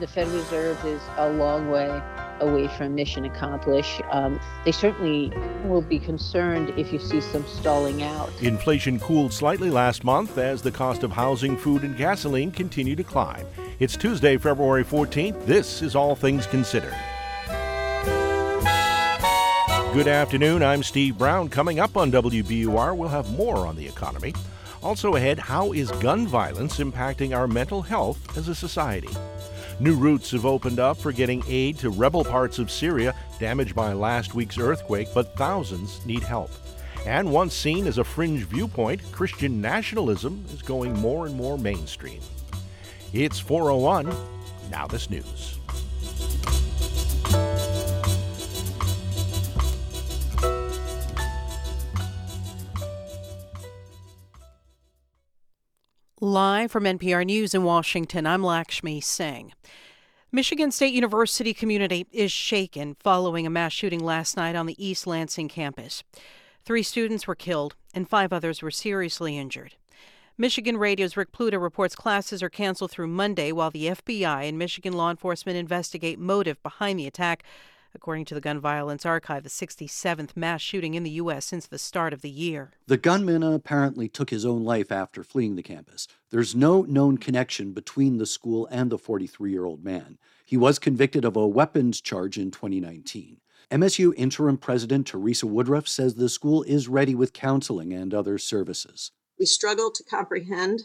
the Federal Reserve is a long way away from mission accomplished. Um, they certainly will be concerned if you see some stalling out. Inflation cooled slightly last month as the cost of housing, food, and gasoline continue to climb. It's Tuesday, February 14th. This is All Things Considered. Good afternoon. I'm Steve Brown. Coming up on WBUR, we'll have more on the economy. Also ahead, how is gun violence impacting our mental health as a society? New routes have opened up for getting aid to rebel parts of Syria damaged by last week's earthquake, but thousands need help. And once seen as a fringe viewpoint, Christian nationalism is going more and more mainstream. It's 401. Now, this news. Live from NPR News in Washington, I'm Lakshmi Singh. Michigan State University community is shaken following a mass shooting last night on the East Lansing campus. Three students were killed and five others were seriously injured. Michigan Radio's Rick Pluta reports classes are canceled through Monday while the FBI and Michigan law enforcement investigate motive behind the attack. According to the Gun Violence Archive, the 67th mass shooting in the U.S. since the start of the year. The gunman apparently took his own life after fleeing the campus. There's no known connection between the school and the 43 year old man. He was convicted of a weapons charge in 2019. MSU interim president Teresa Woodruff says the school is ready with counseling and other services. We struggle to comprehend.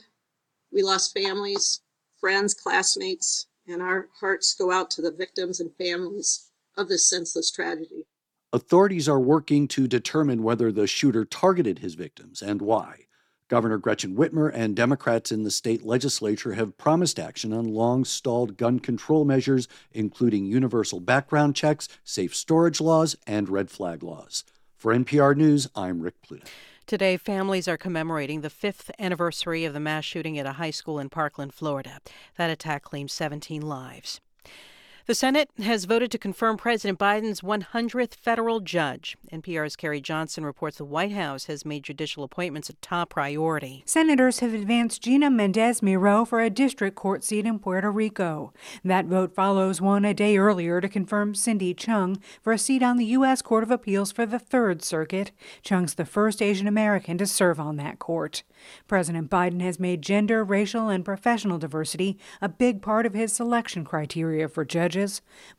We lost families, friends, classmates, and our hearts go out to the victims and families of this senseless tragedy. Authorities are working to determine whether the shooter targeted his victims and why. Governor Gretchen Whitmer and Democrats in the state legislature have promised action on long stalled gun control measures, including universal background checks, safe storage laws, and red flag laws. For NPR News, I'm Rick Pluta. Today, families are commemorating the fifth anniversary of the mass shooting at a high school in Parkland, Florida. That attack claimed 17 lives. The Senate has voted to confirm President Biden's 100th federal judge. NPR's Carrie Johnson reports the White House has made judicial appointments a top priority. Senators have advanced Gina Mendez Miro for a district court seat in Puerto Rico. That vote follows one a day earlier to confirm Cindy Chung for a seat on the U.S. Court of Appeals for the Third Circuit. Chung's the first Asian American to serve on that court. President Biden has made gender, racial, and professional diversity a big part of his selection criteria for judges.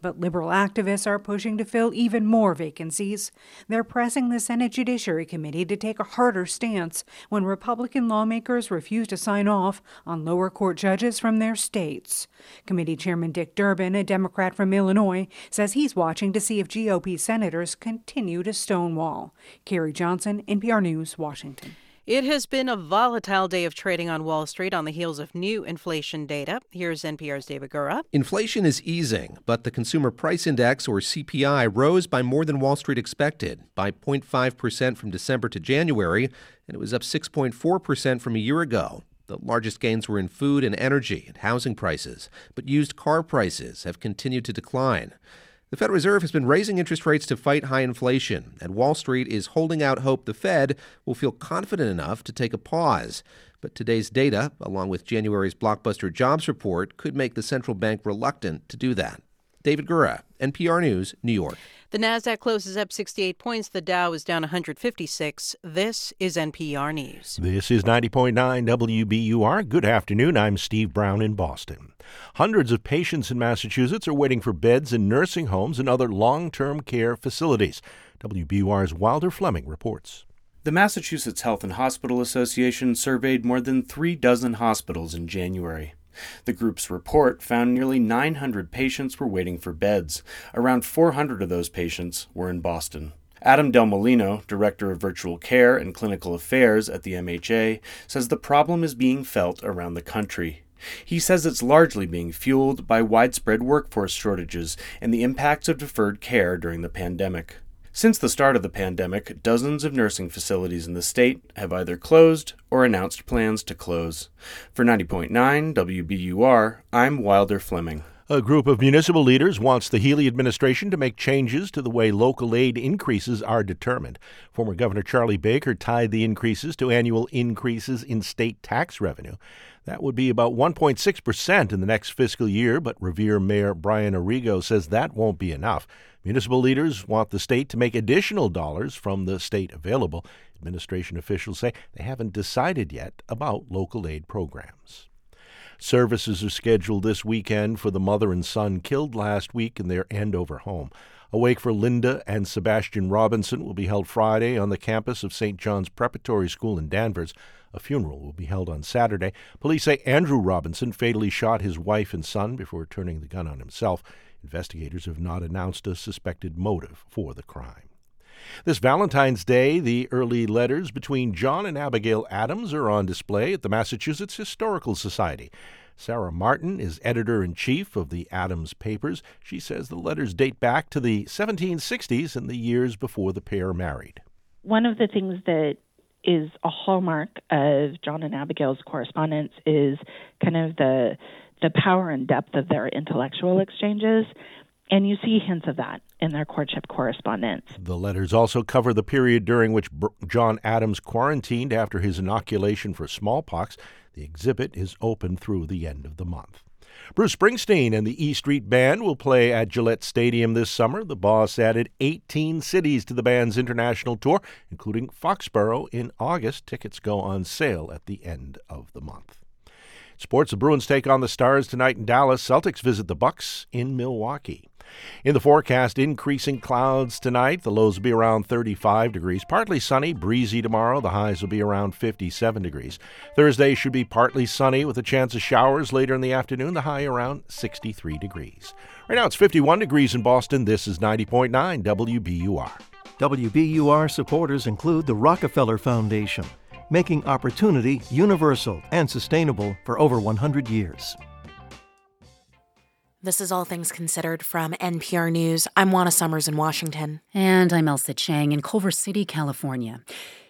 But liberal activists are pushing to fill even more vacancies. They're pressing the Senate Judiciary Committee to take a harder stance when Republican lawmakers refuse to sign off on lower court judges from their states. Committee Chairman Dick Durbin, a Democrat from Illinois, says he's watching to see if GOP senators continue to stonewall. Carrie Johnson, NPR News, Washington. It has been a volatile day of trading on Wall Street on the heels of new inflation data. Here's NPR's David Gura. Inflation is easing, but the Consumer Price Index, or CPI, rose by more than Wall Street expected, by 0.5% from December to January, and it was up 6.4% from a year ago. The largest gains were in food and energy and housing prices, but used car prices have continued to decline. The Federal Reserve has been raising interest rates to fight high inflation, and Wall Street is holding out hope the Fed will feel confident enough to take a pause. But today's data, along with January's blockbuster jobs report, could make the central bank reluctant to do that. David Gura, NPR News, New York. The Nasdaq closes up 68 points. The Dow is down 156. This is NPR News. This is 90.9 WBUR. Good afternoon. I'm Steve Brown in Boston. Hundreds of patients in Massachusetts are waiting for beds in nursing homes and other long-term care facilities. WBUR's Wilder Fleming reports. The Massachusetts Health and Hospital Association surveyed more than three dozen hospitals in January. The group's report found nearly 900 patients were waiting for beds. Around 400 of those patients were in Boston. Adam Del Molino, Director of Virtual Care and Clinical Affairs at the MHA, says the problem is being felt around the country. He says it's largely being fueled by widespread workforce shortages and the impacts of deferred care during the pandemic. Since the start of the pandemic, dozens of nursing facilities in the state have either closed or announced plans to close. For 90.9 WBUR, I'm Wilder Fleming. A group of municipal leaders wants the Healey administration to make changes to the way local aid increases are determined. Former Governor Charlie Baker tied the increases to annual increases in state tax revenue. That would be about 1.6% in the next fiscal year, but Revere Mayor Brian Arrigo says that won't be enough. Municipal leaders want the state to make additional dollars from the state available. Administration officials say they haven't decided yet about local aid programs. Services are scheduled this weekend for the mother and son killed last week in their Andover home. A wake for Linda and Sebastian Robinson will be held Friday on the campus of St. John's Preparatory School in Danvers. A funeral will be held on Saturday. Police say Andrew Robinson fatally shot his wife and son before turning the gun on himself. Investigators have not announced a suspected motive for the crime. This Valentine's Day, the early letters between John and Abigail Adams are on display at the Massachusetts Historical Society. Sara Martin is editor in chief of the Adams Papers. She says the letters date back to the 1760s and the years before the pair married. One of the things that is a hallmark of John and Abigail's correspondence is kind of the the power and depth of their intellectual exchanges. And you see hints of that in their courtship correspondence. The letters also cover the period during which John Adams quarantined after his inoculation for smallpox. The exhibit is open through the end of the month. Bruce Springsteen and the E Street Band will play at Gillette Stadium this summer. The boss added 18 cities to the band's international tour, including Foxborough in August. Tickets go on sale at the end of the month. Sports: The Bruins take on the Stars tonight in Dallas. Celtics visit the Bucks in Milwaukee. In the forecast, increasing clouds tonight. The lows will be around 35 degrees. Partly sunny, breezy tomorrow. The highs will be around 57 degrees. Thursday should be partly sunny with a chance of showers later in the afternoon. The high around 63 degrees. Right now it's 51 degrees in Boston. This is 90.9 WBUR. WBUR supporters include the Rockefeller Foundation making opportunity universal and sustainable for over 100 years. This is All Things Considered from NPR News. I'm Juana Summers in Washington. And I'm Ailsa Chang in Culver City, California.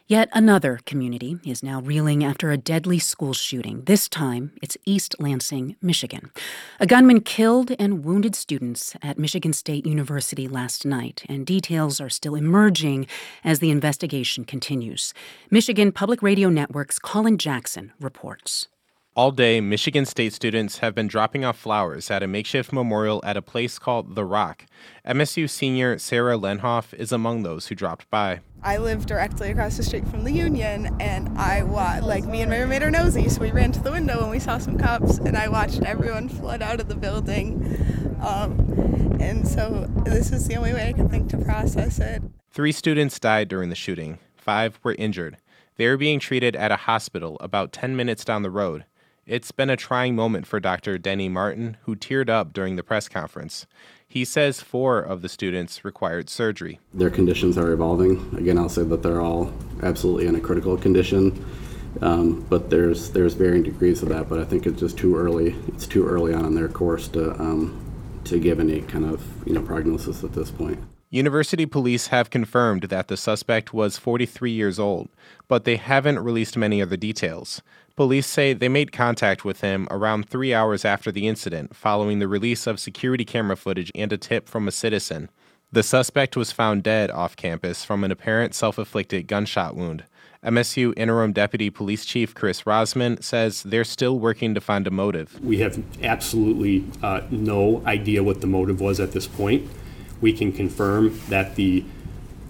Yet another community is now reeling after a deadly school shooting. This time, it's East Lansing, Michigan. A gunman killed and wounded students at Michigan State University last night, and details are still emerging as the investigation continues. Michigan Public Radio Network's Colin Jackson reports. All day, Michigan State students have been dropping off flowers at a makeshift memorial at a place called The Rock. MSU senior Sarah Lenhoff is among those who dropped by. I live directly across the street from the Union, and I wa- like me and my roommate are nosy, so we ran to the window and we saw some cops, and I watched everyone flood out of the building. Um, and so this is the only way I can think to process it. Three students died during the shooting. Five were injured. They are being treated at a hospital about 10 minutes down the road. It's been a trying moment for Dr. Denny Martin, who teared up during the press conference. He says four of the students required surgery. Their conditions are evolving. Again, I'll say that they're all absolutely in a critical condition, um, but there's there's varying degrees of that. But I think it's just too early. It's too early on in their course to um, to give any kind of you know prognosis at this point. University police have confirmed that the suspect was 43 years old, but they haven't released many other details. Police say they made contact with him around three hours after the incident, following the release of security camera footage and a tip from a citizen. The suspect was found dead off campus from an apparent self inflicted gunshot wound. MSU Interim Deputy Police Chief Chris Rozman says they're still working to find a motive. We have absolutely uh, no idea what the motive was at this point. We can confirm that the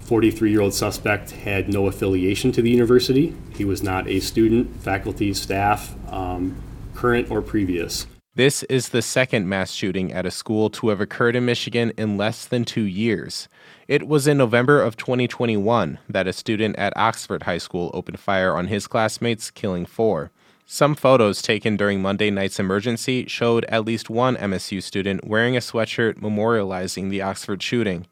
43 year old suspect had no affiliation to the university. He was not a student, faculty, staff, um, current or previous. This is the second mass shooting at a school to have occurred in Michigan in less than two years. It was in November of 2021 that a student at Oxford High School opened fire on his classmates, killing four. Some photos taken during Monday night's emergency showed at least one MSU student wearing a sweatshirt memorializing the Oxford shooting.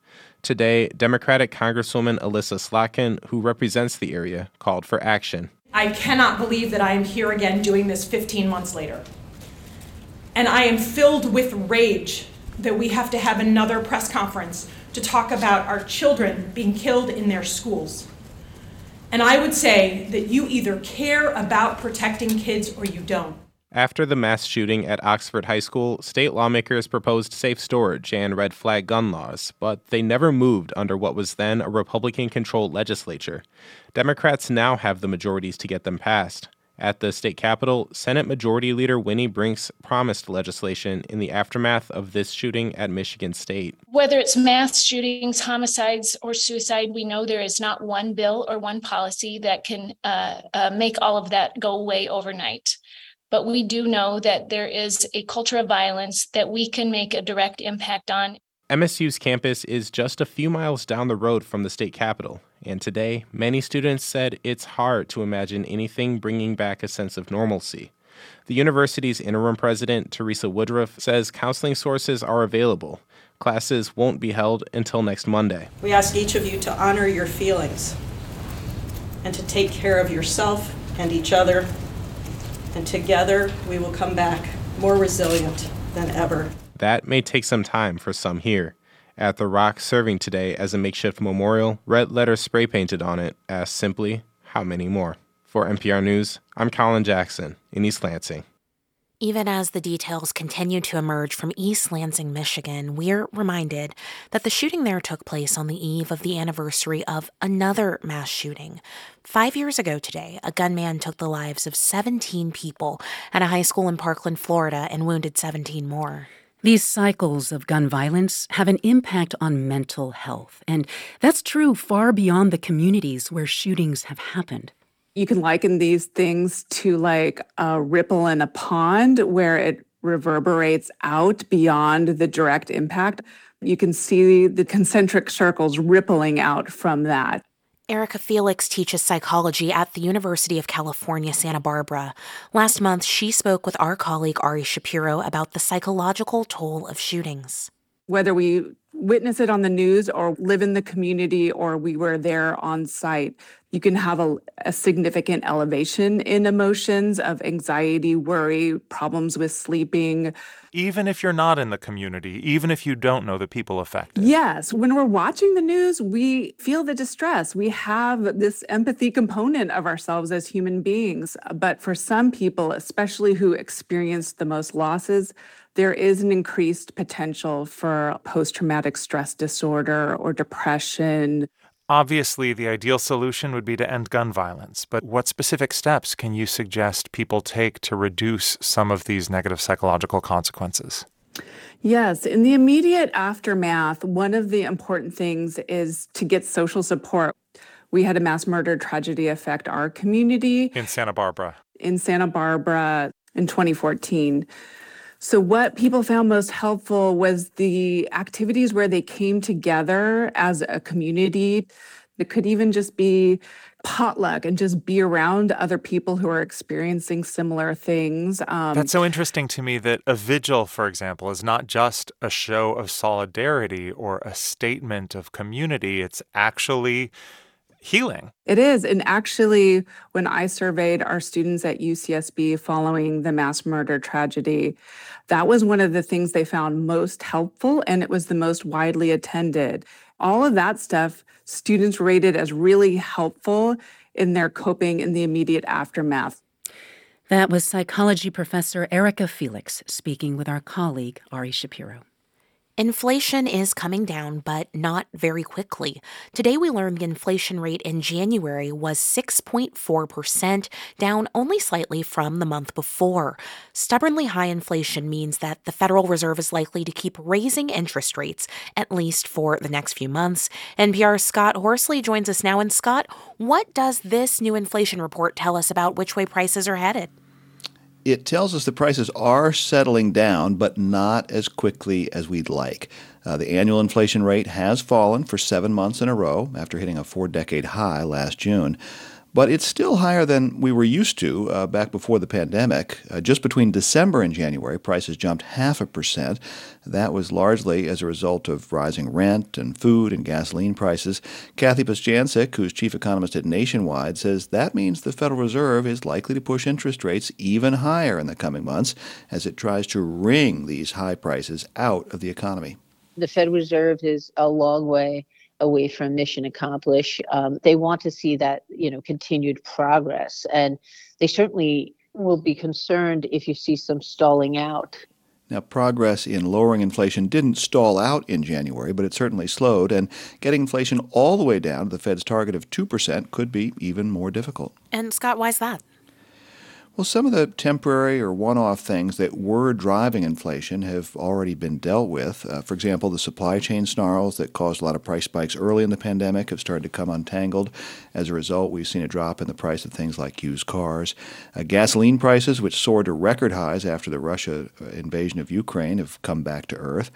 Today, Democratic Congresswoman Elissa Slotkin, who represents the area, called for action. I cannot believe that I am here again doing this 15 months later. And I am filled with rage that we have to have another press conference to talk about our children being killed in their schools. And I would say that you either care about protecting kids or you don't. After the mass shooting at Oxford High School, state lawmakers proposed safe storage and red flag gun laws, but they never moved under what was then a Republican controlled legislature. Democrats now have the majorities to get them passed. At the state capitol, Senate Majority Leader Winnie Brinks promised legislation in the aftermath of this shooting at Michigan State. Whether it's mass shootings, homicides, or suicide, we know there is not one bill or one policy that can uh, uh, make all of that go away overnight. But we do know that there is a culture of violence that we can make a direct impact on. MSU's campus is just a few miles down the road from the state capitol, and today, many students said it's hard to imagine anything bringing back a sense of normalcy. The university's interim president, Teresa Woodruff, says counseling sources are available. Classes won't be held until next Monday. We ask each of you to honor your feelings and to take care of yourself and each other and together we will come back more resilient than ever. That may take some time for some here. At the Rock serving today as a makeshift memorial, red letters spray painted on it ask simply, How many more? For NPR News, I'm Colin Jackson in East Lansing. Even as the details continue to emerge from East Lansing, Michigan, we're reminded that the shooting there took place on the eve of the anniversary of another mass shooting. Five years ago today, a gunman took the lives of 17 people at a high school in Parkland, Florida, and wounded 17 more. These cycles of gun violence have an impact on mental health, and that's true far beyond the communities where shootings have happened. You can liken these things to like a ripple in a pond where it reverberates out beyond the direct impact. You can see the concentric circles rippling out from that. Erika Felix teaches psychology at the University of California, Santa Barbara. Last month, she spoke with our colleague Ari Shapiro about the psychological toll of shootings. Whether we witness it on the news or live in the community or we were there on site, you can have a, a, significant elevation in emotions of anxiety, worry, problems with sleeping. Even if you're not in the community, even if you don't know the people affected. Yes. When we're watching the news, we feel the distress. We have this empathy component of ourselves as human beings. But for some people, especially who experience the most losses, there is an increased potential for post traumatic stress disorder or depression. Obviously, the ideal solution would be to end gun violence, but what specific steps can you suggest people take to reduce some of these negative psychological consequences? Yes, in the immediate aftermath, one of the important things is to get social support. We had a mass murder tragedy affect our community in Santa Barbara. In Santa Barbara in 2014. So, what people found most helpful was the activities where they came together as a community. It could even just be potluck and just be around other people who are experiencing similar things. Um, That's so interesting to me that a vigil, for example, is not just a show of solidarity or a statement of community, it's actually healing. It is. And actually, when I surveyed our students at UCSB following the mass murder tragedy, that was one of the things they found most helpful, and it was the most widely attended. All of that stuff, students rated as really helpful in their coping in the immediate aftermath. That was psychology professor Erika Felix speaking with our colleague Ari Shapiro. Inflation is coming down, but not very quickly. Today, we learned the inflation rate in January was 6.4%, down only slightly from the month before. Stubbornly high inflation means that the Federal Reserve is likely to keep raising interest rates, at least for the next few months. NPR's Scott Horsley joins us now. And Scott, what does this new inflation report tell us about which way prices are headed? It tells us the prices are settling down, but not as quickly as we'd like. Uh, the annual inflation rate has fallen for seven months in a row after hitting a four decade high last June but it's still higher than we were used to uh, back before the pandemic. Uh, just between December and January, prices jumped half a percent. That was largely as a result of rising rent and food and gasoline prices. Kathy Bostjancic, who's chief economist at Nationwide, says that means the Federal Reserve is likely to push interest rates even higher in the coming months as it tries to wring these high prices out of the economy. The Federal Reserve is a long way away from mission accomplished. Um, they want to see that you know continued progress, and they certainly will be concerned if you see some stalling out. Now, progress in lowering inflation didn't stall out in January, but it certainly slowed, and getting inflation all the way down to the Fed's target of 2% could be even more difficult. And Scott, why is that? Well, some of the temporary or one off things that were driving inflation have already been dealt with. Uh, for example, the supply chain snarls that caused a lot of price spikes early in the pandemic have started to come untangled. As a result, we've seen a drop in the price of things like used cars. Uh, gasoline prices, which soared to record highs after the Russia uh, invasion of Ukraine, have come back to earth.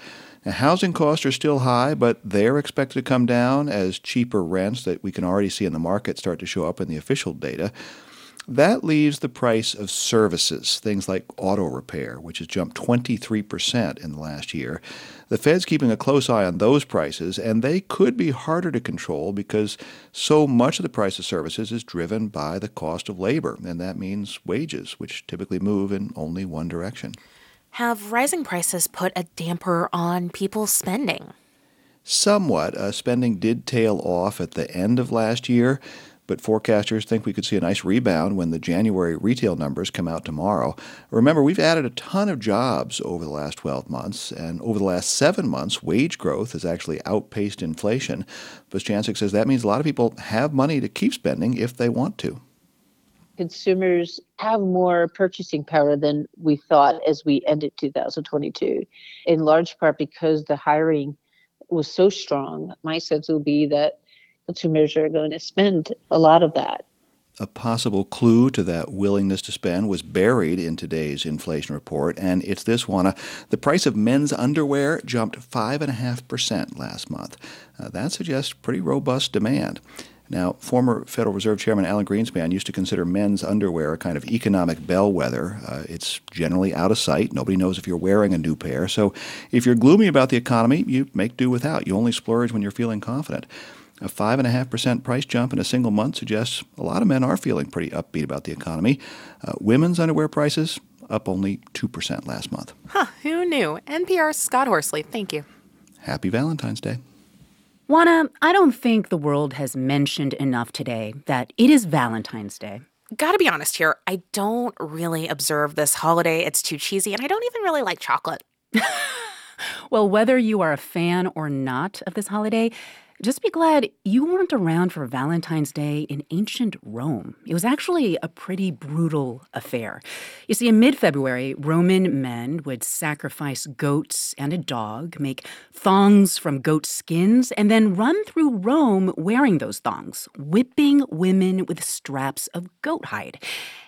Now, housing costs are still high, but they're expected to come down as cheaper rents that we can already see in the market start to show up in the official data. That leaves the price of services, things like auto repair, which has jumped 23% in the last year. The Fed's keeping a close eye on those prices, and they could be harder to control because so much of the price of services is driven by the cost of labor, and that means wages, which typically move in only one direction. Have rising prices put a damper on people's spending? Somewhat. Uh, spending did tail off at the end of last year but forecasters think we could see a nice rebound when the January retail numbers come out tomorrow. Remember, we've added a ton of jobs over the last 12 months, and over the last seven months, wage growth has actually outpaced inflation. Bostjancic says that means a lot of people have money to keep spending if they want to. Consumers have more purchasing power than we thought as we ended 2022, in large part because the hiring was so strong. My sense will be that consumers are going to spend a lot of that. A possible clue to that willingness to spend was buried in today's inflation report, and it's this one. Uh, the price of men's underwear jumped 5.5% last month. Uh, that suggests pretty robust demand. Now, former Federal Reserve Chairman Alan Greenspan used to consider men's underwear a kind of economic bellwether. Uh, it's generally out of sight. Nobody knows if you're wearing a new pair. So if you're gloomy about the economy, you make do without. You only splurge when you're feeling confident. A 5.5% price jump in a single month suggests a lot of men are feeling pretty upbeat about the economy. Uh, women's underwear prices up only 2% last month. Huh, who knew? NPR's Scott Horsley, thank you. Happy Valentine's Day. Juana, I don't think the world has mentioned enough today that it is Valentine's Day. Gotta be honest here, I don't really observe this holiday. It's too cheesy, and I don't even really like chocolate. well, whether you are a fan or not of this holiday, just be glad you weren't around for Valentine's Day in ancient Rome. It was actually a pretty brutal affair. You see, in mid February, Roman men would sacrifice goats and a dog, make thongs from goat skins, and then run through Rome wearing those thongs, whipping women with straps of goat hide.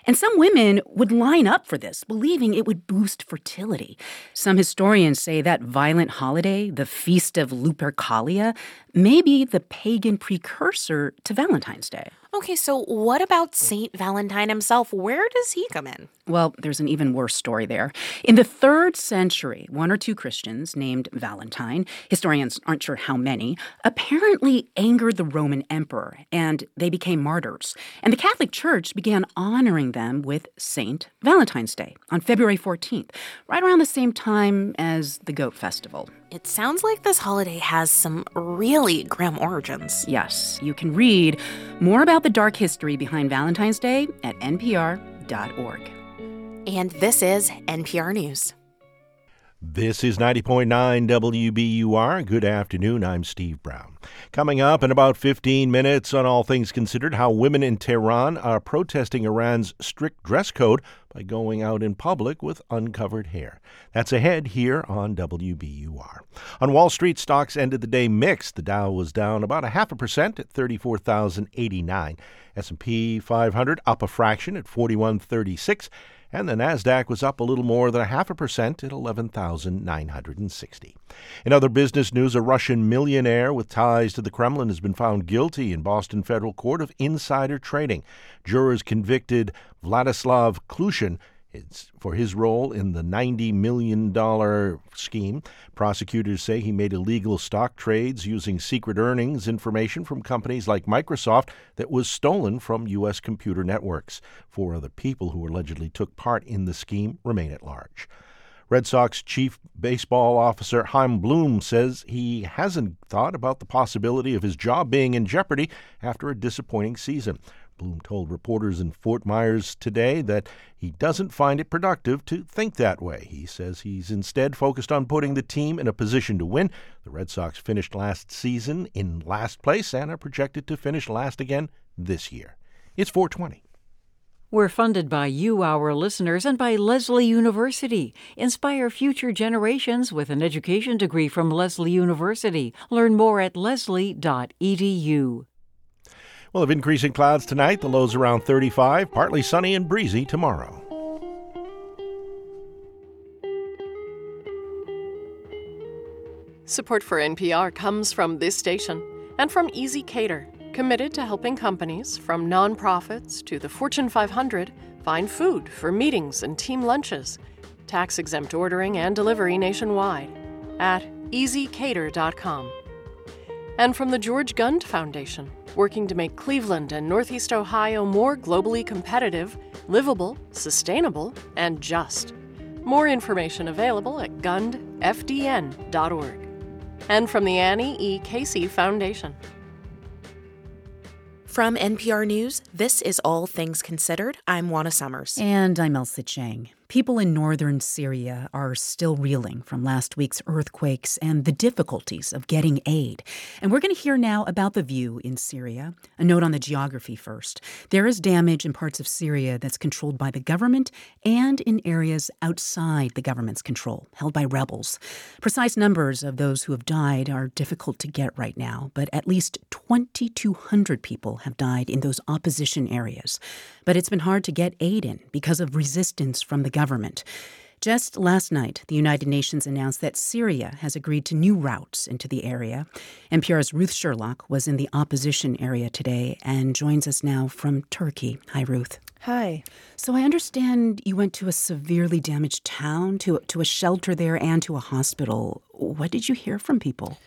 And some women would line up for this, believing it would boost fertility. Some historians say that violent holiday, the Feast of Lupercalia, may be the pagan precursor to Valentine's Day. Okay, so what about Saint Valentine himself? Where does he come in? Well, there's an even worse story there. In the third century, one or two Christians named Valentine, historians aren't sure how many, apparently angered the Roman emperor and they became martyrs. And the Catholic Church began honoring them with Saint Valentine's Day on February 14th, right around the same time as the Goat Festival. It sounds like this holiday has some really grim origins. Yes, you can read more about the dark history behind Valentine's Day at npr.org. And this is NPR News. This is 90.9 WBUR. Good afternoon. I'm Steve Brown. Coming up in about 15 minutes on All Things Considered, how women in Tehran are protesting Iran's strict dress code by going out in public with uncovered hair. That's ahead here on WBUR. On Wall Street, stocks ended the day mixed. The Dow was down about a half a percent at 34,089. S&P 500 up a fraction at 4136 and the Nasdaq was up a little more than a half a percent at 11,960. In other business news, a Russian millionaire with ties to the Kremlin has been found guilty in Boston federal court of insider trading. Jurors convicted Vladislav Klyushin it's for his role in the $90 million scheme. Prosecutors say he made illegal stock trades using secret earnings information from companies like Microsoft that was stolen from U.S. computer networks. Four other people who allegedly took part in the scheme remain at large. Red Sox chief baseball officer Chaim Bloom says he hasn't thought about the possibility of his job being in jeopardy after a disappointing season. Bloom told reporters in Fort Myers today that he doesn't find it productive to think that way. He says he's instead focused on putting the team in a position to win. The Red Sox finished last season in last place and are projected to finish last again this year. It's 420. We're funded by you, our listeners, and by Lesley University. Inspire future generations with an education degree from Lesley University. Learn more at lesley.edu. We'll have increasing clouds tonight, the lows around 35, partly sunny and breezy tomorrow. Support for NPR comes from this station and from ezCater, committed to helping companies, from nonprofits to the Fortune 500, find food for meetings and team lunches, tax exempt ordering and delivery nationwide at ezcater.com. And from the George Gund Foundation, working to make Cleveland and Northeast Ohio more globally competitive, livable, sustainable, and just. More information available at gundfdn.org. And from the Annie E. Casey Foundation. From NPR News, this is All Things Considered. I'm Juana Summers. And I'm Ailsa Chang. People in northern Syria are still reeling from last week's earthquakes and the difficulties of getting aid. And we're going to hear now about the view in Syria. A note on the geography first. There is damage in parts of Syria that's controlled by the government and in areas outside the government's control, held by rebels. Precise numbers of those who have died are difficult to get right now, but at least 2,200 people have died in those opposition areas. But it's been hard to get aid in because of resistance from the government. Just last night, the United Nations announced that Syria has agreed to new routes into the area. NPR's Ruth Sherlock was in the opposition area today and joins us now from Turkey. Hi, Ruth. Hi. So I understand you went to a severely damaged town, to, to a shelter there, and to a hospital. What did you hear from people?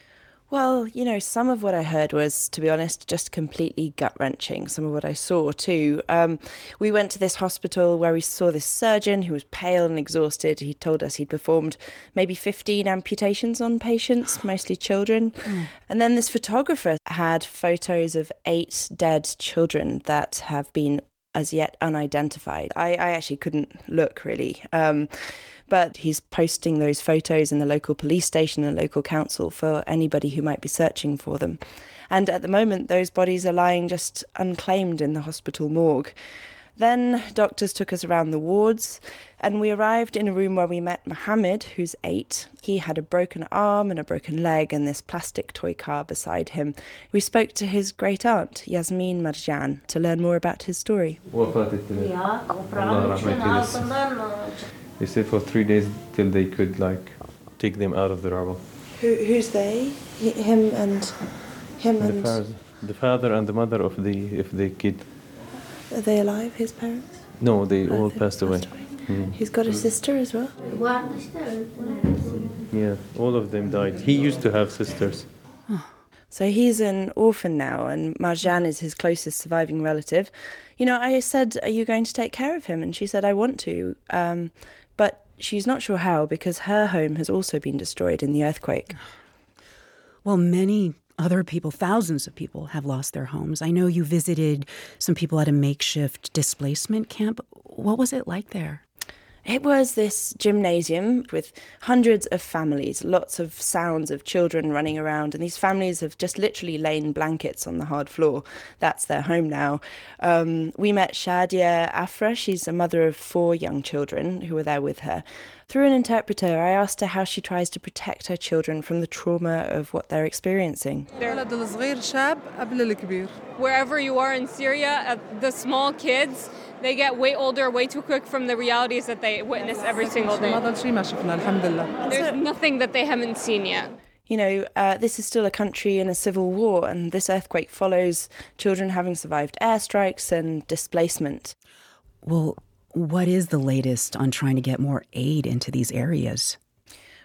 Well, you know, some of what I heard was, to be honest, just completely gut wrenching. Some of what I saw too. Um, we went to this hospital where we saw this surgeon who was pale and exhausted. He told us he'd performed maybe 15 amputations on patients, mostly children. Mm. And then this photographer had photos of eight dead children that have been as yet unidentified. I, I actually couldn't look really. Um, but he's posting those photos in the local police station and local council for anybody who might be searching for them. And at the moment, those bodies are lying just unclaimed in the hospital morgue. Then doctors took us around the wards, and we arrived in a room where we met Mohammed, who's eight. He had a broken arm and a broken leg, and this plastic toy car beside him. We spoke to his great aunt, Yasmin Marjan, to learn more about his story. They stayed for three days till they could like take them out of the rubble. Who, who's they? Him and him the and. Father, the father and the mother of the of the kid. Are they alive? His parents? No, they all passed away. Mm. He's got a sister as well. Yeah, all of them died. He used to have sisters. So he's an orphan now, and Marjan is his closest surviving relative. You know, I said, Are you going to take care of him? And she said, I want to. Um, but she's not sure how because her home has also been destroyed in the earthquake. Well, many other people, thousands of people, have lost their homes. I know you visited some people at a makeshift displacement camp. What was it like there? It was this gymnasium with hundreds of families, lots of sounds of children running around, and these families have just literally lain blankets on the hard floor. That's their home now. Um, we met Shadia Afra. She's a mother of four young children who were there with her. Through an interpreter, I asked her how she tries to protect her children from the trauma of what they're experiencing. Wherever you are in Syria, uh, the small kids, they get way older way too quick from the realities that they witness every single day. There's nothing that they haven't seen yet. You know, uh, this is still a country in a civil war, and this earthquake follows children having survived airstrikes and displacement. Well, what is the latest on trying to get more aid into these areas?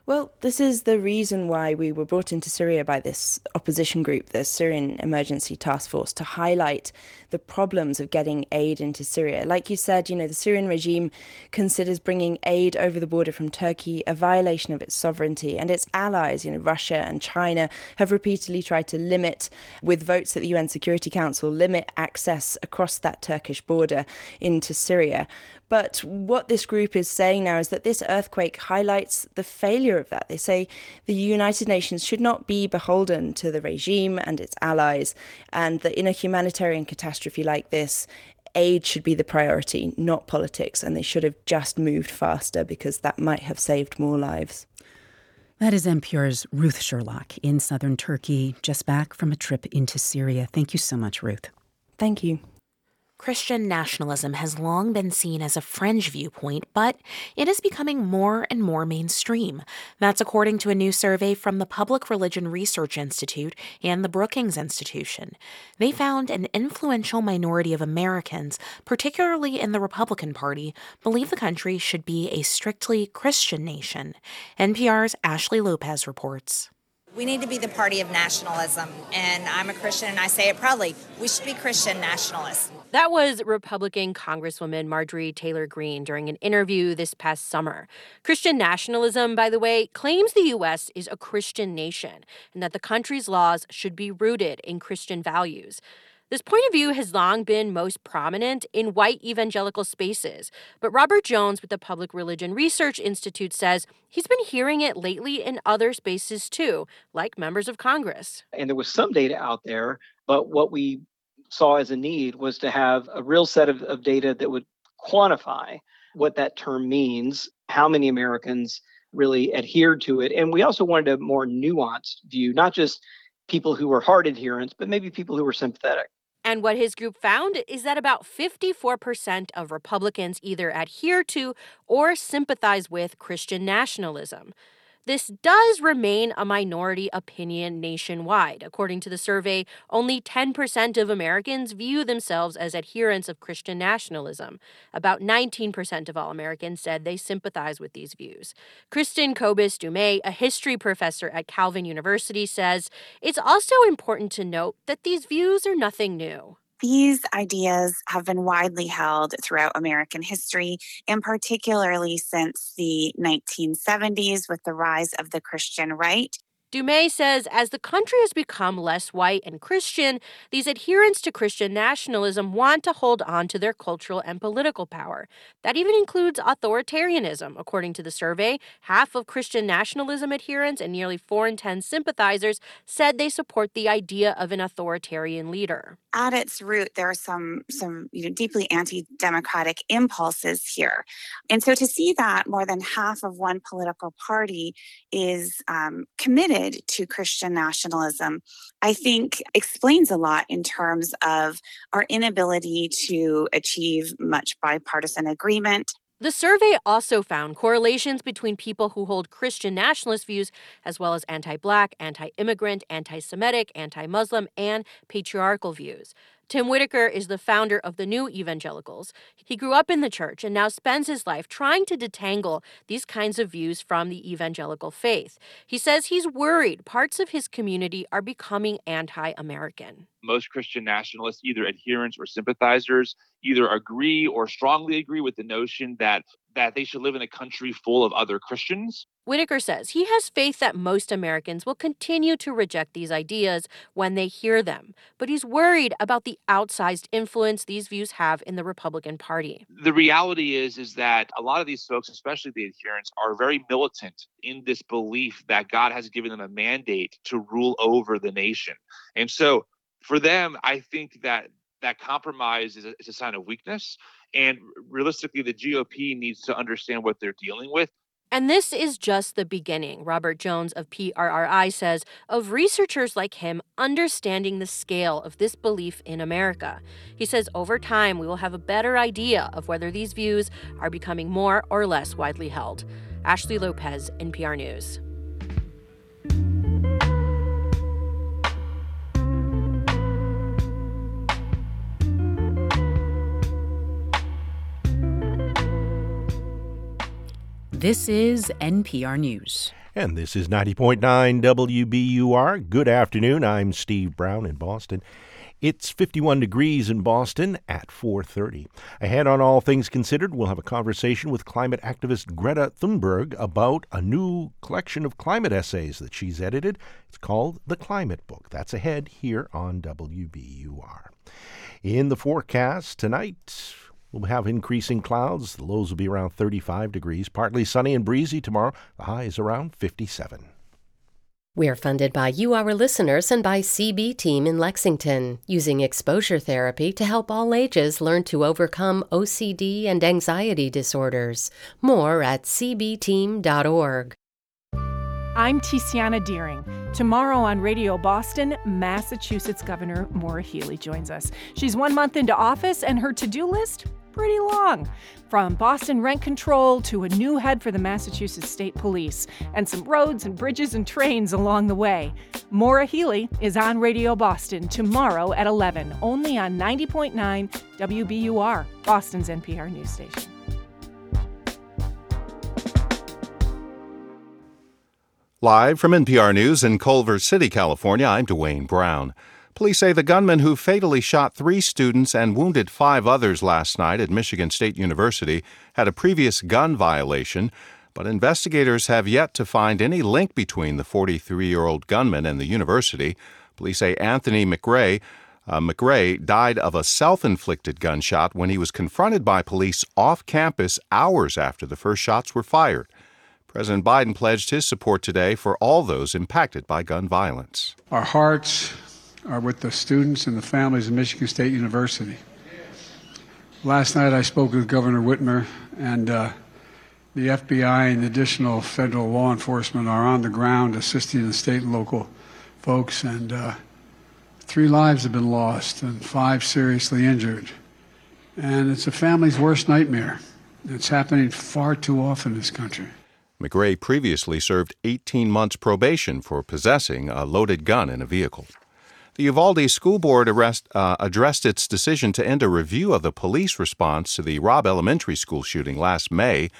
Well, this is the reason why we were brought into Syria by this opposition group, the Syrian Emergency Task Force, to highlight the problems of getting aid into Syria. Like you said, you know, the Syrian regime considers bringing aid over the border from Turkey a violation of its sovereignty, and its allies, you know, Russia and China, have repeatedly tried to limit, with votes at the UN Security Council, limit access across that Turkish border into Syria. But what this group is saying now is that this earthquake highlights the failure of that. They say the United Nations should not be beholden to the regime and its allies, and that in a humanitarian catastrophe like this, aid should be the priority, not politics, and they should have just moved faster because that might have saved more lives. That is NPR's Ruth Sherlock in southern Turkey, just back from a trip into Syria. Thank you so much, Ruth. Thank you. Christian nationalism has long been seen as a fringe viewpoint, but it is becoming more and more mainstream. That's according to a new survey from the Public Religion Research Institute and the Brookings Institution. They found an influential minority of Americans, particularly in the Republican Party, believe the country should be a strictly Christian nation. NPR's Ashley Lopez reports. We need to be the party of nationalism. And I'm a Christian and I say it proudly. We should be Christian nationalists. That was Republican Congresswoman Marjorie Taylor Greene during an interview this past summer. Christian nationalism, by the way, claims the U.S. is a Christian nation and that the country's laws should be rooted in Christian values. This point of view has long been most prominent in white evangelical spaces, but Robert Jones with the Public Religion Research Institute says he's been hearing it lately in other spaces too, like members of Congress. And there was some data out there, but what we saw as a need was to have a real set of, of data that would quantify what that term means, how many Americans really adhered to it. And we also wanted a more nuanced view, not just people who were hard adherents, but maybe people who were sympathetic. And what his group found is that about 54% of Republicans either adhere to or sympathize with Christian nationalism. This does remain a minority opinion nationwide. According to the survey, only 10% of Americans view themselves as adherents of Christian nationalism. About 19% of all Americans said they sympathize with these views. Kristin Kobes Du Mez, a history professor at Calvin University, says it's also important to note that these views are nothing new. These ideas have been widely held throughout American history, and particularly since the 1970s with the rise of the Christian right. Du says as the country has become less white and Christian, these adherents to Christian nationalism want to hold on to their cultural and political power. That even includes authoritarianism. According to the survey, half of Christian nationalism adherents and nearly 4 in 10 sympathizers said they support the idea of an authoritarian leader. At its root, there are some some you know deeply anti-democratic impulses here, and so to see that more than half of one political party is um, committed to Christian nationalism, I think explains a lot in terms of our inability to achieve much bipartisan agreement. The survey also found correlations between people who hold Christian nationalist views, as well as anti black, anti immigrant, anti Semitic, anti Muslim, and patriarchal views. Tim Whitaker is the founder of the New Evangelicals. He grew up in the church and now spends his life trying to detangle these kinds of views from the evangelical faith. He says he's worried parts of his community are becoming anti American. Most Christian nationalists, either adherents or sympathizers, either agree or strongly agree with the notion that that they should live in a country full of other Christians. Whitaker says he has faith that most Americans will continue to reject these ideas when they hear them, but he's worried about the outsized influence these views have in the Republican Party. The reality is is that a lot of these folks, especially the adherents, are very militant in this belief that God has given them a mandate to rule over the nation. And so for them, I think that that compromise is a, is a sign of weakness. And realistically, the GOP needs to understand what they're dealing with. And this is just the beginning, Robert Jones of PRRI says, of researchers like him understanding the scale of this belief in America. He says over time, we will have a better idea of whether these views are becoming more or less widely held. Ashley Lopez, NPR News. This is NPR News. And this is 90.9 WBUR. Good afternoon. I'm Steve Brown in Boston. It's 51 degrees in Boston at 4:30. Ahead on All Things Considered, we'll have a conversation with climate activist Greta Thunberg about a new collection of climate essays that she's edited. It's called The Climate Book. That's ahead here on WBUR. In the forecast tonight, We'll have increasing clouds. The lows will be around 35 degrees. Partly sunny and breezy tomorrow. The high is around 57. We're funded by you, our listeners, and by CB Team in Lexington, using exposure therapy to help all ages learn to overcome OCD and anxiety disorders. More at cbteam.org. I'm Tiziana Dearing. Tomorrow on Radio Boston, Massachusetts Governor Maura Healey joins us. She's one month into office, and her to do list pretty long. From Boston rent control to a new head for the Massachusetts State Police, and some roads and bridges and trains along the way. Maura Healey is on Radio Boston tomorrow at 11, only on 90.9 WBUR, Boston's NPR news station. Live from NPR News in Culver City, California, I'm Dwane Brown. Police say the gunman who fatally shot three students and wounded five others last night at Michigan State University had a previous gun violation, but investigators have yet to find any link between the 43 year old gunman and the university. Police say Anthony McRae. Uh, McRae died of a self inflicted gunshot when he was confronted by police off campus hours after the first shots were fired. President Biden pledged his support today for all those impacted by gun violence. Our hearts are with the students and the families of Michigan State University. Last night I spoke with Governor Whitmer, and uh, the FBI and additional federal law enforcement are on the ground assisting the state and local folks, and uh, three lives have been lost and five seriously injured. And it's a family's worst nightmare. It's happening far too often in this country. McRae previously served 18 months probation for possessing a loaded gun in a vehicle. The Uvalde School Board arrest, uh, addressed its decision to end a review of the police response to the Robb Elementary School shooting last May.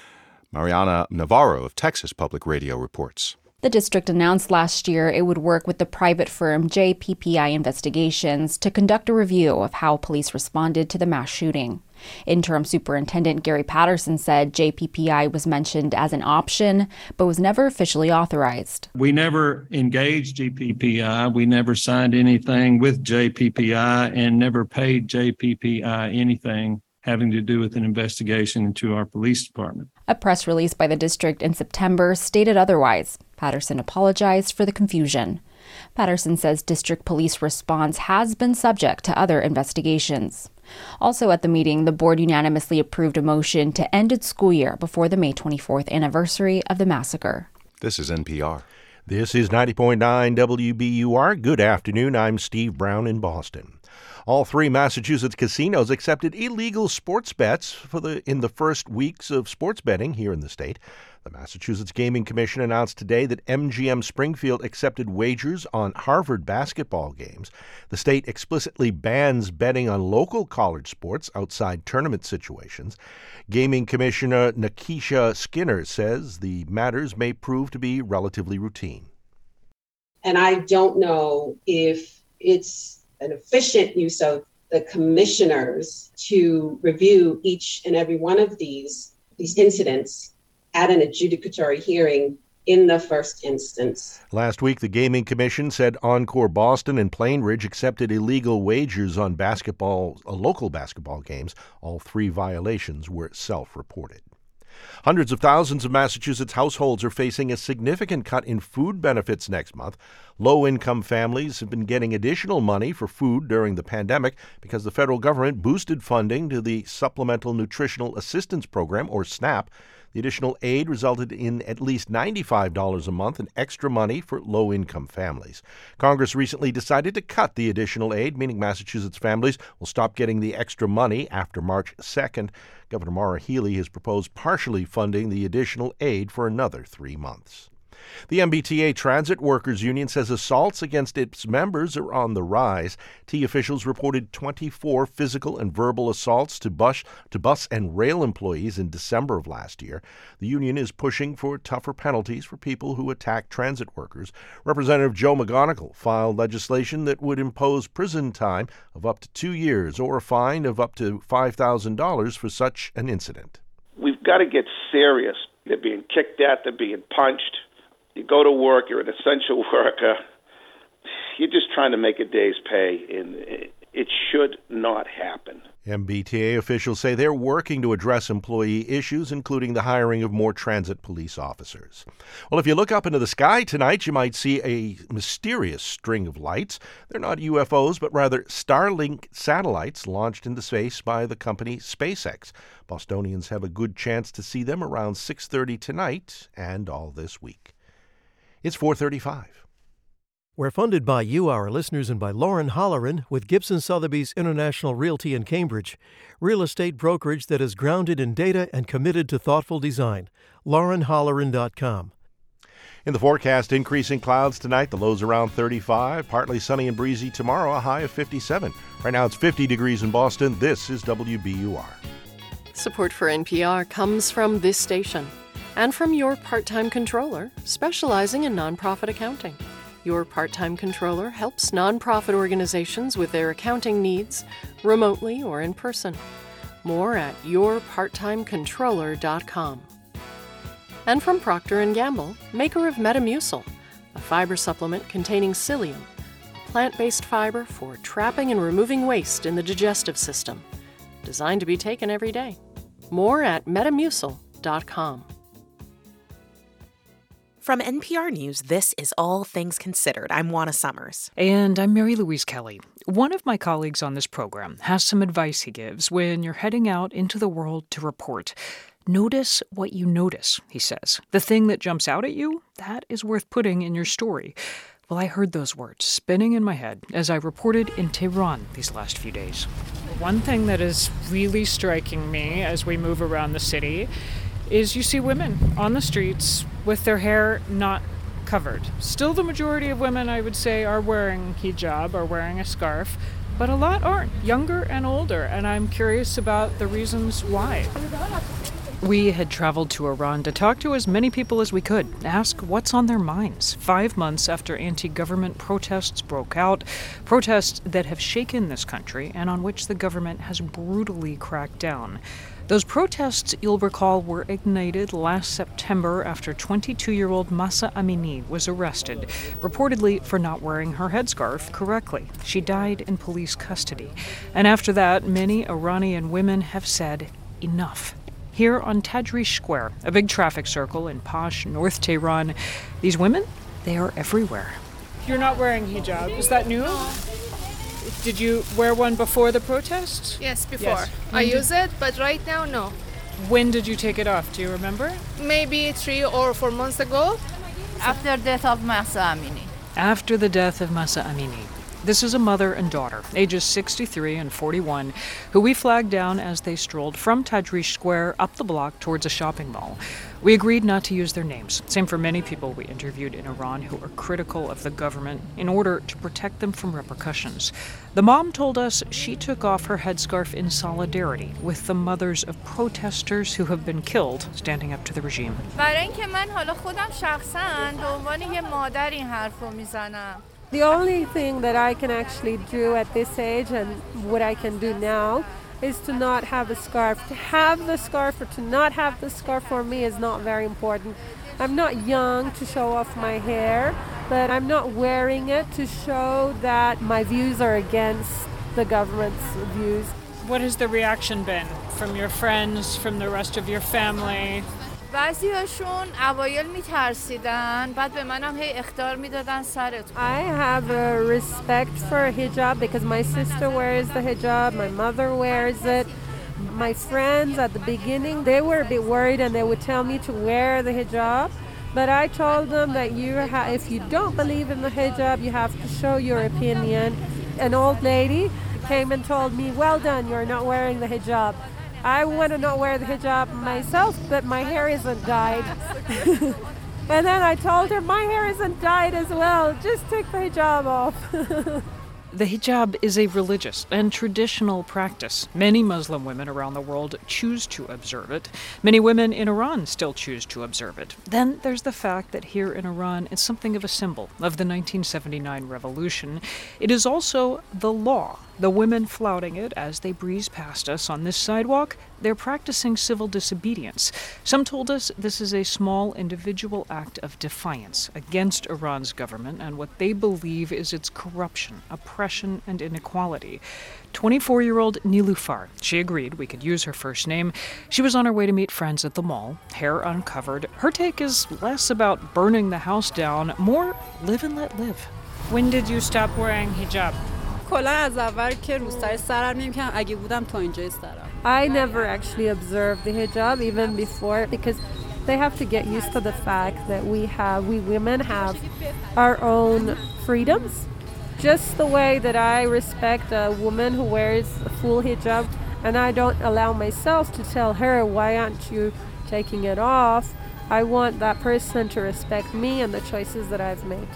Mariana Navarro of Texas Public Radio reports. The district announced last year it would work with the private firm JPPI Investigations to conduct a review of how police responded to the mass shooting. Interim Superintendent Gary Patterson said JPPI was mentioned as an option, but was never officially authorized. We never engaged JPPI. We never signed anything with JPPI and never paid JPPI anything having to do with an investigation into our police department. A press release by the district in September stated otherwise. Patterson apologized for the confusion. Patterson says district police response has been subject to other investigations. Also at the meeting, the board unanimously approved a motion to end its school year before the May 24th anniversary of the massacre. This is NPR. This is 90.9 WBUR. Good afternoon. I'm Steve Brown in Boston. All three Massachusetts casinos accepted illegal sports bets for the in the first weeks of sports betting here in the state. The Massachusetts Gaming Commission announced today that MGM Springfield accepted wagers on Harvard basketball games. The state explicitly bans betting on local college sports outside tournament situations. Gaming Commissioner Nakisha Skinner says the matters may prove to be relatively routine. And I don't know if it's an efficient use of the commissioners to review each and every one of these these incidents at an adjudicatory hearing in the first instance. Last week, the Gaming Commission said Encore Boston and Plainridge accepted illegal wagers on basketball, uh, local basketball games. All three violations were self reported. Hundreds of thousands of Massachusetts households are facing a significant cut in food benefits next month. Low income families have been getting additional money for food during the pandemic because the federal government boosted funding to the Supplemental Nutritional Assistance Program, or SNAP. The additional aid resulted in at least $95 a month in extra money for low income families. Congress recently decided to cut the additional aid, meaning Massachusetts families will stop getting the extra money after March 2nd. Governor Maura Healey has proposed partially funding the additional aid for another three months. The MBTA Transit Workers Union says assaults against its members are on the rise. T officials reported 24 physical and verbal assaults to bus, to bus and rail employees in December of last year. The union is pushing for tougher penalties for people who attack transit workers. Representative Joe McGonagle filed legislation that would impose prison time of up to two years or a fine of up to $5,000 for such an incident. We've got to get serious. They're being kicked at, they're being punched you go to work, you're an essential worker, you're just trying to make a day's pay, and it should not happen. MBTA officials say they're working to address employee issues, including the hiring of more transit police officers. Well, if you look up into the sky tonight, you might see a mysterious string of lights. They're not UFOs, but rather Starlink satellites launched into space by the company SpaceX. Bostonians have a good chance to see them around 6:30 tonight and all this week. It's 435. We're funded by you, our listeners, and by Lauren Holleran with Gibson Sotheby's International Realty in Cambridge, real estate brokerage that is grounded in data and committed to thoughtful design. LaurenHolleran.com. In the forecast, increasing clouds tonight, the lows around 35, partly sunny and breezy tomorrow, a high of 57. Right now it's 50 degrees in Boston. This is WBUR. Support for NPR comes from this station and from your part time controller specializing in nonprofit accounting. Your part time controller helps nonprofit organizations with their accounting needs, remotely or in person. More at yourparttimecontroller.com. And from Procter & Gamble, maker of Metamucil, a fiber supplement containing psyllium, a plant-based fiber for trapping and removing waste in the digestive system, designed to be taken every day. More at metamucil.com. From NPR News, this is All Things Considered. I'm Juana Summers. And I'm Mary Louise Kelly. One of my colleagues on this program has some advice he gives when you're heading out into the world to report. Notice what you notice, he says. The thing that jumps out at you, that is worth putting in your story. Well, I heard those words spinning in my head as I reported in Tehran these last few days. One thing that is really striking me as we move around the city is you see women on the streets with their hair not covered. Still, the majority of women, I would say, are wearing hijab or wearing a scarf, but a lot aren't, younger and older, and I'm curious about the reasons why. We had traveled to Iran to talk to as many people as we could, ask what's on their minds. Five months after anti government protests broke out, protests that have shaken this country and on which the government has brutally cracked down. Those protests, you'll recall, were ignited last September after 22 year old Mahsa Amini was arrested, reportedly for not wearing her headscarf correctly. She died in police custody. And after that, many Iranian women have said, enough. Here on Tajrish Square, a big traffic circle in posh North Tehran, these women, they are everywhere. You're not wearing hijab. Is that new? Did you wear one before the protest? Yes, before. Yes. I did... use it, but right now, no. When did you take it off? Do you remember? Maybe three or four months ago. After the death of Mahsa Amini. After the death of Mahsa Amini. This is a mother and daughter, ages 63 and 41, who we flagged down as they strolled from Tajrish Square up the block towards a shopping mall. We agreed not to use their names, same for many people we interviewed in Iran who are critical of the government in order to protect them from repercussions. The mom told us she took off her headscarf in solidarity with the mothers of protesters who have been killed standing up to the regime. The only thing that I can actually do at this age and what I can do now is to not have a scarf. To have the scarf or to not have the scarf for me is not very important. I'm not young to show off my hair, but I'm not wearing it to show that my views are against the government's views. What has the reaction been from your friends, from the rest of your family? بعضیاشون اوایل میترسیدن بعد به منم هی اختار میدادن سرتون I have a respect for hijab because my sister wears the hijab, my mother wears it. My friends at the beginning, they were a bit worried and they would tell me to wear the hijab. But I told them that you ha- if you don't believe in the hijab, you have to show your opinion. An old lady came and told me, well done, you're not wearing the hijab. I want to not wear the hijab myself, but my hair isn't dyed. And then I told her my hair isn't dyed as well. Just take the hijab off. The hijab is a religious and traditional practice. Many Muslim women around the world choose to observe it. Many women in Iran still choose to observe it. Then there's the fact that here in Iran it's something of a symbol of the 1979 revolution. It is also the law. The women flouting it as they breeze past us on this sidewalk, they're practicing civil disobedience. Some told us this is a small individual act of defiance against Iran's government and what they believe is its corruption, oppression, and inequality. 24 year old Nilufar. She agreed we could use her first name. She was on her way to meet friends at the mall, hair uncovered. Her take is less about burning the house down, more live and let live. When did you stop wearing hijab? I never actually observed the hijab even before because they have to get used to the fact that we have, we women have our own freedoms. Just the way that I respect a woman who wears a full hijab and I don't allow myself to tell her, why aren't you taking it off? I want that person to respect me and the choices that I've made.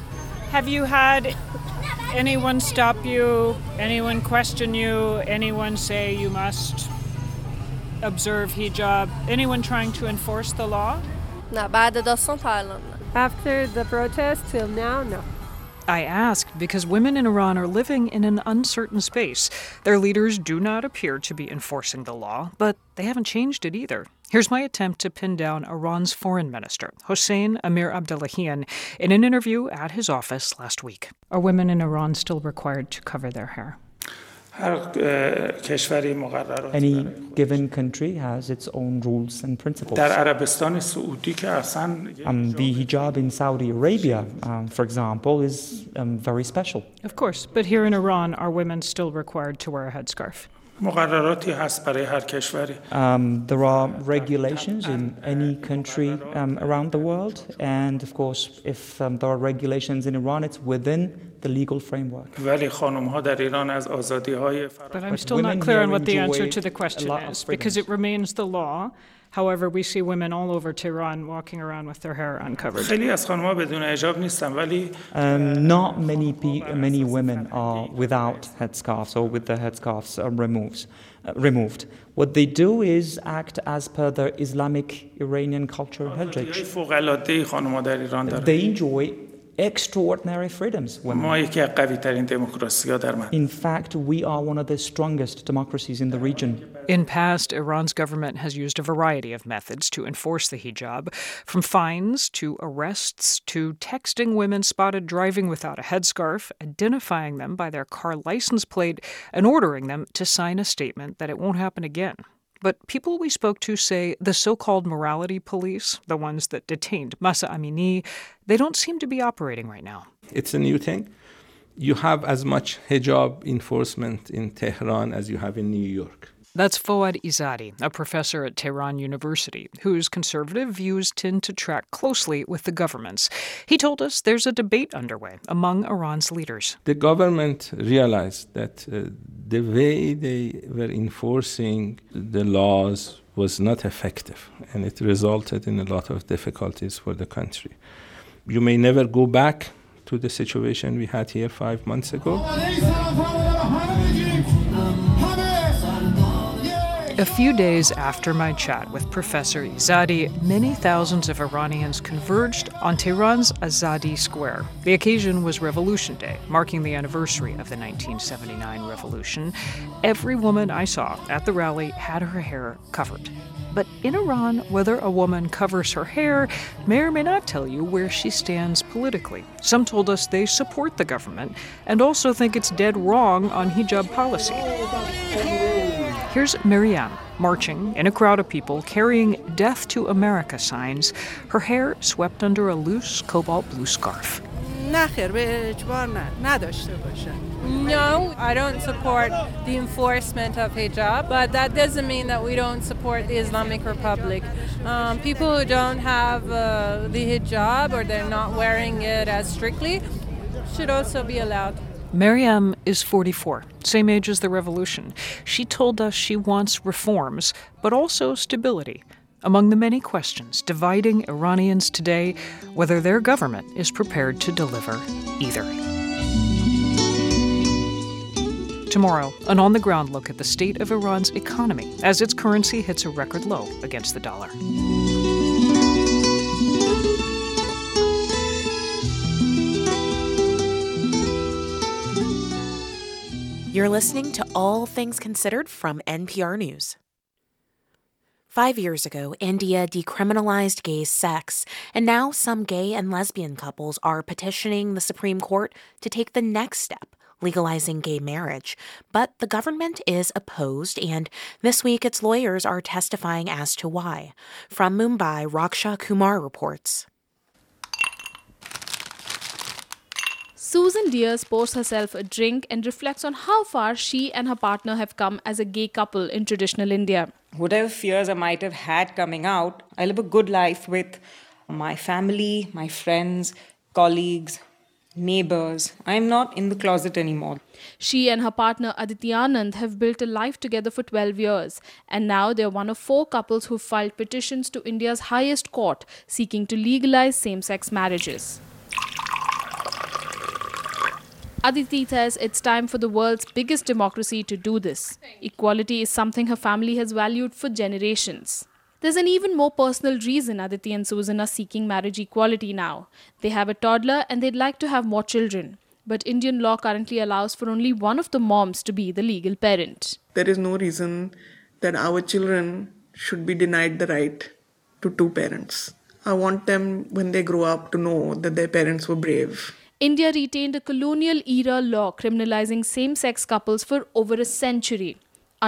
Have you had anyone stop you, anyone question you, anyone say you must observe hijab, anyone trying to enforce the law? After the protest till now, no. I asked because women in Iran are living in an uncertain space. Their leaders do not appear to be enforcing the law, but they haven't changed it either. Here's my attempt to pin down Iran's foreign minister, Hossein Amir Abdollahian, in an interview at his office last week. Are women in Iran still required to cover their hair? Any given country has its own rules and principles. Um, the hijab in Saudi Arabia, um, for example, is um, very special. Of course, but here in Iran, are women still required to wear a headscarf? Um, there are regulations in any country um, around the world, and of course, if um, there are regulations in Iran, it's within the legal framework. But I'm still not clear on what the answer to the question is, because it remains the law. However, we see women all over Tehran walking around with their hair uncovered. Um, not many pe- many women are without headscarves or with their headscarves uh, removed. Uh, removed. What they do is act as per the Islamic Iranian culture and heritage. They enjoy extraordinary freedoms. Women. In fact, we are one of the strongest democracies in the region. In past, Iran's government has used a variety of methods to enforce the hijab, from fines to arrests to texting women spotted driving without a headscarf, identifying them by their car license plate, and ordering them to sign a statement that it won't happen again. But people we spoke to say the so called morality police, the ones that detained Mahsa Amini, they don't seem to be operating right now. It's a new thing. You have as much hijab enforcement in Tehran as you have in New York. That's Fouad Izadi, a professor at Tehran University, whose conservative views tend to track closely with the government's. He told us there's a debate underway among Iran's leaders. The government realized that uh, the way they were enforcing the laws was not effective, and it resulted in a lot of difficulties for the country. You may never go back to the situation we had here five months ago. A few days after my chat with Professor Izadi, many thousands of Iranians converged on Tehran's Azadi Square. The occasion was Revolution Day, marking the anniversary of the 1979 revolution. Every woman I saw at the rally had her hair covered. But in Iran, whether a woman covers her hair may or may not tell you where she stands politically. Some told us they support the government and also think it's dead wrong on hijab policy. Here's Miriam marching in a crowd of people carrying Death to America signs, her hair swept under a loose cobalt blue scarf. No, I don't support the enforcement of hijab, but that doesn't mean that we don't support the Islamic Republic. Um, people who don't have uh, the hijab or they're not wearing it as strictly should also be allowed. Mariam is 44, same age as the revolution. She told us she wants reforms, but also stability. among the many questions dividing Iranians today, whether their government is prepared to deliver either. Tomorrow, an on the ground look at the state of Iran's economy as its currency hits a record low against the dollar. You're listening to All Things Considered from NPR News. Five years ago, India decriminalized gay sex, and now some gay and lesbian couples are petitioning the Supreme Court to take the next step, legalizing gay marriage. But the government is opposed, and this week its lawyers are testifying as to why. From Mumbai, Raksha Kumar reports. Susan Dias pours herself a drink and reflects on how far she and her partner have come as a gay couple in traditional India. Whatever fears I might have had coming out, I live a good life with my family, my friends, colleagues, neighbors. I am not in the closet anymore. She and her partner Aditi Anand have built a life together for 12 years, and now they're one of four couples who filed petitions to India's highest court seeking to legalize same sex marriages. Aditi says it's time for the world's biggest democracy to do this. Equality is something her family has valued for generations. There's an even more personal reason Aditi and Susan are seeking marriage equality now. They have a toddler and they'd like to have more children. But Indian law currently allows for only one of the moms to be the legal parent. There is no reason that our children should be denied the right to two parents. I want them, when they grow up, to know that their parents were brave India retained a colonial era law criminalizing same sex couples for over a century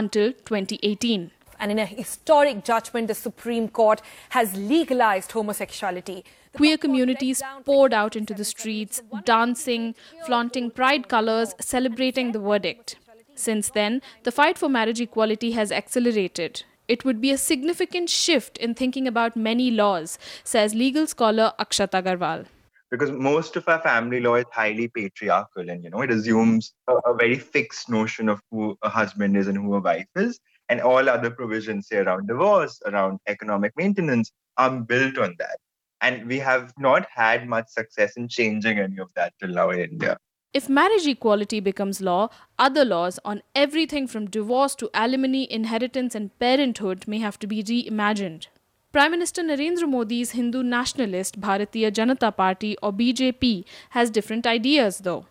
until 2018. And in a historic judgment, the Supreme Court has legalized homosexuality. The Queer communities poured out into the streets, dancing, flaunting pride colors, celebrating the verdict. Since then, the fight for marriage equality has accelerated. It would be a significant shift in thinking about many laws, says legal scholar Akshat Agarwal because most of our family law is highly patriarchal and you know it assumes a, a, very fixed notion of who a husband is and who a wife is. And all other provisions say around divorce around economic maintenance are built on that. And we have not had much success in changing any of that till now in india. If marriage equality becomes law, other laws on everything from divorce to alimony, inheritance, and parenthood may have to be reimagined. Prime Minister Narendra Modi's Hindu nationalist Bharatiya Janata Party or BJP has different ideas though.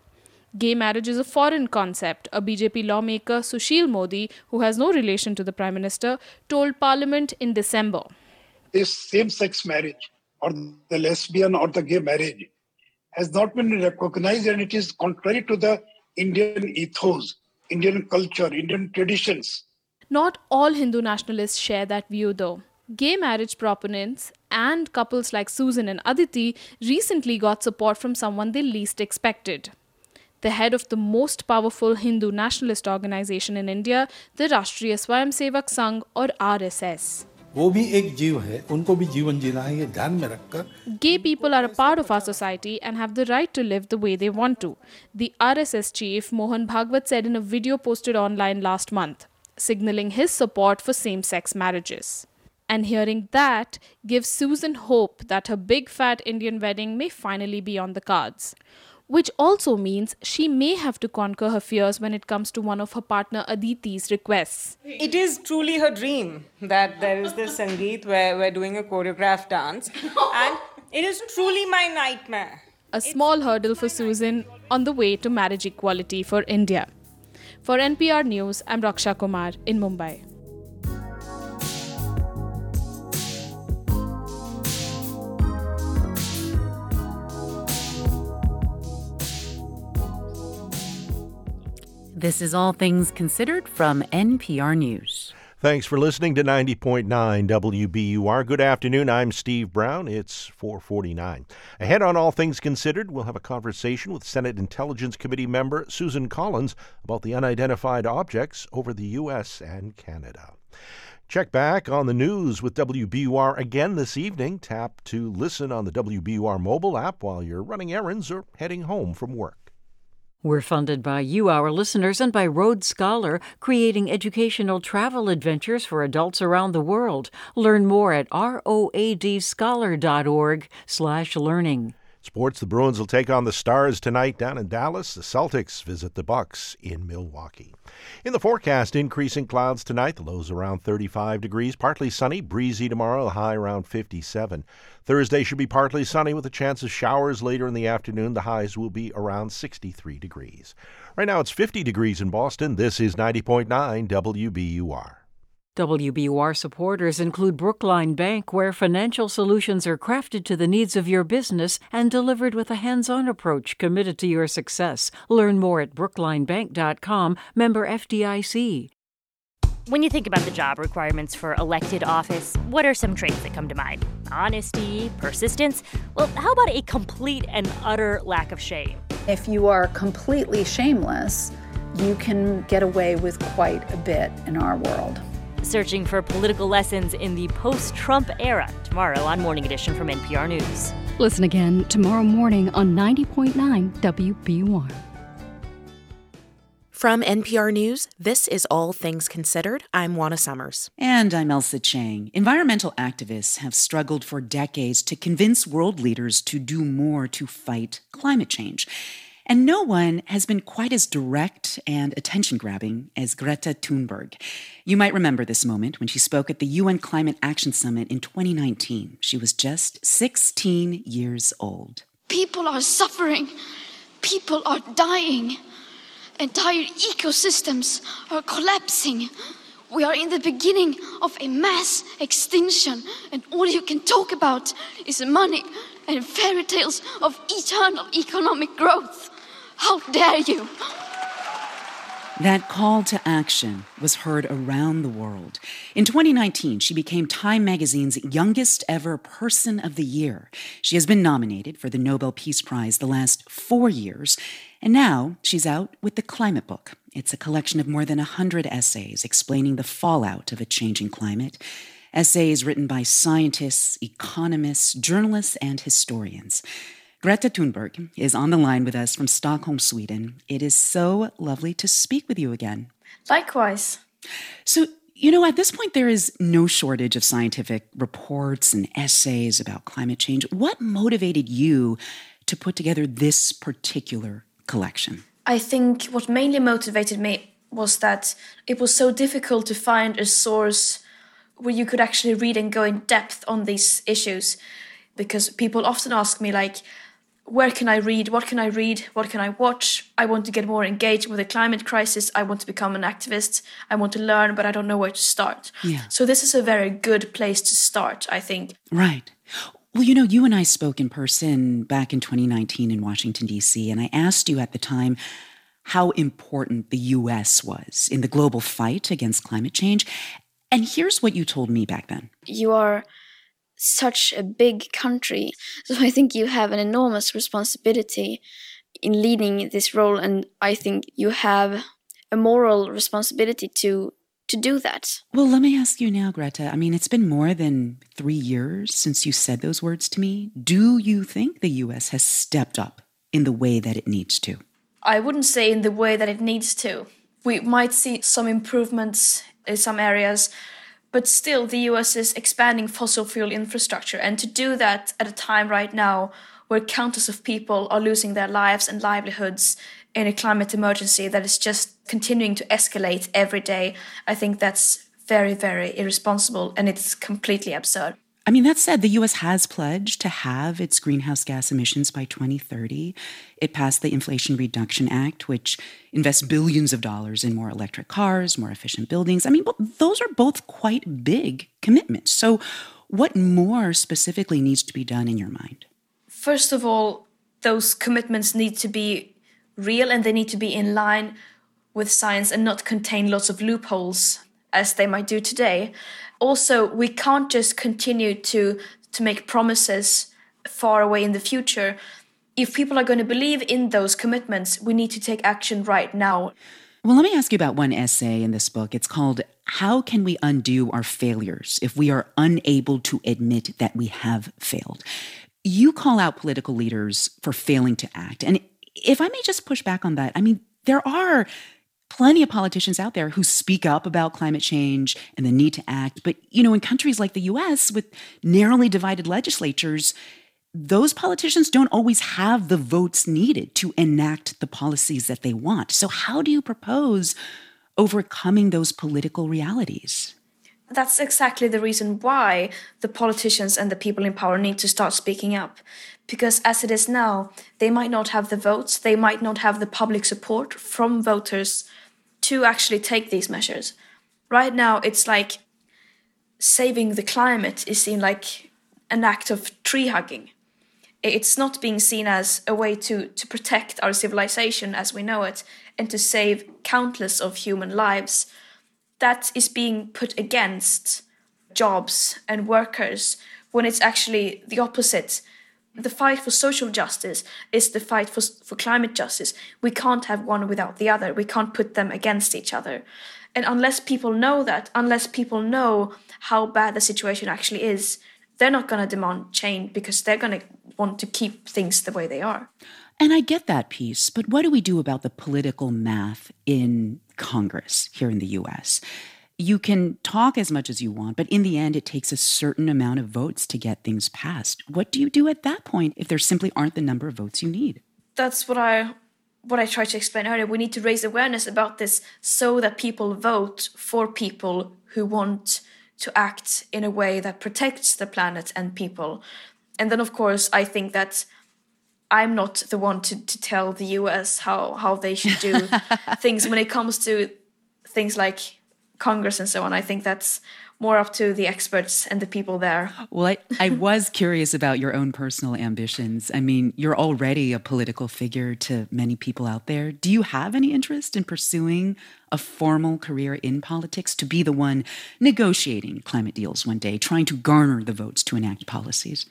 Gay marriage is a foreign concept, a BJP lawmaker Sushil Modi, who has no relation to the Prime Minister, told Parliament in December. This same sex marriage or the lesbian or the gay marriage has not been recognized and it is contrary to the Indian ethos, Indian culture, Indian traditions. Not all Hindu nationalists share that view though. Gay marriage proponents and couples like Susan and Aditi recently got support from someone they least expected the head of the most powerful Hindu nationalist organization in India, the Rashtriya Swayamsevak Sangh or RSS. Gay people are a part of our society and have the right to live the way they want to, the RSS chief Mohan Bhagwat said in a video posted online last month, signaling his support for same sex marriages. And hearing that gives Susan hope that her big fat Indian wedding may finally be on the cards. Which also means she may have to conquer her fears when it comes to one of her partner Aditi's requests. It is truly her dream that there is this Sangeet where we're doing a choreographed dance, and it is truly my nightmare. A small hurdle for Susan on the way to marriage equality for India. For NPR News, I'm Raksha Kumar in Mumbai. This is All Things Considered from NPR News. Thanks for listening to 90.9 WBUR. Good afternoon. I'm Steve Brown. It's 449. Ahead on All Things Considered, we'll have a conversation with Senate Intelligence Committee member Susan Collins about the unidentified objects over the U.S. and Canada. Check back on the news with WBUR again this evening. Tap to listen on the WBUR mobile app while you're running errands or heading home from work. We're funded by you, our listeners, and by Road Scholar, creating educational travel adventures for adults around the world. Learn more at roadscholar.org/learning. Sports: The Bruins will take on the Stars tonight down in Dallas. The Celtics visit the Bucks in Milwaukee. In the forecast, increasing clouds tonight. The lows around 35 degrees, partly sunny, breezy tomorrow, high around 57. Thursday should be partly sunny with a chance of showers later in the afternoon. The highs will be around 63 degrees. Right now it's 50 degrees in Boston. This is 90.9 WBUR. WBUR supporters include Brookline Bank, where financial solutions are crafted to the needs of your business and delivered with a hands on approach committed to your success. Learn more at brooklinebank.com, member FDIC. When you think about the job requirements for elected office, what are some traits that come to mind? Honesty, persistence? Well, how about a complete and utter lack of shame? If you are completely shameless, you can get away with quite a bit in our world. Searching for political lessons in the post Trump era tomorrow on Morning Edition from NPR News. Listen again tomorrow morning on 90.9 WBUR. From NPR News, this is All Things Considered. I'm Juana Summers. And I'm Ailsa Chang. Environmental activists have struggled for decades to convince world leaders to do more to fight climate change. And no one has been quite as direct and attention grabbing as Greta Thunberg. You might remember this moment when she spoke at the UN Climate Action Summit in 2019. She was just 16 years old. People are suffering, people are dying. Entire ecosystems are collapsing. We are in the beginning of a mass extinction, and all you can talk about is money and fairy tales of eternal economic growth. How dare you! That call to action was heard around the world. In 2019, she became Time magazine's youngest ever person of the year. She has been nominated for the Nobel Peace Prize the last four years, and now she's out with the Climate Book. It's a collection of more than 100 essays explaining the fallout of a changing climate. Essays written by scientists, economists, journalists, and historians. Greta Thunberg is on the line with us from Stockholm, Sweden. It is so lovely to speak with you again. Likewise. So, you know, at this point, there is no shortage of scientific reports and essays about climate change. What motivated you to put together this particular collection? I think what mainly motivated me was that it was so difficult to find a source where you could actually read and go in depth on these issues because people often ask me like where can I read? What can I read? What can I watch? I want to get more engaged with the climate crisis. I want to become an activist. I want to learn, but I don't know where to start. Yeah. So, this is a very good place to start, I think. Right. Well, you know, you and I spoke in person back in 2019 in Washington, D.C., and I asked you at the time how important the U.S. was in the global fight against climate change. And here's what you told me back then. You are such a big country. So I think you have an enormous responsibility in leading this role, and I think you have a moral responsibility to to do that. Well, let me ask you now, Greta. I mean, it's been more than three years since you said those words to me. Do you think the U.S. has stepped up in the way that it needs to? I wouldn't say in the way that it needs to. We might see some improvements in some areas, but still the US is expanding fossil fuel infrastructure. And to do that at a time right now where countless of people are losing their lives and livelihoods in a climate emergency that is just continuing to escalate every day, I think that's very, very irresponsible and it's completely absurd. I mean, that said, the US has pledged to have its greenhouse gas emissions by 2030. It passed the Inflation Reduction Act, which invests billions of dollars in more electric cars, more efficient buildings. I mean, those are both quite big commitments. So, what more specifically needs to be done in your mind? First of all, those commitments need to be real and they need to be in line with science and not contain lots of loopholes as they might do today. Also we can't just continue to to make promises far away in the future. If people are going to believe in those commitments we need to take action right now. Well let me ask you about one essay in this book. It's called how can we undo our failures if we are unable to admit that we have failed? You call out political leaders for failing to act. And if I may just push back on that, I mean, there are plenty of politicians out there who speak up about climate change and the need to act. But, you know, in countries like the US with narrowly divided legislatures, those politicians don't always have the votes needed to enact the policies that they want. So, how do you propose overcoming those political realities? That's exactly the reason why the politicians and the people in power need to start speaking up. Because as it is now, they might not have the votes, they might not have the public support from voters to actually take these measures. Right now, it's like saving the climate is seen like an act of tree hugging. It's not being seen as a way to, to protect our civilization as we know it and to save countless of human lives. That is being put against jobs and workers when it's actually the opposite the fight for social justice is the fight for, for climate justice. We can't have one without the other. We can't put them against each other. And unless people know that, unless people know how bad the situation actually is, they're not going to demand change because they're going to want to keep things the way they are. And I get that piece, but what do we do about the political math in Congress here in the US? You can talk as much as you want, but in the end, it takes a certain amount of votes to get things passed. What do you do at that point if there simply aren't the number of votes you need? That's what I what I tried to explain earlier. We need to raise awareness about this so that people vote for people who want to act in a way that protects the planet and people. And then, of course, I think that I'm not the one to, to tell the US how, how they should do things when it comes to things like Congress and so on. I think that's more up to the experts and the people there. Well, I, I was curious about your own personal ambitions. I mean, you're already a political figure to many people out there. Do you have any interest in pursuing a formal career in politics to be the one negotiating climate deals one day, trying to garner the votes to enact policies?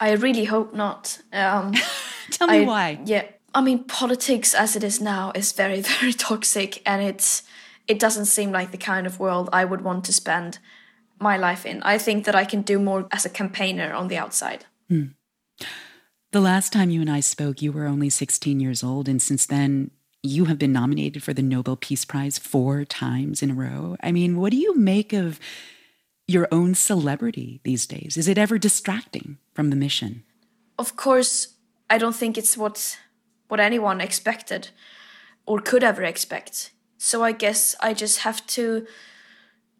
I really hope not. Um, Tell me I, why. Yeah. I mean, politics as it is now is very, very toxic and it's it doesn't seem like the kind of world I would want to spend my life in. I think that I can do more as a campaigner on the outside. Hmm. The last time you and I spoke, you were only 16 years old, and since then, you have been nominated for the Nobel Peace Prize four times in a row. I mean, what do you make of your own celebrity these days? Is it ever distracting from the mission? Of course, I don't think it's what what anyone expected or could ever expect. So I guess I just have to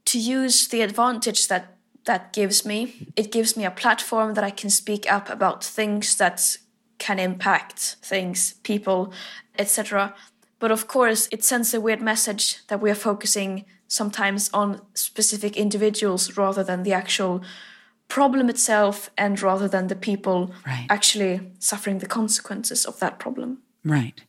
to use the advantage that that gives me. It gives me a platform that I can speak up about things that can impact things, people, etc. But of course, it sends a weird message that we are focusing sometimes on specific individuals rather than the actual problem itself and rather than the people right. actually suffering the consequences of that problem. Right.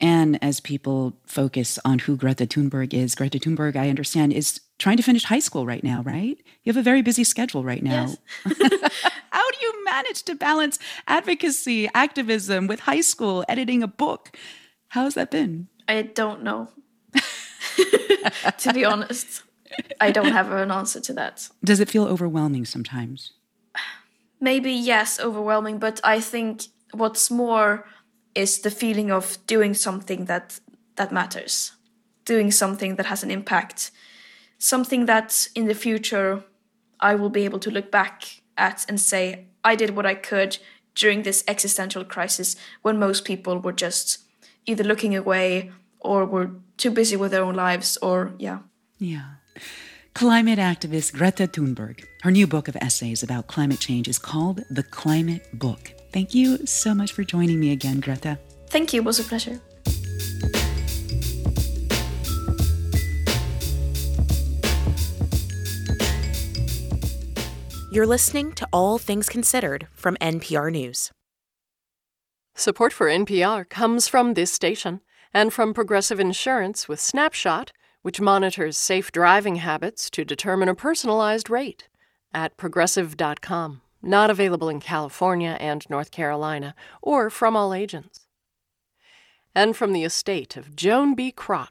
And as people focus on who Greta Thunberg is, Greta Thunberg, I understand, is trying to finish high school right now, right? You have a very busy schedule right now. Yes. How do you manage to balance advocacy, activism with high school, editing a book? How has that been? I don't know. to be honest, I don't have an answer to that. Does it feel overwhelming sometimes? Maybe, yes, overwhelming, but I think what's more is the feeling of doing something that that matters doing something that has an impact something that in the future i will be able to look back at and say i did what i could during this existential crisis when most people were just either looking away or were too busy with their own lives or yeah yeah Climate activist Greta Thunberg. Her new book of essays about climate change is called The Climate Book. Thank you so much for joining me again, Greta. Thank you, it was a pleasure. You're listening to All Things Considered from NPR News. Support for NPR comes from this station and from Progressive Insurance with Snapshot, which monitors safe driving habits to determine a personalized rate at progressive.com. Not available in California and North Carolina or from all agents. And from the estate of Joan B. Kroc,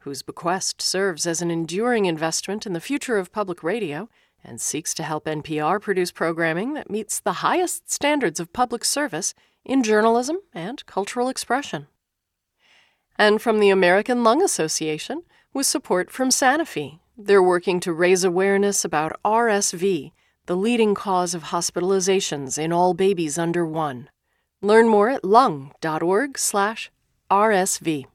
whose bequest serves as an enduring investment in the future of public radio and seeks to help NPR produce programming that meets the highest standards of public service in journalism and cultural expression. and from the American Lung Association with support from Sanofi. They're working to raise awareness about RSV, the leading cause of hospitalizations in all babies under 1. Learn more at lung.org/rsv.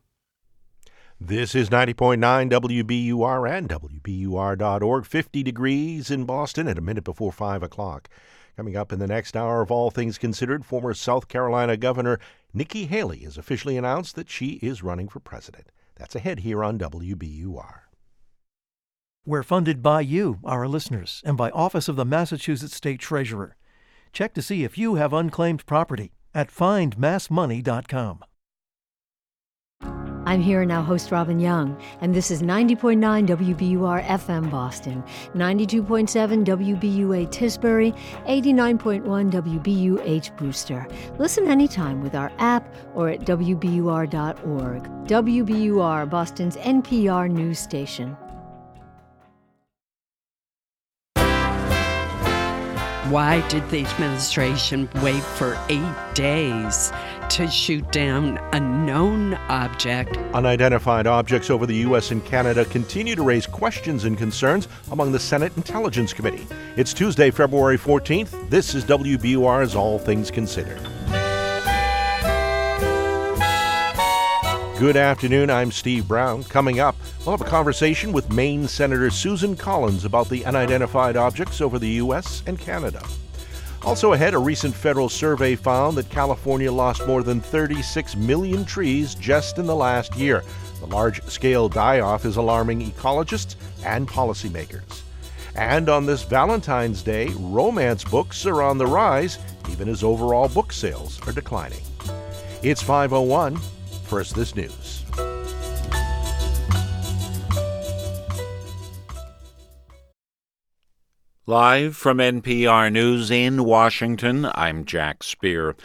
This is 90.9 WBUR and WBUR.org. 50 degrees in Boston at a minute before 5 o'clock. Coming up in the next hour of All Things Considered, former South Carolina Governor Nikki Haley has officially announced that she is running for president. That's ahead here on WBUR. We're funded by you, our listeners, and by Office of the Massachusetts State Treasurer. Check to see if you have unclaimed property at findmassmoney.com. I'm here now, host Robin Young, and this is 90.9 WBUR FM Boston, 92.7 WBUA Tisbury, 89.1 WBUH Brewster. Listen anytime with our app or at WBUR.org. WBUR, Boston's NPR news station. Why did the administration wait for eight days to shoot down a known object? Unidentified objects over the U.S. and Canada continue to raise questions and concerns among the Senate Intelligence Committee. It's Tuesday, February 14th. This is WBUR's All Things Considered. Good afternoon. I'm Steve Brown. Coming up, we'll have a conversation with Maine Senator Susan Collins about the unidentified objects over the U.S. and Canada. Also ahead, a recent federal survey found that California lost more than 36 million trees just in the last year. The large scale die off is alarming ecologists and policymakers. And on this Valentine's Day, romance books are on the rise, even as overall book sales are declining. It's 501. This news. Live from NPR News in Washington, I'm Jack Speer.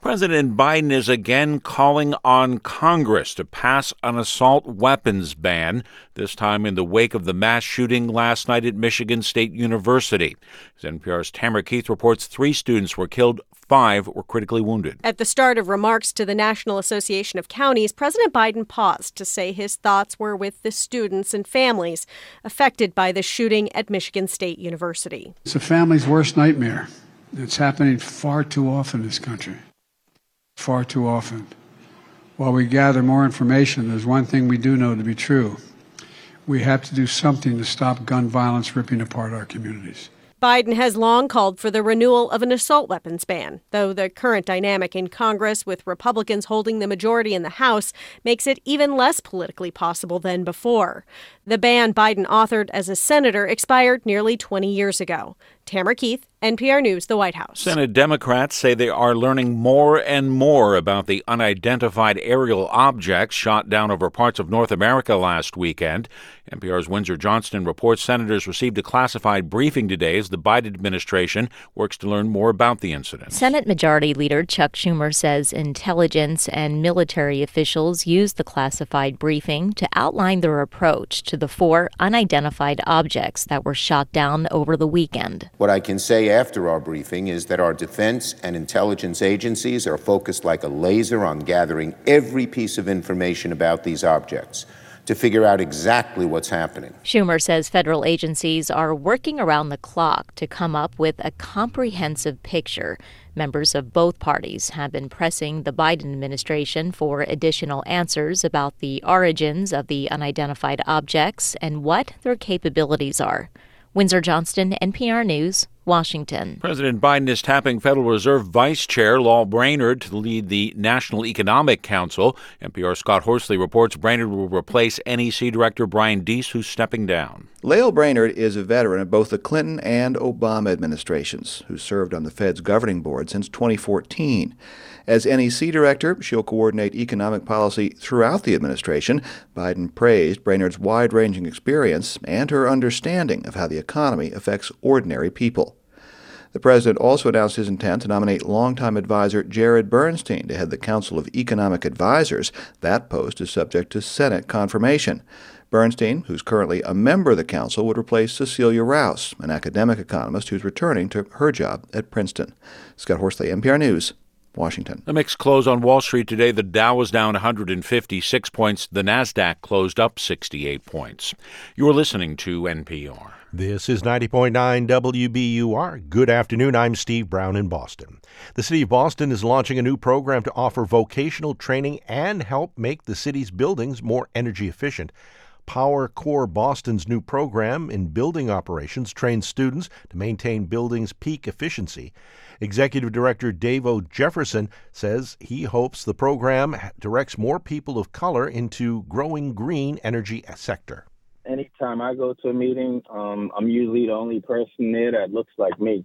President Biden is again calling on Congress to pass an assault weapons ban, this time in the wake of the mass shooting last night at Michigan State University. As NPR's Tamara Keith reports, three students were killed, five were critically wounded. At the start of remarks to the National Association of Counties, President Biden paused to say his thoughts were with the students and families affected by the shooting at Michigan State University. It's a family's worst nightmare. It's happening far too often in this country. Far too often. While we gather more information, there's one thing we do know to be true. We have to do something to stop gun violence ripping apart our communities. Biden has long called for the renewal of an assault weapons ban, though the current dynamic in Congress, with Republicans holding the majority in the House, makes it even less politically possible than before. The ban Biden authored as a senator expired nearly 20 years ago. Tamara Keith, NPR News, the White House. Senate Democrats say they are learning more and more about the unidentified aerial objects shot down over parts of North America last weekend. NPR's Windsor Johnston reports senators received a classified briefing today as the Biden administration works to learn more about the incident. Senate Majority Leader Chuck Schumer says intelligence and military officials used the classified briefing to outline their approach to the four unidentified objects that were shot down over the weekend. What I can say after our briefing is that our defense and intelligence agencies are focused like a laser on gathering every piece of information about these objects to figure out exactly what's happening. Schumer says federal agencies are working around the clock to come up with a comprehensive picture. Members of both parties have been pressing the Biden administration for additional answers about the origins of the unidentified objects and what their capabilities are. Windsor Johnston, NPR News, Washington. President Biden is tapping Federal Reserve Vice Chair Lael Brainard to lead the National Economic Council. NPR Scott Horsley reports Brainard will replace NEC Director Brian Deese, who's stepping down. Lael Brainard is a veteran of both the Clinton and Obama administrations, who served on the Fed's governing board since 2014. As NEC director, she'll coordinate economic policy throughout the administration. Biden praised Brainard's wide ranging experience and her understanding of how the economy affects ordinary people. The president also announced his intent to nominate longtime advisor Jared Bernstein to head the Council of Economic Advisers. That post is subject to Senate confirmation. Bernstein, who's currently a member of the council, would replace Cecilia Rouse, an academic economist who's returning to her job at Princeton. Scott Horsley, NPR News, Washington. The mixed close on Wall Street today. The Dow was down 156 points. The Nasdaq closed up 68 points. You're listening to NPR. This is 90.9 WBUR. Good afternoon. I'm Steve Brown in Boston. The City of Boston is launching a new program to offer vocational training and help make the city's buildings more energy efficient. PowerCorps Boston's new program in building operations trains students to maintain buildings' peak efficiency. Executive Director Davo Jefferson says he hopes the program directs more people of color into growing green energy sector anytime I go to a meeting, um, I'm usually the only person there that looks like me.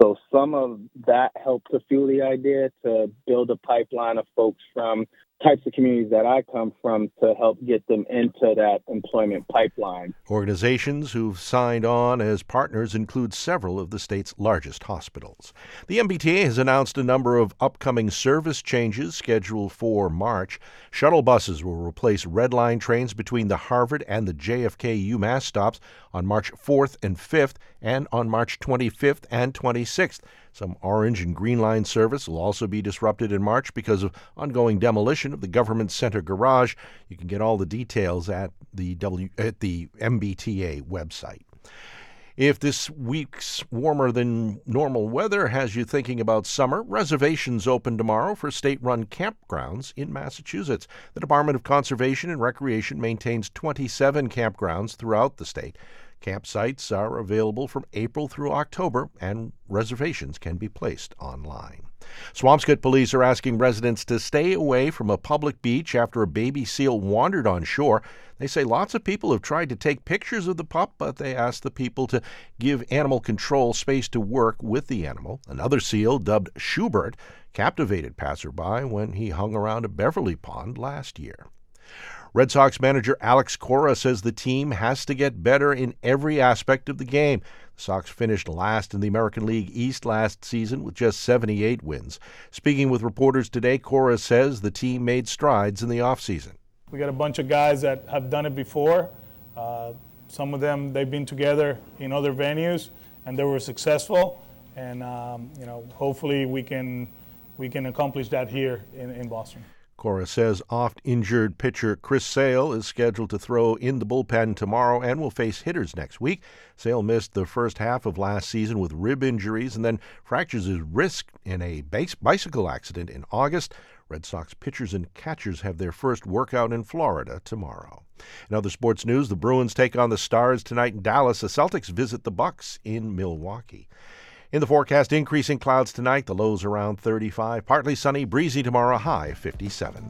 So some of that helped to fuel the idea to build a pipeline of folks from types of communities that I come from to help get them into that employment pipeline. Organizations who've signed on as partners include several of the state's largest hospitals. The MBTA has announced a number of upcoming service changes scheduled for March. Shuttle buses will replace Red Line trains between the Harvard and the JFK UMass stops on March 4th and 5th and on March 25th and 26th. Some orange and green line service will also be disrupted in March because of ongoing demolition of the government center garage. You can get all the details at the W at the MBTA website. If this week's warmer than normal weather has you thinking about summer, reservations open tomorrow for state run campgrounds in Massachusetts. The Department of Conservation and Recreation maintains 27 campgrounds throughout the state. Campsites are available from April through October, and reservations can be placed online. Swampscott police are asking residents to stay away from a public beach after a baby seal wandered on shore. They say lots of people have tried to take pictures of the pup, but they ask the people to give animal control space to work with the animal. Another seal, dubbed Schubert, captivated passerby when he hung around a Beverly pond last year. Red Sox manager Alex Cora says the team has to get better in every aspect of the game. The Sox finished last in the American League East last season with just 78 wins. Speaking with reporters today, Cora says the team made strides in the offseason. We got a bunch of guys that have done it before. Uh, some of them, they've been together in other venues and they were successful. And, um, you know, hopefully we can, we can accomplish that here in, in Boston. Cora says oft injured pitcher Chris Sale is scheduled to throw in the bullpen tomorrow and will face hitters next week. Sale missed the first half of last season with rib injuries and then fractures his wrist in a base bicycle accident in August. Red Sox pitchers and catchers have their first workout in Florida tomorrow. In other sports news, the Bruins take on the Stars tonight in Dallas. The Celtics visit the Bucks in Milwaukee. In the forecast, increasing clouds tonight, the lows around 35. Partly sunny, breezy tomorrow, high 57.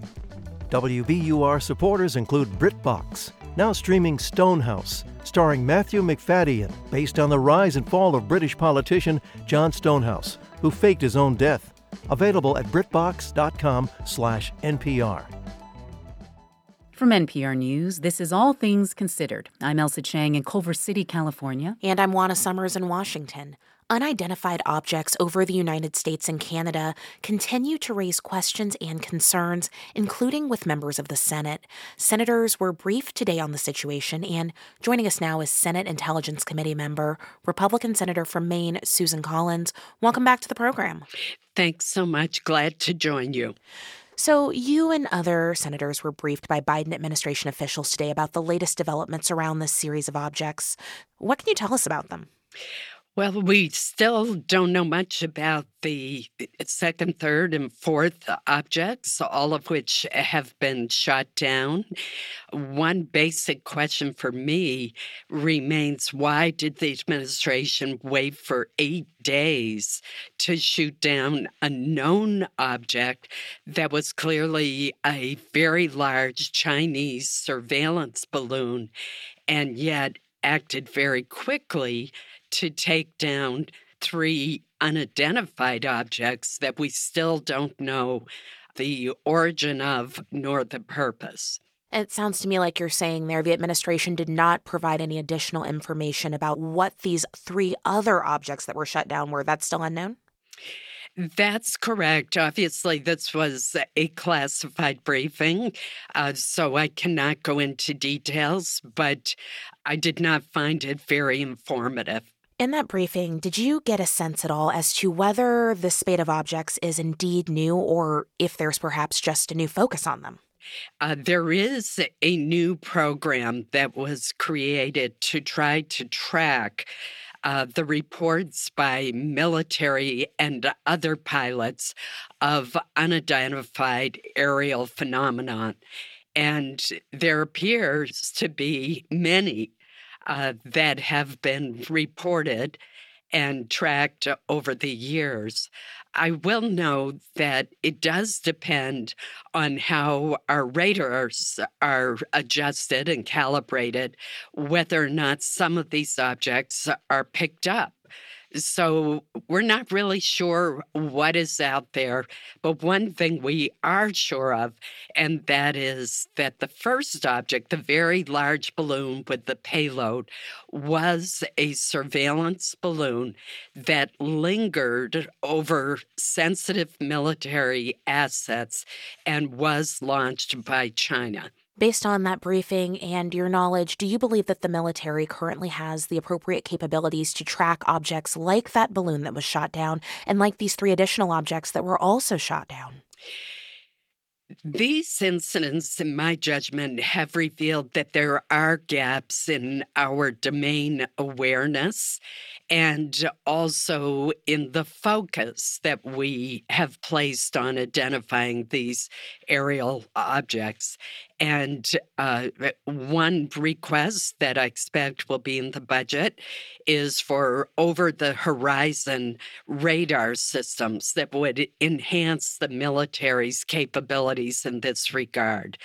WBUR supporters include BritBox, now streaming Stonehouse, starring Matthew Macfadyen, based on the rise and fall of British politician John Stonehouse, who faked his own death. Available at BritBox.com/npr. From NPR News, this is All Things Considered. I'm Ailsa Chang in Culver City, California. And I'm Juana Summers in Washington unidentified objects over the United States and Canada continue to raise questions and concerns, including with members of the Senate. Senators were briefed today on the situation, and joining us now is Senate Intelligence Committee member, Republican Senator from Maine, Susan Collins. Welcome back to the program. Thanks so much. Glad to join you. So, you and other senators were briefed by Biden administration officials today about the latest developments around this series of objects. What can you tell us about them? Well, we still don't know much about the second, third, and fourth objects, all of which have been shot down. One basic question for me remains why did the administration wait for eight days to shoot down a known object that was clearly a very large Chinese surveillance balloon and yet acted very quickly? To take down three unidentified objects that we still don't know the origin of nor the purpose. It sounds to me like you're saying there the administration did not provide any additional information about what these three other objects that were shut down were. That's still unknown? That's correct. Obviously, this was a classified briefing, uh, so I cannot go into details, but I did not find it very informative. In that briefing, did you get a sense at all as to whether the spate of objects is indeed new or if there's perhaps just a new focus on them? Uh, there is a new program that was created to try to track uh, the reports by military and other pilots of unidentified aerial phenomenon. And there appears to be many uh, that have been reported and tracked over the years. I will know that it does depend on how our radars are adjusted and calibrated, whether or not some of these objects are picked up. So we're not really sure what is out there. But one thing we are sure of, and that is that the first object, the very large balloon with the payload, was a surveillance balloon that lingered over sensitive military assets and was launched by China. Based on that briefing and your knowledge, do you believe that the military currently has the appropriate capabilities to track objects like that balloon that was shot down and like these three additional objects that were also shot down? These incidents, in my judgment, have revealed that there are gaps in our domain awareness and also in the focus that we have placed on identifying these aerial objects. And uh, one request that I expect will be in the budget is for over the horizon radar systems that would enhance the military's capabilities in this regard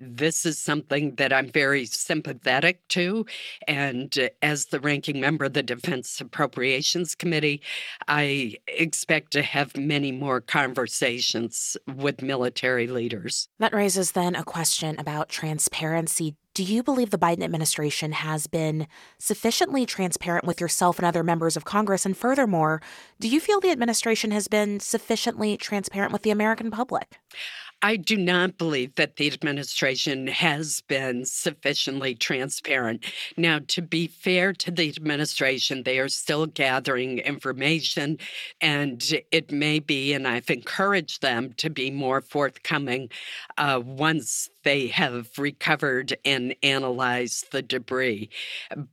this is something that I'm very sympathetic to. And uh, as the ranking member of the Defense Appropriations Committee, I expect to have many more conversations with military leaders. That raises then a question about transparency. Do you believe the Biden administration has been sufficiently transparent with yourself and other members of Congress? And furthermore, do you feel the administration has been sufficiently transparent with the American public? I do not believe that the administration has been sufficiently transparent. Now, to be fair to the administration, they are still gathering information, and it may be, and I've encouraged them to be more forthcoming uh, once they have recovered and analyzed the debris.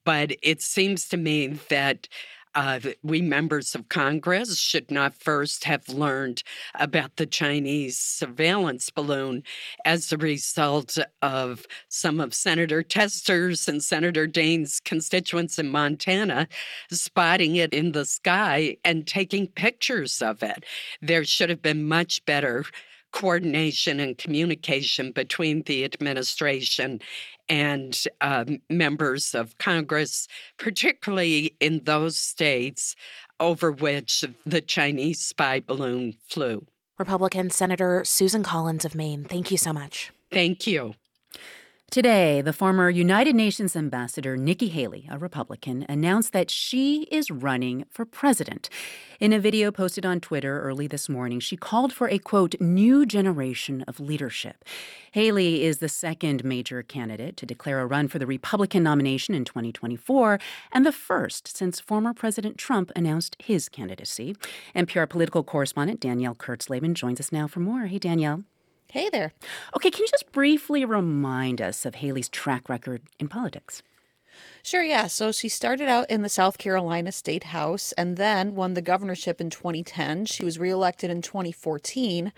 But it seems to me that uh, we members of Congress should not first have learned about the Chinese surveillance balloon as a result of some of Senator Tester's and Senator Daines' constituents in Montana spotting it in the sky and taking pictures of it. There should have been much better coordination and communication between the administration and uh, members of Congress, particularly in those states over which the Chinese spy balloon flew. Republican Senator Susan Collins of Maine, thank you so much. Thank you. Today, the former United Nations ambassador Nikki Haley, a Republican, announced that she is running for president. In a video posted on Twitter early this morning, she called for a quote, new generation of leadership. Haley is the second major candidate to declare a run for the Republican nomination in 2024 and the first since former President Trump announced his candidacy. NPR political correspondent Danielle Kurtzleben joins us now for more. Hey, Danielle. Hey there. Okay, can you just briefly remind us of Haley's track record in politics? Sure, yeah. So she started out in the South Carolina State House and then won the governorship in 2010. She was reelected in 2014.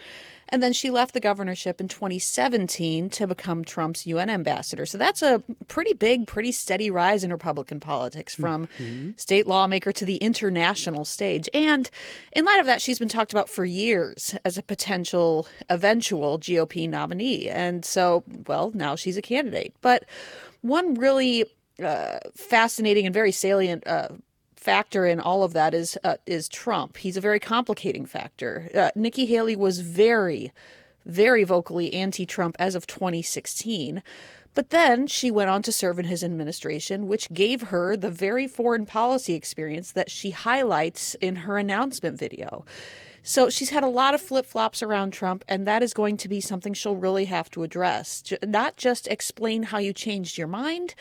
And then she left the governorship in 2017 to become Trump's UN ambassador. So that's a pretty big, pretty steady rise in Republican politics from mm-hmm. state lawmaker to the international stage. And in light of that, she's been talked about for years as a potential eventual GOP nominee. And so, well, now she's a candidate. But one really uh, fascinating and very salient uh, factor in all of that is uh, is Trump. He's a very complicating factor. Uh, Nikki Haley was very, very vocally anti-Trump as of 2016. But then she went on to serve in his administration, which gave her the very foreign policy experience that she highlights in her announcement video. So she's had a lot of flip flops around Trump, and that is going to be something she'll really have to address. Not just explain how you changed your mind,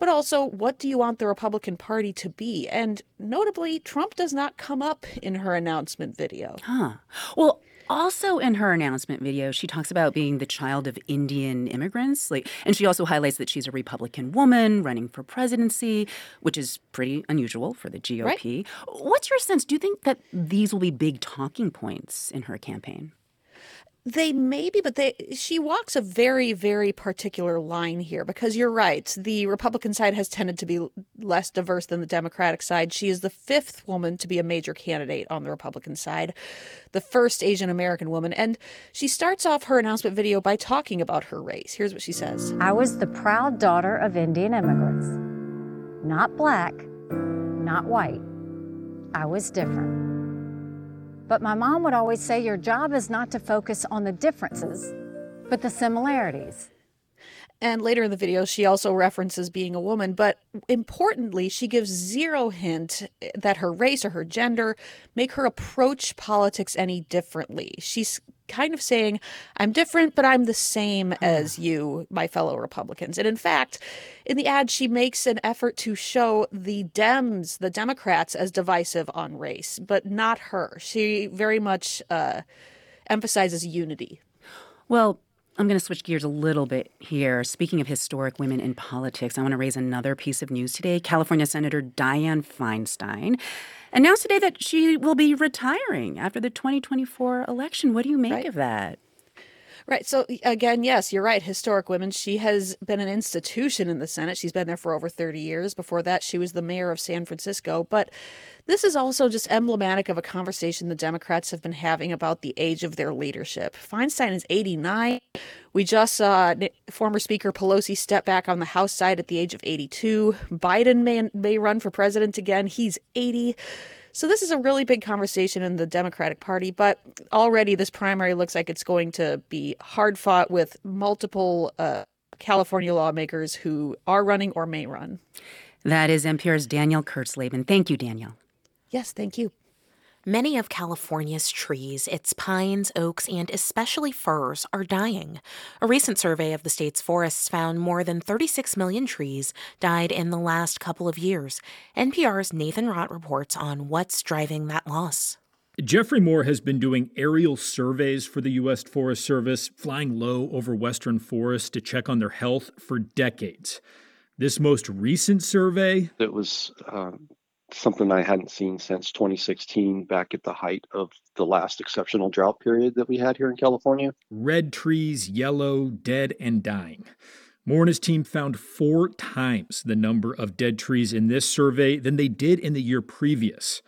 but also what do you want the Republican Party to be? And notably, Trump does not come up in her announcement video. Huh. Well, also in her announcement video, she talks about being the child of Indian immigrants. Like, and she also highlights that she's a Republican woman running for presidency, which is pretty unusual for the GOP. Right. What's your sense? Do you think that these will be big talking points in her campaign? They may be, but they she walks a very, very particular line here because you're right. The Republican side has tended to be less diverse than the Democratic side. She is the fifth woman to be a major candidate on the Republican side, the first Asian American woman. And she starts off her announcement video by talking about her race. Here's what she says I was the proud daughter of Indian immigrants, not black, not white. I was different. But my mom would always say your job is not to focus on the differences, but the similarities. And later in the video, she also references being a woman, but importantly, she gives zero hint that her race or her gender make her approach politics any differently. She's kind of saying, I'm different, but I'm the same as you, my fellow Republicans. And in fact, in the ad, she makes an effort to show the Dems, the Democrats, as divisive on race, but not her. She very much uh, emphasizes unity. Well, I'm going to switch gears a little bit here. Speaking of historic women in politics, I want to raise another piece of news today. California Senator Dianne Feinstein announced today that she will be retiring after the 2024 election. What do you make right. of that? Right. So, again, yes, you're right. Historic women. She has been an institution in the Senate. She's been there for over 30 years. Before that, she was the mayor of San Francisco. But this is also just emblematic of a conversation the Democrats have been having about the age of their leadership. Feinstein is 89. We just saw former Speaker Pelosi step back on the House side at the age of 82. Biden may, may run for president again. He's 80. So this is a really big conversation in the Democratic Party, but already this primary looks like it's going to be hard fought with multiple uh, California lawmakers who are running or may run. That is NPR's Danielle Kurtzleben. Thank you, Danielle. Yes, thank you. Many of California's trees, its pines, oaks, and especially firs, are dying. A recent survey of the state's forests found more than 36 million trees died in the last couple of years. NPR's Nathan Rott reports on what's driving that loss. Jeffrey Moore has been doing aerial surveys for the U.S. Forest Service, flying low over western forests to check on their health for decades. This most recent survey. It was uh, something I hadn't seen since 2016, back at the height of the last exceptional drought period that we had here in California. Red trees, yellow, dead, and dying. Moore and his team found four times the number of dead trees in this survey than they did in the year previous.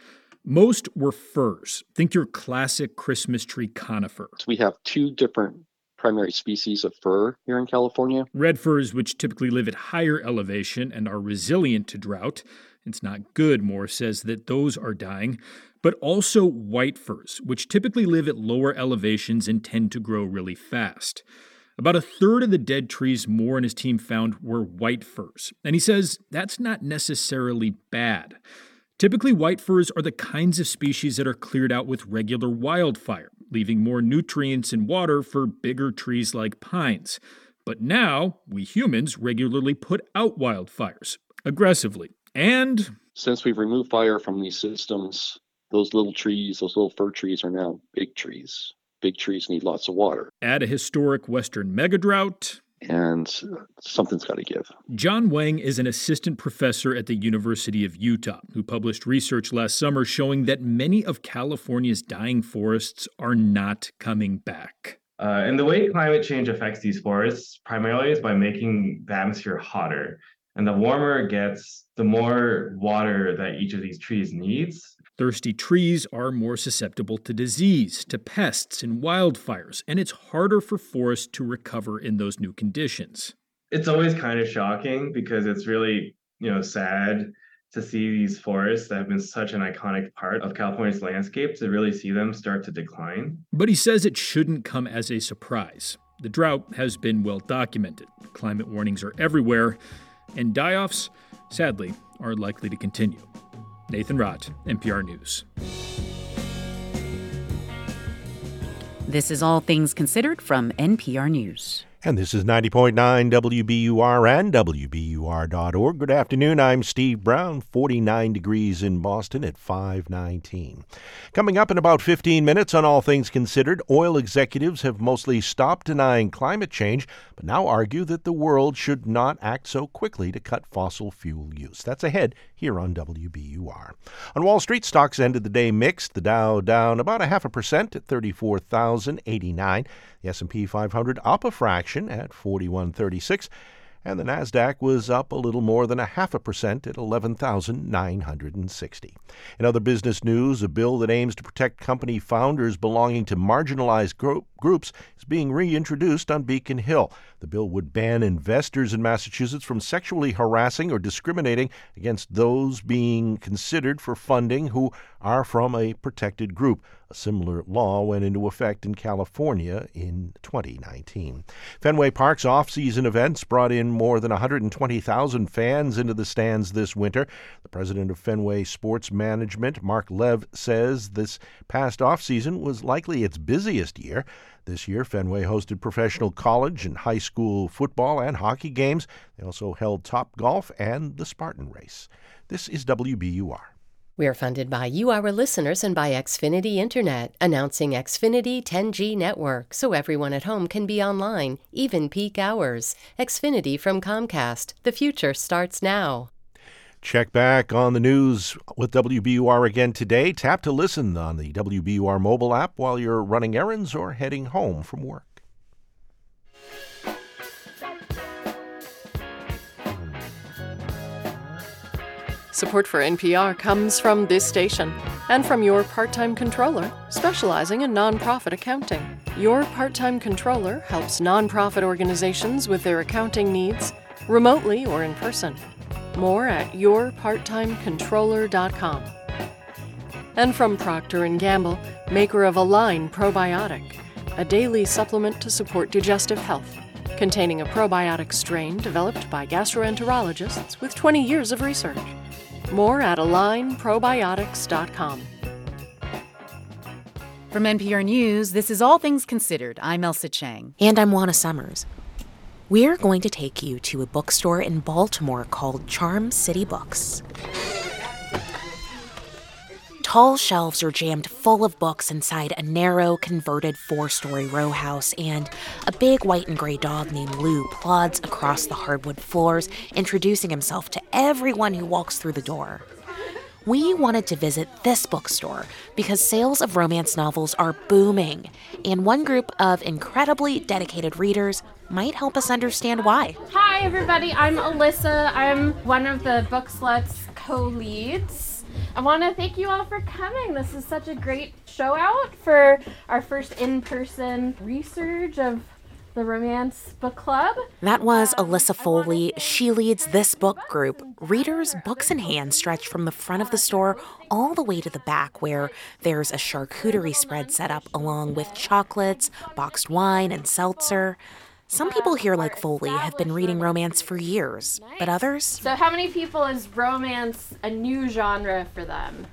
Most were firs. Think your classic Christmas tree conifer. We have two different primary species of fir here in California. Red firs, which typically live at higher elevation and are resilient to drought, it's not good, Moore says that those are dying, but also white firs, which typically live at lower elevations and tend to grow really fast. About a third of the dead trees Moore and his team found were white firs, and he says that's not necessarily bad. Typically, white firs are the kinds of species that are cleared out with regular wildfire, leaving more nutrients and water for bigger trees like pines. But now, we humans regularly put out wildfires aggressively and since we've removed fire from these systems, those little trees, those little fir trees are now big trees. Big trees need lots of water. Add a historic Western megadrought. And something's got to give. John Wang is an assistant professor at the University of Utah who published research last summer showing that many of California's dying forests are not coming back. Uh, and the way climate change affects these forests primarily is by making the atmosphere hotter. And the warmer it gets, the more water that each of these trees needs. Thirsty trees are more susceptible to disease, to pests, and wildfires, and it's harder for forests to recover in those new conditions. It's always kind of shocking because it's really, you know, sad to see these forests that have been such an iconic part of California's landscape to really see them start to decline. But he says it shouldn't come as a surprise. The drought has been well documented. Climate warnings are everywhere, and die offs, sadly, are likely to continue. Nathan Rott, NPR News. This is All Things Considered from NPR News. And this is 90.9 WBUR and WBUR.org. Good afternoon. I'm Steve Brown, 49 degrees in Boston at 519. Coming up in about 15 minutes on All Things Considered, oil executives have mostly stopped denying climate change, but now argue that the world should not act so quickly to cut fossil fuel use. That's ahead here on WBUR. On Wall Street, stocks ended the day mixed. The Dow down about a half a percent at 34,089. The S&P 500 up a fraction at 4136 and the Nasdaq was up a little more than a half a percent at 11,960. In other business news, a bill that aims to protect company founders belonging to marginalized gro- groups is being reintroduced on Beacon Hill. The bill would ban investors in Massachusetts from sexually harassing or discriminating against those being considered for funding who are from a protected group. A similar law went into effect in California in 2019. Fenway Park's off season events brought in more than 120,000 fans into the stands this winter. The president of Fenway Sports Management, Mark Lev, says this past off season was likely its busiest year. This year, Fenway hosted professional college and high school football and hockey games. They also held Top Golf and the Spartan Race. This is WBUR. We are funded by you, our listeners, and by Xfinity Internet, announcing Xfinity 10G network so everyone at home can be online, even peak hours. Xfinity from Comcast. The future starts now. Check back on the news with WBUR again today. Tap to listen on the WBUR mobile app while you're running errands or heading home from work. Support for NPR comes from this station and from your part time controller, specializing in nonprofit accounting. Your part time controller helps nonprofit organizations with their accounting needs, remotely or in person. More at yourparttimecontroller.com. And from Procter & Gamble, maker of Align Probiotic, a daily supplement to support digestive health, containing a probiotic strain developed by gastroenterologists with 20 years of research. More at alignprobiotics.com. From NPR News, this is All Things Considered. I'm Ailsa Chang. And I'm Juana Summers. We're going to take you to a bookstore in Baltimore called Charm City Books. Tall shelves are jammed full of books inside a narrow, converted four story row house, and a big white and gray dog named Lou plods across the hardwood floors, introducing himself to everyone who walks through the door. We wanted to visit this bookstore because sales of romance novels are booming, and one group of incredibly dedicated readers might help us understand why. Hi, everybody. I'm Alyssa. I'm one of the Book Sluts co leads. I want to thank you all for coming. This is such a great show out for our first in person research of the Romance Book Club. That was um, Alyssa Foley. She leads this book group. Readers, books in hand, stretch from the front of the store all the way to the back, where there's a charcuterie spread set up along with chocolates, boxed wine, and seltzer. Some people here, like Foley, have been reading romance for years, but others? So, how many people is romance a new genre for them?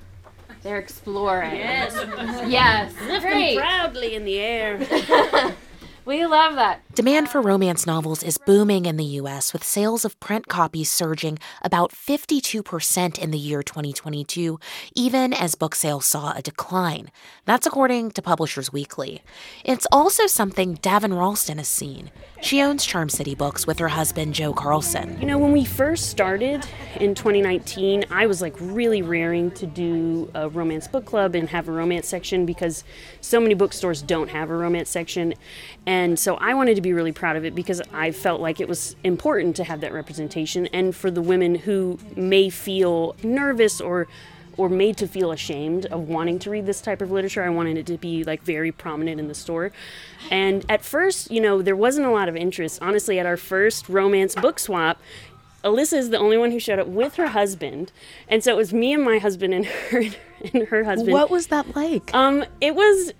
They're exploring. Yes. yes. Lifting Great. proudly in the air. we love that. Demand for romance novels is booming in the U.S., with sales of print copies surging about 52% in the year 2022, even as book sales saw a decline. That's according to Publishers Weekly. It's also something Davin Ralston has seen. She owns Charm City Books with her husband, Joe Carlson. You know, when we first started in 2019, I was like really raring to do a romance book club and have a romance section because so many bookstores don't have a romance section. And so I wanted to be really proud of it because I felt like it was important to have that representation and for the women who may feel nervous or or made to feel ashamed of wanting to read this type of literature. I wanted it to be like very prominent in the store. And at first, you know, there wasn't a lot of interest. Honestly, at our first romance book swap, Alyssa is the only one who showed up with her husband, and so it was me and my husband and her and her husband. What was that like? Um, it was.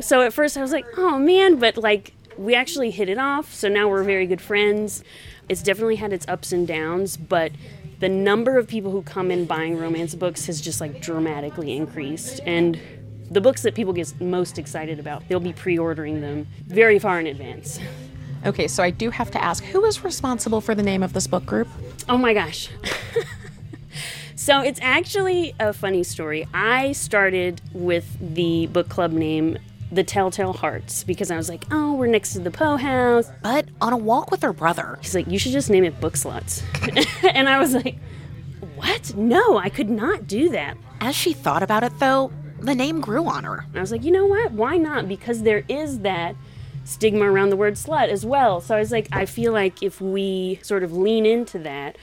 So at first I was like, oh man, but like we actually hit it off. So now we're very good friends. It's definitely had its ups and downs, but the number of people who come in buying romance books has just like dramatically increased, and the books that people get most excited about, they'll be pre-ordering them very far in advance. Okay, so I do have to ask who is responsible for the name of this book group? Oh my gosh. so it's actually a funny story. I started with the book club name the Telltale Hearts because I was like, oh, we're next to the Poe House. But on a walk with her brother, he's like, you should just name it Book Sluts. and I was like, what? No, I could not do that. As she thought about it, though, the name grew on her. I was like, you know what? Why not? Because there is that stigma around the word slut as well. So I was like, I feel like if we sort of lean into that,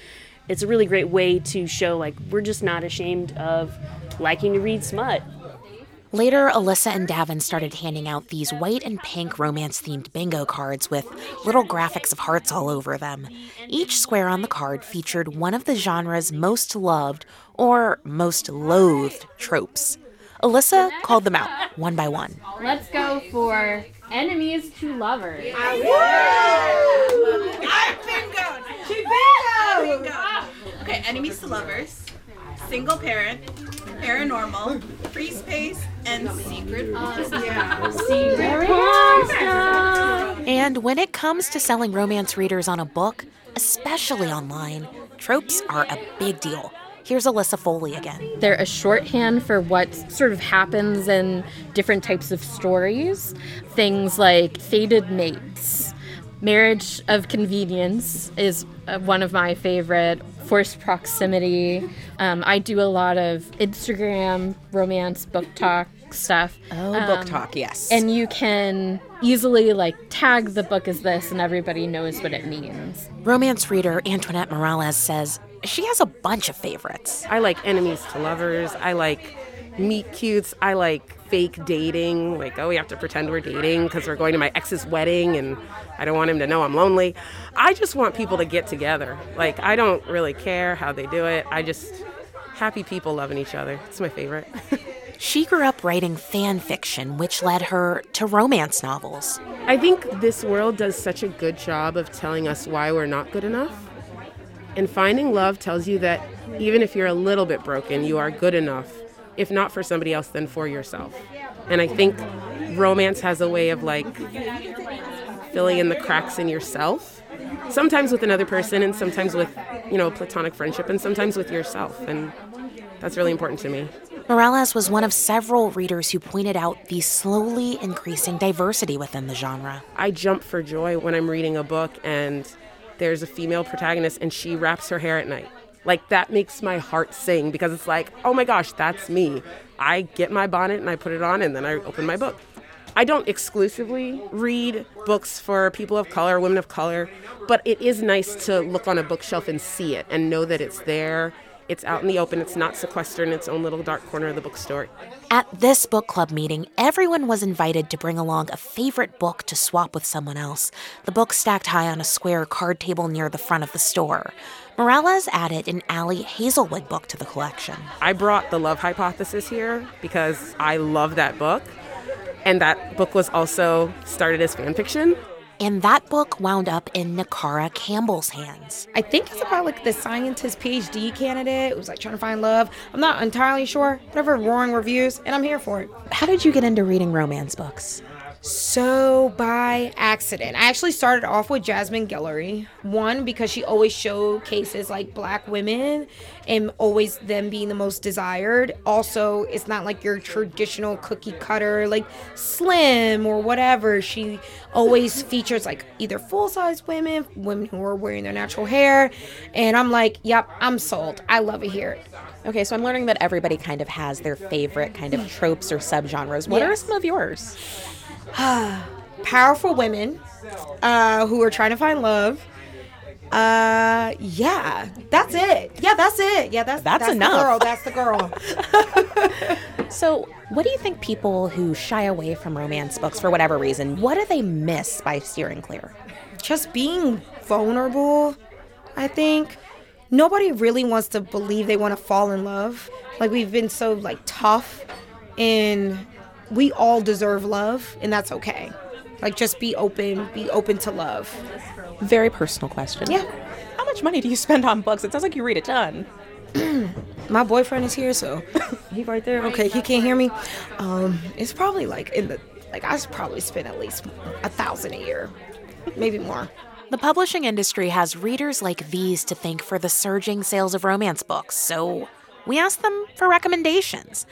it's a really great way to show like we're just not ashamed of liking to read smut. Later, Alyssa and Davin started handing out these white and pink romance themed bingo cards with little graphics of hearts all over them. Each square on the card featured one of the genre's most loved or most loathed tropes. Alyssa called them out one by one. Let's go for enemies to lovers. I win bingo! bingo! Okay, enemies to lovers, single parent, paranormal, free space, and secret. yeah. Secret And when it comes to selling romance readers on a book, especially online, tropes are a big deal. Here's Alyssa Foley again. They're a shorthand for what sort of happens in different types of stories. Things like fated mates. Marriage of convenience is uh, one of my favorite. Forced proximity. Um, I do a lot of Instagram romance BookTok stuff. Oh, um, BookTok, yes. And you can easily like tag the book as this, and everybody knows what it means. Romance reader Antoinette Morales says she has a bunch of favorites. I like enemies to lovers. I like meet cutes. I like fake dating. Like, oh, we have to pretend we're dating because we're going to my ex's wedding and I don't want him to know I'm lonely. I just want people to get together. Like, I don't really care how they do it. I just, happy people loving each other. It's my favorite. She grew up writing fan fiction, which led her to romance novels. I think this world does such a good job of telling us why we're not good enough. And finding love tells you that even if you're a little bit broken, you are good enough, if not for somebody else, then for yourself. And I think romance has a way of like filling in the cracks in yourself, sometimes with another person, and sometimes with, you know, platonic friendship, and sometimes with yourself. And that's really important to me. Morales was one of several readers who pointed out the slowly increasing diversity within the genre. I jump for joy when I'm reading a book and there's a female protagonist and she wraps her hair at night. Like that makes my heart sing because it's like, oh my gosh, that's me. I get my bonnet and I put it on and then I open my book. I don't exclusively read books for people of color, women of color, but it is nice to look on a bookshelf and see it and know that it's there it's out in the open. It's not sequestered in its own little dark corner of the bookstore. At this book club meeting, everyone was invited to bring along a favorite book to swap with someone else. The book stacked high on a square card table near the front of the store. Morales added an Ali Hazelwood book to the collection. I brought The Love Hypothesis here because I love that book. And that book was also started as fan fiction. And that book wound up in Nakara Campbell's hands. I think it's about like the scientist PhD candidate who's like trying to find love. I'm not entirely sure. Whatever roaring reviews, and I'm here for it. How did you get into reading romance books? So by accident, I actually started off with Jasmine Guillory. One because she always showcases like black women and always them being the most desired. Also, it's not like your traditional cookie cutter like slim or whatever. She always features like either full size women, women who are wearing their natural hair, and I'm like, yep, I'm sold. I love it here. Okay, so I'm learning that everybody kind of has their favorite kind of hmm. tropes or subgenres. What yes. are some of yours? powerful women uh, who are trying to find love. Uh, yeah, that's it. Yeah, that's it. Yeah, that's that's, that's enough. The girl, that's the girl. so, what do you think people who shy away from romance books for whatever reason, what do they miss by steering clear? Just being vulnerable. I think nobody really wants to believe they want to fall in love. Like we've been so like tough in we all deserve love, and that's okay. Like, just be open, be open to love. Very personal question. Yeah. How much money do you spend on books? It sounds like you read a ton. My boyfriend is here, so he right there. Okay, he can't hear me. Um, it's probably like in the like I probably spend at least a thousand a year. maybe more. The publishing industry has readers like these to thank for the surging sales of romance books, so we asked them for recommendations.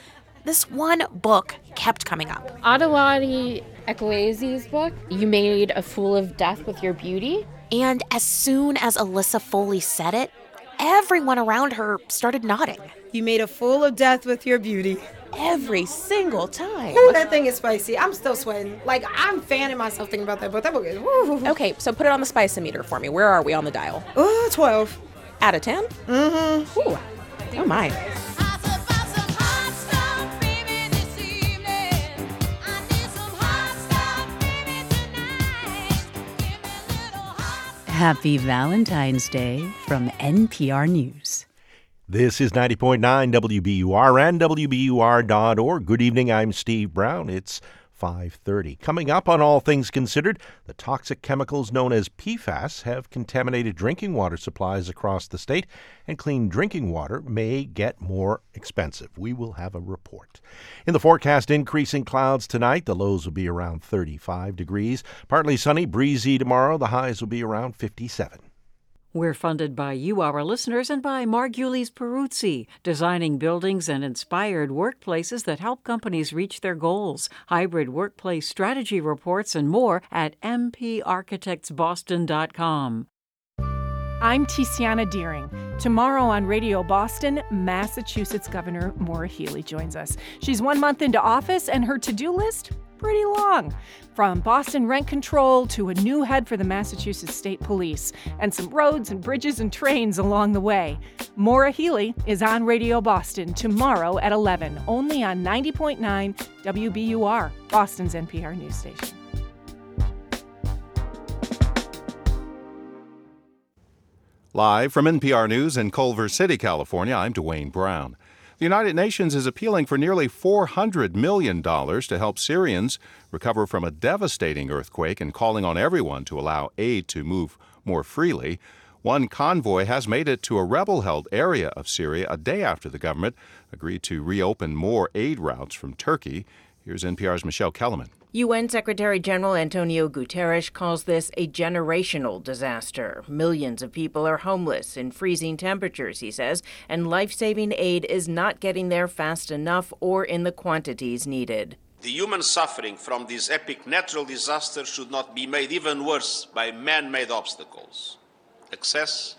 This one book kept coming up. Akwaeke Emezi's book, You Made a Fool of Death with Your Beauty. And as soon as Alyssa Foley said it, everyone around her started nodding. You made a fool of death with your beauty. Every single time. Ooh, that thing is spicy. I'm still sweating. Like, I'm fanning myself thinking about that book. That book is. Woo. Okay, so put it on the spice-o-meter for me. Where are we on the dial? Ooh, 12. Out of 10? Mm-hmm. Ooh. Oh, my. Happy Valentine's Day from NPR News. This is 90.9 WBUR and WBUR.org. Good evening, I'm Steve Brown. It's 5:30. Coming up on All Things Considered, the toxic chemicals known as PFAS have contaminated drinking water supplies across the state, and clean drinking water may get more expensive. We will have a report. In the forecast, increasing clouds tonight. The lows will be around 35 degrees. Partly sunny, breezy tomorrow. The highs will be around 57. We're funded by you, our listeners, and by Margulies Perruzzi, designing buildings and inspired workplaces that help companies reach their goals. Hybrid workplace strategy reports and more at mparchitectsboston.com. I'm Tiziana Dearing. Tomorrow on Radio Boston, Massachusetts Governor Maura Healey joins us. She's one month into office, and her to do list pretty long. From Boston rent control to a new head for the Massachusetts State Police, and some roads and bridges and trains along the way. Maura Healey is on Radio Boston tomorrow at 11, only on 90.9 WBUR, Boston's NPR news station. Live from NPR News in Culver City, California, I'm Dwane Brown. The United Nations is appealing for nearly $400 million to help Syrians recover from a devastating earthquake and calling on everyone to allow aid to move more freely. One convoy has made it to a rebel held area of Syria a day after the government agreed to reopen more aid routes from Turkey. Here's NPR's Michele Kelemen. UN Secretary General Antonio Guterres calls this a generational disaster. Millions of people are homeless in freezing temperatures, he says, and life saving aid is not getting there fast enough or in the quantities needed. The human suffering from this epic natural disaster should not be made even worse by man made obstacles access,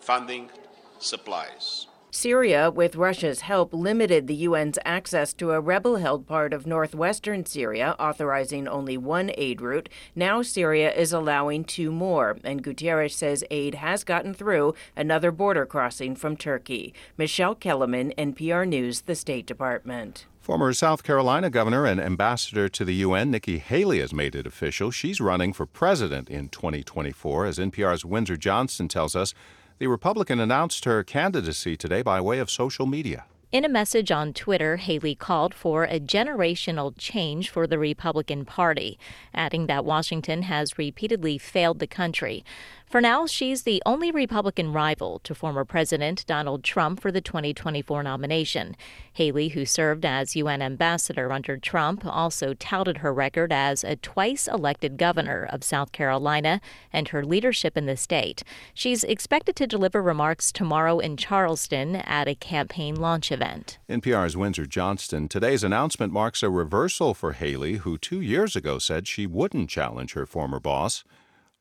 funding, supplies. Syria, with Russia's help, limited the UN's access to a rebel held part of northwestern Syria, authorizing only one aid route. Now Syria is allowing two more, and Guterres says aid has gotten through another border crossing from Turkey. Michele Kelemen, NPR News, the State Department. Former South Carolina governor and ambassador to the UN, Nikki Haley, has made it official. She's running for president in 2024, as NPR's Windsor Johnston tells us. The Republican announced her candidacy today by way of social media. In a message on Twitter, Haley called for a generational change for the Republican Party, adding that Washington has repeatedly failed the country. For now, she's the only Republican rival to former President Donald Trump for the 2024 nomination. Haley, who served as UN ambassador under Trump, also touted her record as a twice elected governor of South Carolina and her leadership in the state. She's expected to deliver remarks tomorrow in Charleston at a campaign launch event. NPR's Windsor Johnston. Today's announcement marks a reversal for Haley, who two years ago said she wouldn't challenge her former boss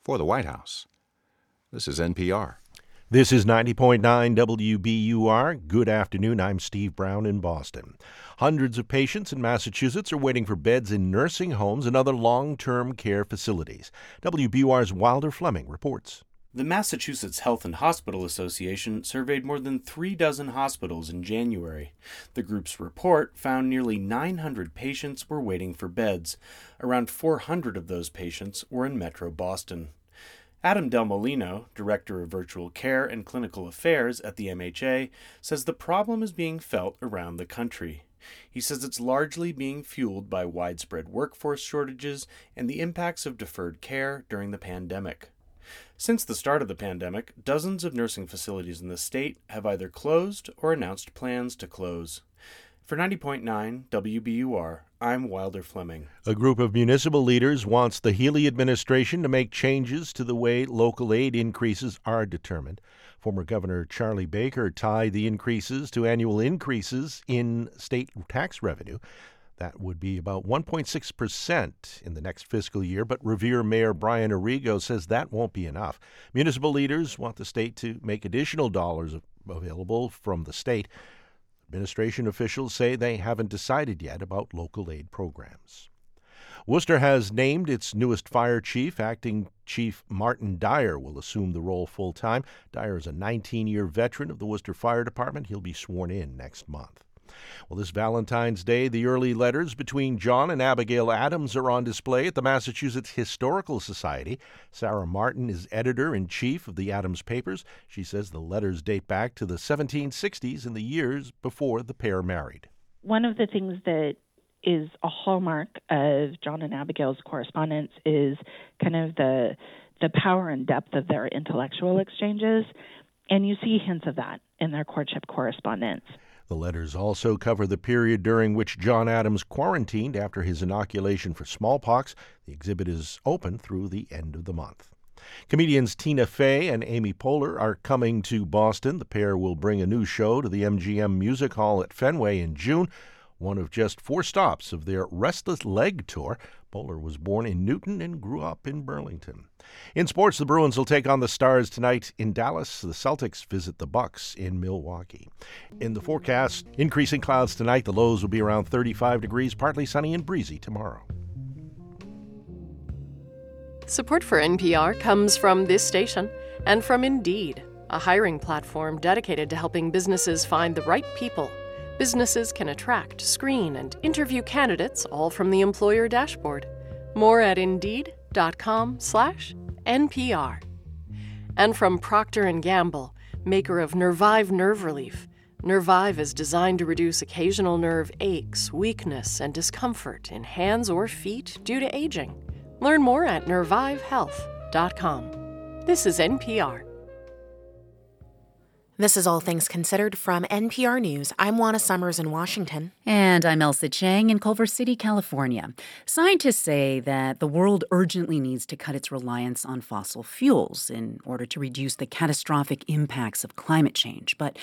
for the White House. This is NPR. This is 90.9 WBUR. Good afternoon. I'm Steve Brown in Boston. Hundreds of patients in Massachusetts are waiting for beds in nursing homes and other long term care facilities. WBUR's Wilder Fleming reports. The Massachusetts Health and Hospital Association surveyed more than three dozen hospitals in January. The group's report found nearly 900 patients were waiting for beds. Around 400 of those patients were in Metro Boston. Adam Delmolino, Director of Virtual Care and Clinical Affairs at the MHA, says the problem is being felt around the country. He says it's largely being fueled by widespread workforce shortages and the impacts of deferred care during the pandemic. Since the start of the pandemic, dozens of nursing facilities in the state have either closed or announced plans to close. For 90.9 WBUR, I'm Wilder Fleming. A group of municipal leaders wants the Healey administration to make changes to the way local aid increases are determined. Former Governor Charlie Baker tied the increases to annual increases in state tax revenue. That would be about 1.6% in the next fiscal year, but Revere Mayor Brian Arrigo says that won't be enough. Municipal leaders want the state to make additional dollars available from the state. Administration officials say they haven't decided yet about local aid programs. Worcester has named its newest fire chief. Acting Chief Martin Dyer will assume the role full time. Dyer is a 19 year veteran of the Worcester Fire Department. He'll be sworn in next month. Well, this Valentine's Day, the early letters between John and Abigail Adams are on display at the Massachusetts Historical Society. Sara Martin is editor in chief of the Adams Papers. She says the letters date back to the 1760s and the years before the pair married. One of the things that is a hallmark of John and Abigail's correspondence is kind of the the power and depth of their intellectual exchanges, and you see hints of that in their courtship correspondence. The letters also cover the period during which John Adams quarantined after his inoculation for smallpox. The exhibit is open through the end of the month. Comedians Tina Fey and Amy Poehler are coming to Boston. The pair will bring a new show to the MGM Music Hall at Fenway in June, one of just four stops of their Restless Leg tour. Poehler was born in Newton and grew up in Burlington. In sports, the Bruins will take on the Stars tonight in Dallas. The Celtics visit the Bucks in Milwaukee. In the forecast, increasing clouds tonight. The lows will be around 35 degrees, partly sunny and breezy tomorrow. Support for NPR comes from this station and from Indeed, a hiring platform dedicated to helping businesses find the right people. Businesses can attract, screen, and interview candidates all from the employer dashboard. More at Indeed.com slash NPR. And from Procter & Gamble, maker of Nervive Nerve Relief. Nervive is designed to reduce occasional nerve aches, weakness, and discomfort in hands or feet due to aging. Learn more at nervivehealth.com. This is NPR. This is All Things Considered from NPR News. I'm Juana Summers in Washington. And I'm Ailsa Chang in Culver City, California. Scientists say that the world urgently needs to cut its reliance on fossil fuels in order to reduce the catastrophic impacts of climate change. But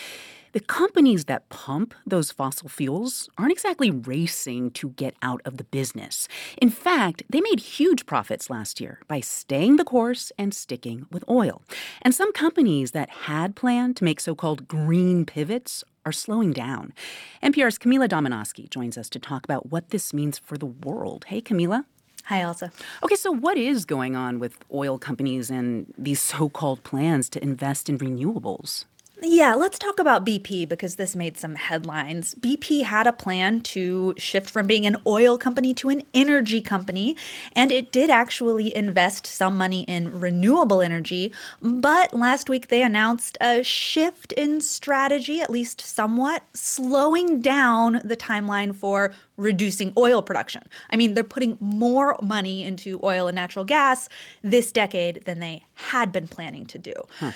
the companies that pump those fossil fuels aren't exactly racing to get out of the business. In fact, they made huge profits last year by staying the course and sticking with oil. And some companies that had planned to make so called green pivots are slowing down. NPR's Camila Domonoske joins us to talk about what this means for the world. Hey, Camila. Hi, Ailsa. Okay, so what is going on with oil companies and these so called plans to invest in renewables? Yeah, let's talk about BP because this made some headlines. BP had a plan to shift from being an oil company to an energy company, and it did actually invest some money in renewable energy. But last week they announced a shift in strategy, at least somewhat, slowing down the timeline for reducing oil production. I mean, they're putting more money into oil and natural gas this decade than they had been planning to do. Huh.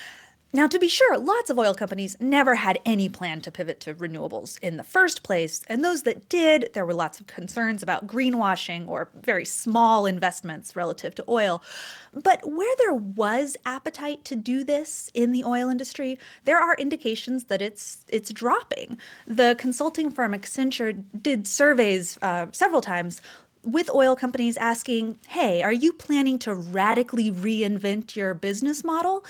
Now, to be sure, lots of oil companies never had any plan to pivot to renewables in the first place, and those that did, there were lots of concerns about greenwashing or very small investments relative to oil. But where there was appetite to do this in the oil industry, there are indications that it's it's dropping. The consulting firm Accenture did surveys uh, several times with oil companies asking, hey, are you planning to radically reinvent your business model?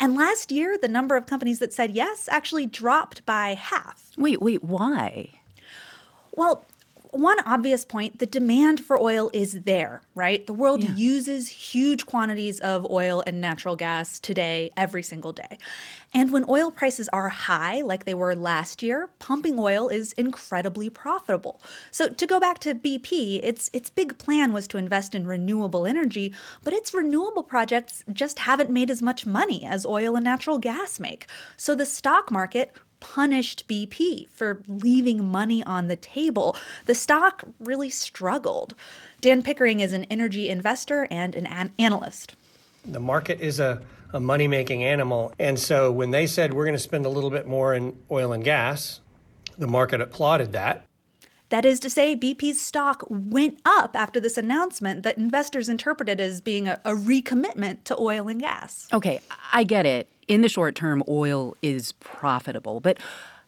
And last year, the number of companies that said yes actually dropped by half. Wait, wait, why? Well, one obvious point the demand for oil is there, right? The world yeah. uses huge quantities of oil and natural gas today, every single day. And when oil prices are high, like they were last year, pumping oil is incredibly profitable. So to go back to BP, its its big plan was to invest in renewable energy, but its renewable projects just haven't made as much money as oil and natural gas make. So the stock market punished BP for leaving money on the table. The stock really struggled. Dan Pickering is an energy investor and an, an analyst. The market is a, a money making animal. And so when they said we're going to spend a little bit more in oil and gas, the market applauded that. That is to say, BP's stock went up after this announcement that investors interpreted as being a, a recommitment to oil and gas. Okay, I get it. In the short term, oil is profitable, but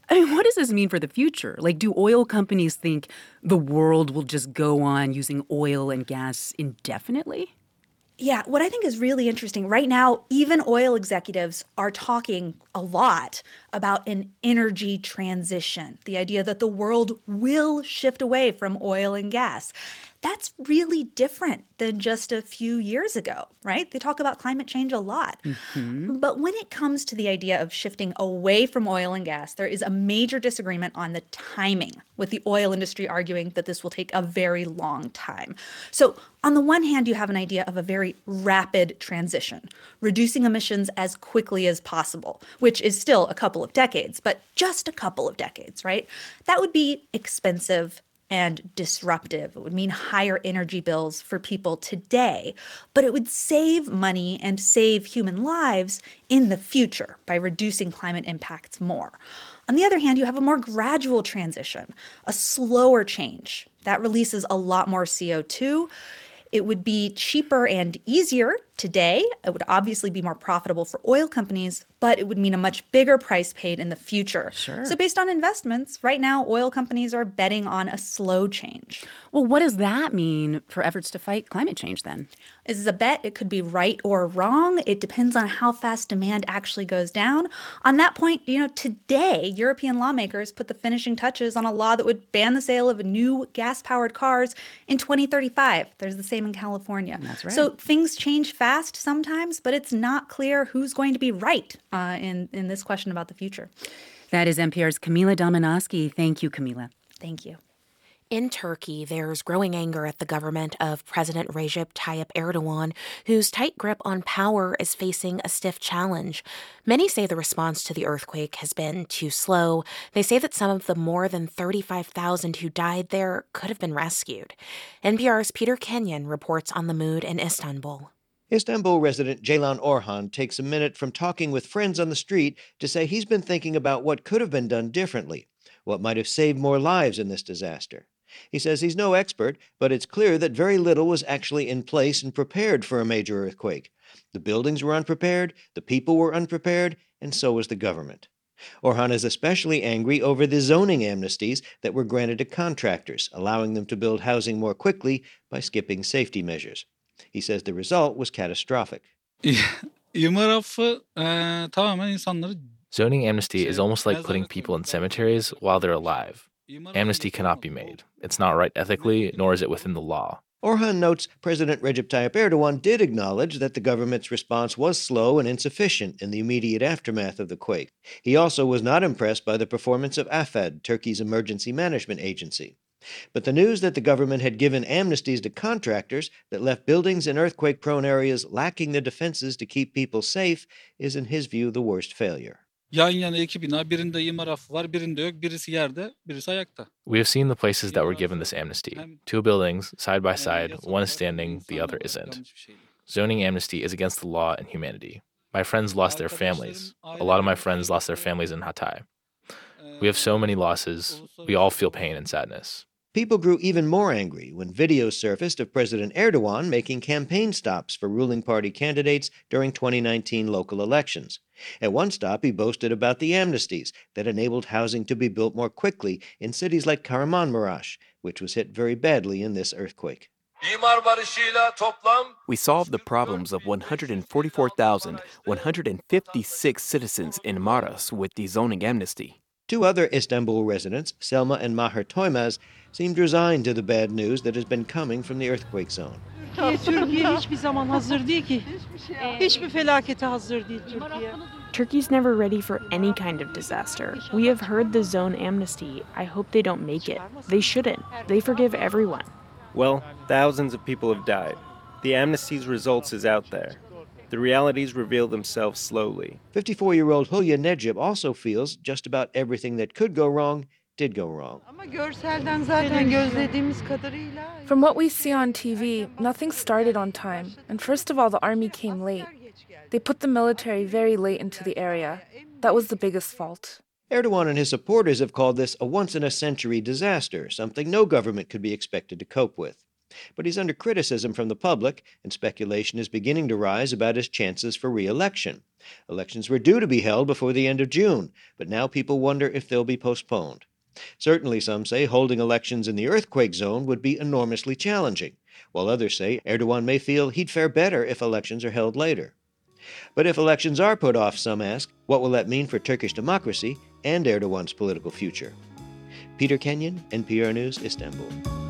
I mean, what does this mean for the future? Like, do oil companies think the world will just go on using oil and gas indefinitely? Yeah, what I think is really interesting right now, even oil executives are talking a lot about an energy transition, the idea that the world will shift away from oil and gas that's really different than just a few years ago, right? They talk about climate change a lot. Mm-hmm. But when it comes to the idea of shifting away from oil and gas, there is a major disagreement on the timing, with the oil industry arguing that this will take a very long time. So, on the one hand, you have an idea of a very rapid transition, reducing emissions as quickly as possible, which is still a couple of decades, but just a couple of decades, right? That would be expensive and disruptive. It would mean higher energy bills for people today, but it would save money and save human lives in the future by reducing climate impacts more. On the other hand, you have a more gradual transition, a slower change that releases a lot more CO2. It would be cheaper and easier today. It would obviously be more profitable for oil companies, but it would mean a much bigger price paid in the future. Sure. So, based on investments, right now, oil companies are betting on a slow change. Well, what does that mean for efforts to fight climate change then? This is a bet. It could be right or wrong. It depends on how fast demand actually goes down. On that point, you know, today, European lawmakers put the finishing touches on a law that would ban the sale of new gas powered cars in 2035. There's the same in California. That's right. So, things change fast fast sometimes, but it's not clear who's going to be right uh, in, in this question about the future. That is NPR's Camila Domonoske. Thank you, Camila. Thank you. In Turkey, there's growing anger at the government of President Recep Tayyip Erdogan, whose tight grip on power is facing a stiff challenge. Many say the response to the earthquake has been too slow. They say that some of the more than 35,000 who died there could have been rescued. NPR's Peter Kenyon reports on the mood in Istanbul. Istanbul resident Ceylan Orhan takes a minute from talking with friends on the street to say he's been thinking about what could have been done differently, what might have saved more lives in this disaster. He says he's no expert, but it's clear that very little was actually in place and prepared for a major earthquake. The buildings were unprepared, the people were unprepared, and so was the government. Orhan is especially angry over the zoning amnesties that were granted to contractors, allowing them to build housing more quickly by skipping safety measures. He says the result was catastrophic. Zoning amnesty is almost like putting people in cemeteries while they're alive. Amnesty cannot be made. It's not right ethically, nor is it within the law. Orhan notes President Recep Tayyip Erdogan did acknowledge that the government's response was slow and insufficient in the immediate aftermath of the quake. He also was not impressed by the performance of AFAD, Turkey's emergency management agency. But the news that the government had given amnesties to contractors that left buildings in earthquake prone areas lacking the defenses to keep people safe is, in his view, the worst failure. We have seen the places that were given this amnesty. Two buildings, side by side, one is standing, the other isn't. Zoning amnesty is against the law and humanity. My friends lost their families. A lot of my friends lost their families in Hatay. We have so many losses. We all feel pain and sadness. People grew even more angry when videos surfaced of President Erdogan making campaign stops for ruling party candidates during 2019 local elections. At one stop, he boasted about the amnesties that enabled housing to be built more quickly in cities like Kahramanmaraş, which was hit very badly in this earthquake. We solved the problems of 144,156 citizens in Maraş with the zoning amnesty. Two other Istanbul residents, Selma and Maher Toymaz, seemed resigned to the bad news that has been coming from the earthquake zone. Turkey's never ready for any kind of disaster. We have heard the zone amnesty. I hope they don't make it. They shouldn't. They forgive everyone. Well, thousands of people have died. The amnesty's results is out there. The realities reveal themselves slowly. 54 year old Hulya Necip also feels just about everything that could go wrong did go wrong. From what we see on TV, nothing started on time. And first of all, the army came late. They put the military very late into the area. That was the biggest fault. Erdogan and his supporters have called this a once in a century disaster, something no government could be expected to cope with. But he's under criticism from the public, and speculation is beginning to rise about his chances for re election. Elections were due to be held before the end of June, but now people wonder if they'll be postponed. Certainly, some say holding elections in the earthquake zone would be enormously challenging, while others say Erdogan may feel he'd fare better if elections are held later. But if elections are put off, some ask, what will that mean for Turkish democracy and Erdogan's political future? Peter Kenyon, NPR News, Istanbul.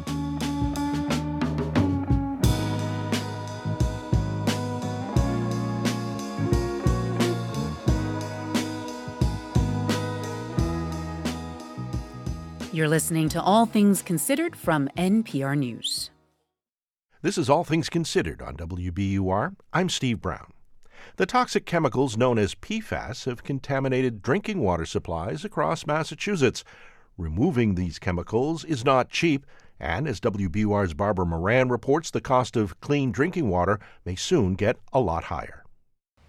You're listening to All Things Considered from NPR News. This is All Things Considered on WBUR. I'm Steve Brown. The toxic chemicals known as PFAS have contaminated drinking water supplies across Massachusetts. Removing these chemicals is not cheap, and as WBUR's Barbara Moran reports, the cost of clean drinking water may soon get a lot higher.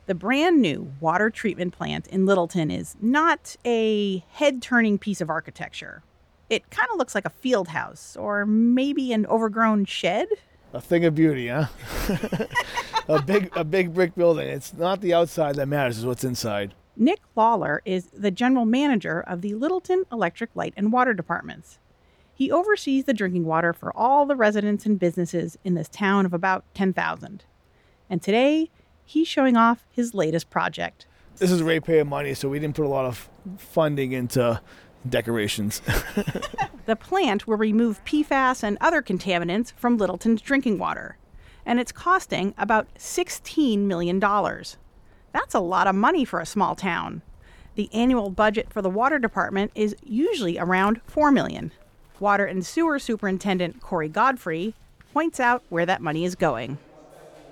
The brand new water treatment plant in Littleton is not a head turning piece of architecture. It kind of looks like a field house or maybe an overgrown shed. A thing of beauty, huh? a big a big brick building. It's not the outside that matters, it's what's inside. Nick Lawler is the general manager of the Littleton Electric Light and Water Departments. He oversees the drinking water for all the residents and businesses in this town of about 10,000. And today, he's showing off his latest project. This is ratepayer money, so we didn't put a lot of funding into decorations. the plant will remove PFAS and other contaminants from Littleton's drinking water, and it's costing about $16 million. That's a lot of money for a small town. The annual budget for the water department is usually around 4 million. Water and Sewer Superintendent Corey Godfrey points out where that money is going.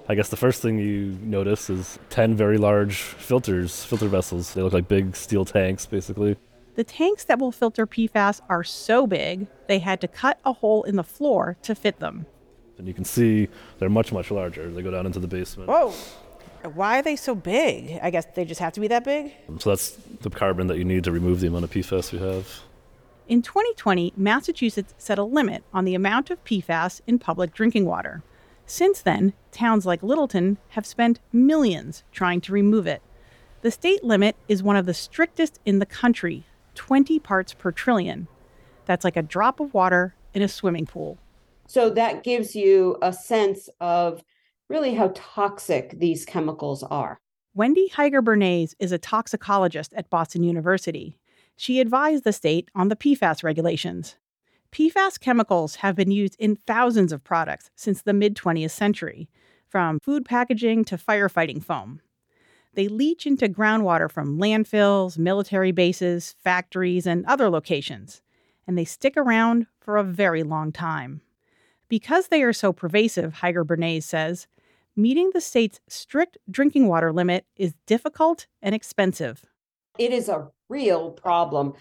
I guess the first thing you notice is 10 very large filters, filter vessels. They look like big steel tanks, basically. The tanks that will filter PFAS are so big, they had to cut a hole in the floor to fit them. And you can see they're much, much larger. They go down into the basement. Whoa! Why are they so big? I guess they just have to be that big? Um, so that's the carbon that you need to remove the amount of PFAS we have. In 2020, Massachusetts set a limit on the amount of PFAS in public drinking water. Since then, towns like Littleton have spent millions trying to remove it. The state limit is one of the strictest in the country 20 parts per trillion. That's like a drop of water in a swimming pool. So that gives you a sense of really how toxic these chemicals are. Wendy Heiger Bernays is a toxicologist at Boston University. She advised the state on the PFAS regulations. PFAS chemicals have been used in thousands of products since the mid 20th century, from food packaging to firefighting foam. They leach into groundwater from landfills, military bases, factories, and other locations, and they stick around for a very long time. Because they are so pervasive, Heiger Bernays says, meeting the state's strict drinking water limit is difficult and expensive. It is a real problem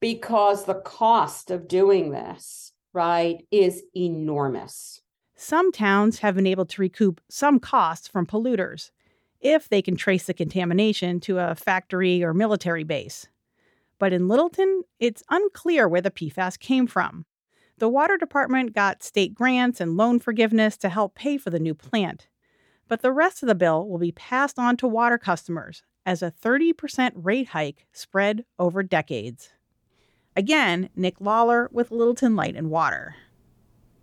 because the cost of doing this, right, is enormous. Some towns have been able to recoup some costs from polluters, if they can trace the contamination to a factory or military base. But in Littleton, it's unclear where the PFAS came from. The water department got state grants and loan forgiveness to help pay for the new plant. But the rest of the bill will be passed on to water customers as a 30% rate hike spread over decades. Again, Nick Lawler with Littleton Light and Water.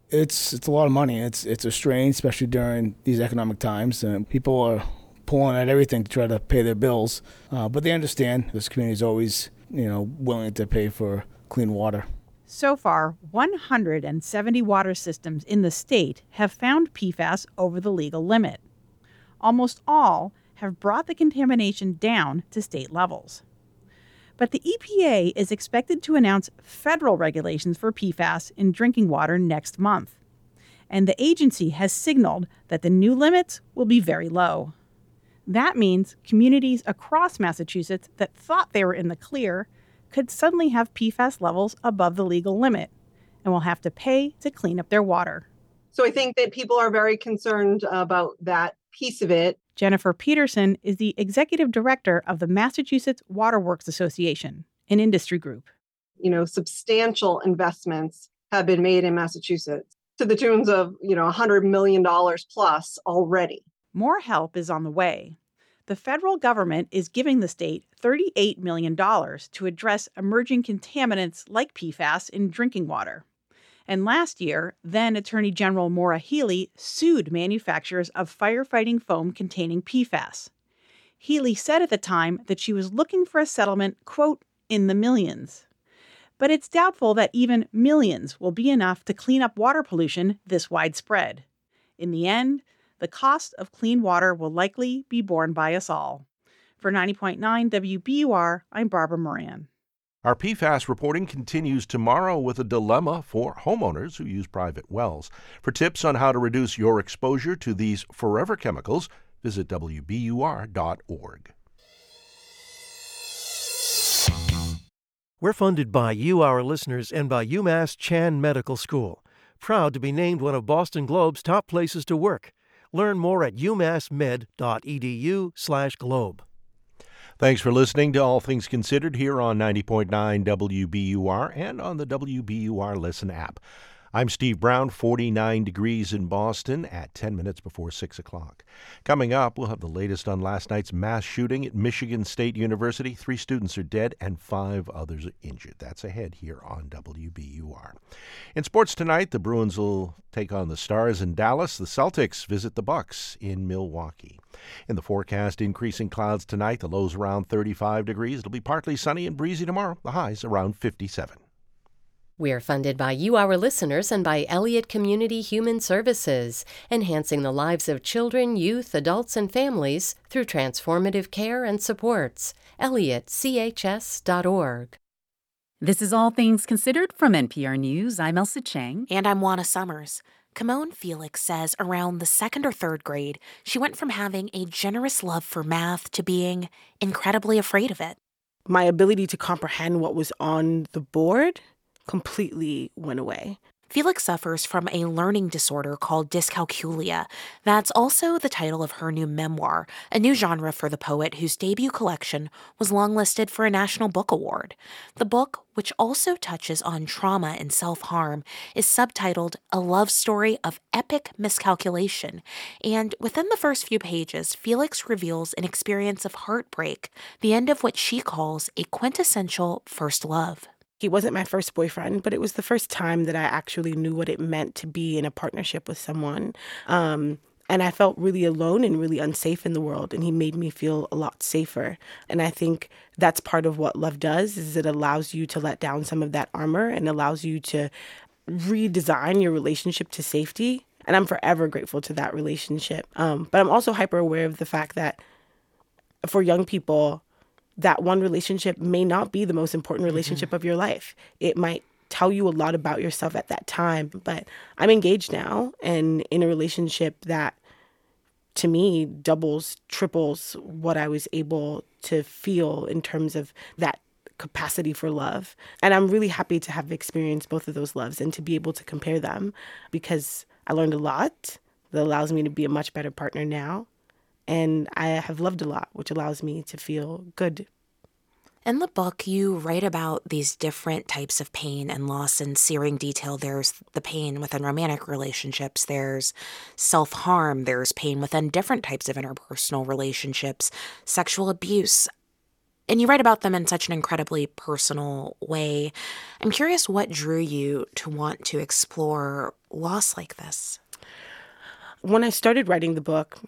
It's it's a lot of money. It's it's a strain, especially during these economic times. And people are pulling at everything to try to pay their bills. Uh, but they understand this community is always, you know, willing to pay for clean water. So far, 170 water systems in the state have found PFAS over the legal limit. Almost all have brought the contamination down to state levels. But the EPA is expected to announce federal regulations for PFAS in drinking water next month. And the agency has signaled that the new limits will be very low. That means communities across Massachusetts that thought they were in the clear could suddenly have PFAS levels above the legal limit and will have to pay to clean up their water. So I think that people are very concerned about that piece of it. Jennifer Pederson is the executive director of the Massachusetts Waterworks Association, an industry group. You know, substantial investments have been made in Massachusetts to the tunes of, you know, $100 million plus already. More help is on the way. The federal government is giving the state $38 million to address emerging contaminants like PFAS in drinking water. And last year, then Attorney General Maura Healey sued manufacturers of firefighting foam containing PFAS. Healey said at the time that she was looking for a settlement, quote, in the millions. But it's doubtful that even millions will be enough to clean up water pollution this widespread. In the end, the cost of clean water will likely be borne by us all. For 90.9 WBUR, I'm Barbara Moran. Our PFAS reporting continues tomorrow with a dilemma for homeowners who use private wells. For tips on how to reduce your exposure to these forever chemicals, visit WBUR.org. We're funded by you, our listeners, and by UMass Chan Medical School. Proud to be named one of Boston Globe's top places to work. Learn more at umassmed.edu/globe. Thanks for listening to All Things Considered here on 90.9 WBUR and on the WBUR Listen app. I'm Steve Brown, 49 degrees in Boston at 10 minutes before 6 o'clock. Coming up, we'll have the latest on last night's mass shooting at Michigan State University. Three students are dead and five others are injured. That's ahead here on WBUR. In sports tonight, the Bruins will take on the Stars in Dallas. The Celtics visit the Bucks in Milwaukee. In the forecast, increasing clouds tonight. The lows around 35 degrees. It'll be partly sunny and breezy tomorrow. The highs around 57. We're funded by you, our listeners, and by Elliott Community Human Services, enhancing the lives of children, youth, adults, and families through transformative care and supports. ElliottCHS.org. This is All Things Considered from NPR News. I'm Ailsa Chang. And I'm Juana Summers. Camonghne Felix says around the second or third grade, she went from having a generous love for math to being incredibly afraid of it. My ability to comprehend what was on the board completely went away. Felix suffers from a learning disorder called dyscalculia. That's also the title of her new memoir, a new genre for the poet whose debut collection was longlisted for a National Book Award. The book, which also touches on trauma and self harm, is subtitled A Love Story of Epic Miscalculation. And within the first few pages, Felix reveals an experience of heartbreak, the end of what she calls a quintessential first love. He wasn't my first boyfriend, but it was the first time that I actually knew what it meant to be in a partnership with someone. Um, and I felt really alone and really unsafe in the world, and he made me feel a lot safer. And I think that's part of what love does is it allows you to let down some of that armor and allows you to redesign your relationship to safety. And I'm forever grateful to that relationship. Um, but I'm also hyper aware of the fact that for young people, that one relationship may not be the most important mm-hmm. relationship mm-hmm. of your life. It might tell you a lot about yourself at that time. But I'm engaged now and in a relationship that to me doubles, triples what I was able to feel in terms of that capacity for love. And I'm really happy to have experienced both of those loves and to be able to compare them because I learned a lot that allows me to be a much better partner now and I have loved a lot, which allows me to feel good. In the book, you write about these different types of pain and loss in searing detail. There's the pain within romantic relationships, there's self harm, there's pain within different types of interpersonal relationships, sexual abuse. And you write about them in such an incredibly personal way. I'm curious what drew you to want to explore loss like this. When I started writing the book,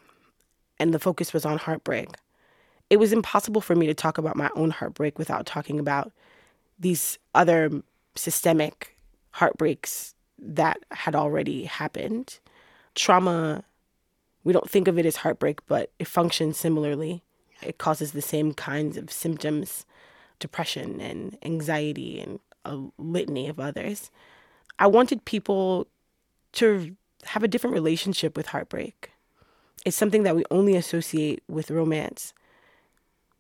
and the focus was on heartbreak. It was impossible for me to talk about my own heartbreak without talking about these other systemic heartbreaks that had already happened. Trauma, we don't think of it as heartbreak, but it functions similarly. It causes the same kinds of symptoms depression and anxiety and a litany of others. I wanted people to have a different relationship with heartbreak it's something that we only associate with romance.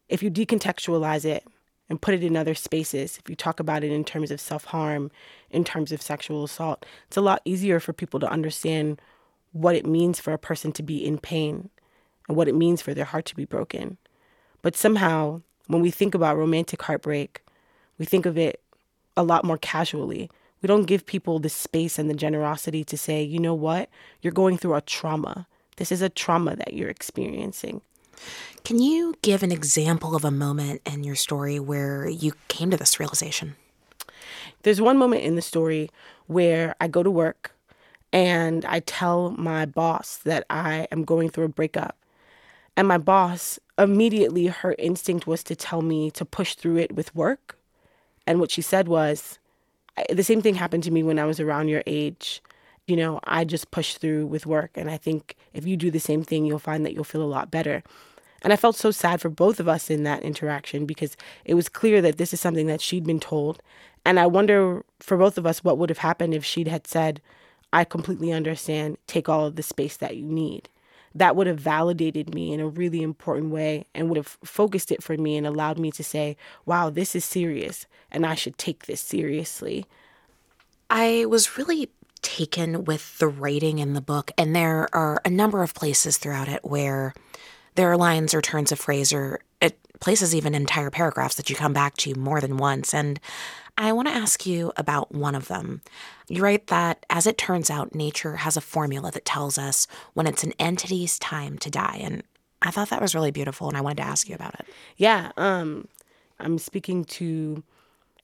If you decontextualize it and put it in other spaces, if you talk about it in terms of self harm, in terms of sexual assault, it's a lot easier for people to understand what it means for a person to be in pain and what it means for their heart to be broken. But somehow, when we think about romantic heartbreak, we think of it a lot more casually. We don't give people the space and the generosity to say, you know what, you're going through a trauma. This is a trauma that you're experiencing. Can you give an example of a moment in your story where you came to this realization? There's one moment in the story where I go to work and I tell my boss that I am going through a breakup. And my boss, immediately, her instinct was to tell me to push through it with work. And what she said was, the same thing happened to me when I was around your age. You know, I just push through with work. And I think if you do the same thing, you'll find that you'll feel a lot better. And I felt so sad for both of us in that interaction because it was clear that this is something that she'd been told. And I wonder for both of us what would have happened if she'd had said, I completely understand, take all of the space that you need. That would have validated me in a really important way and would have focused it for me and allowed me to say, wow, this is serious and I should take this seriously. I was really taken with the writing in the book, and there are a number of places throughout it where there are lines or turns of phrase or it places even entire paragraphs that you come back to more than once. And I want to ask you about one of them. You write that, as it turns out, nature has a formula that tells us when it's an entity's time to die. And I thought that was really beautiful, and I wanted to ask you about it. Yeah, um, I'm speaking to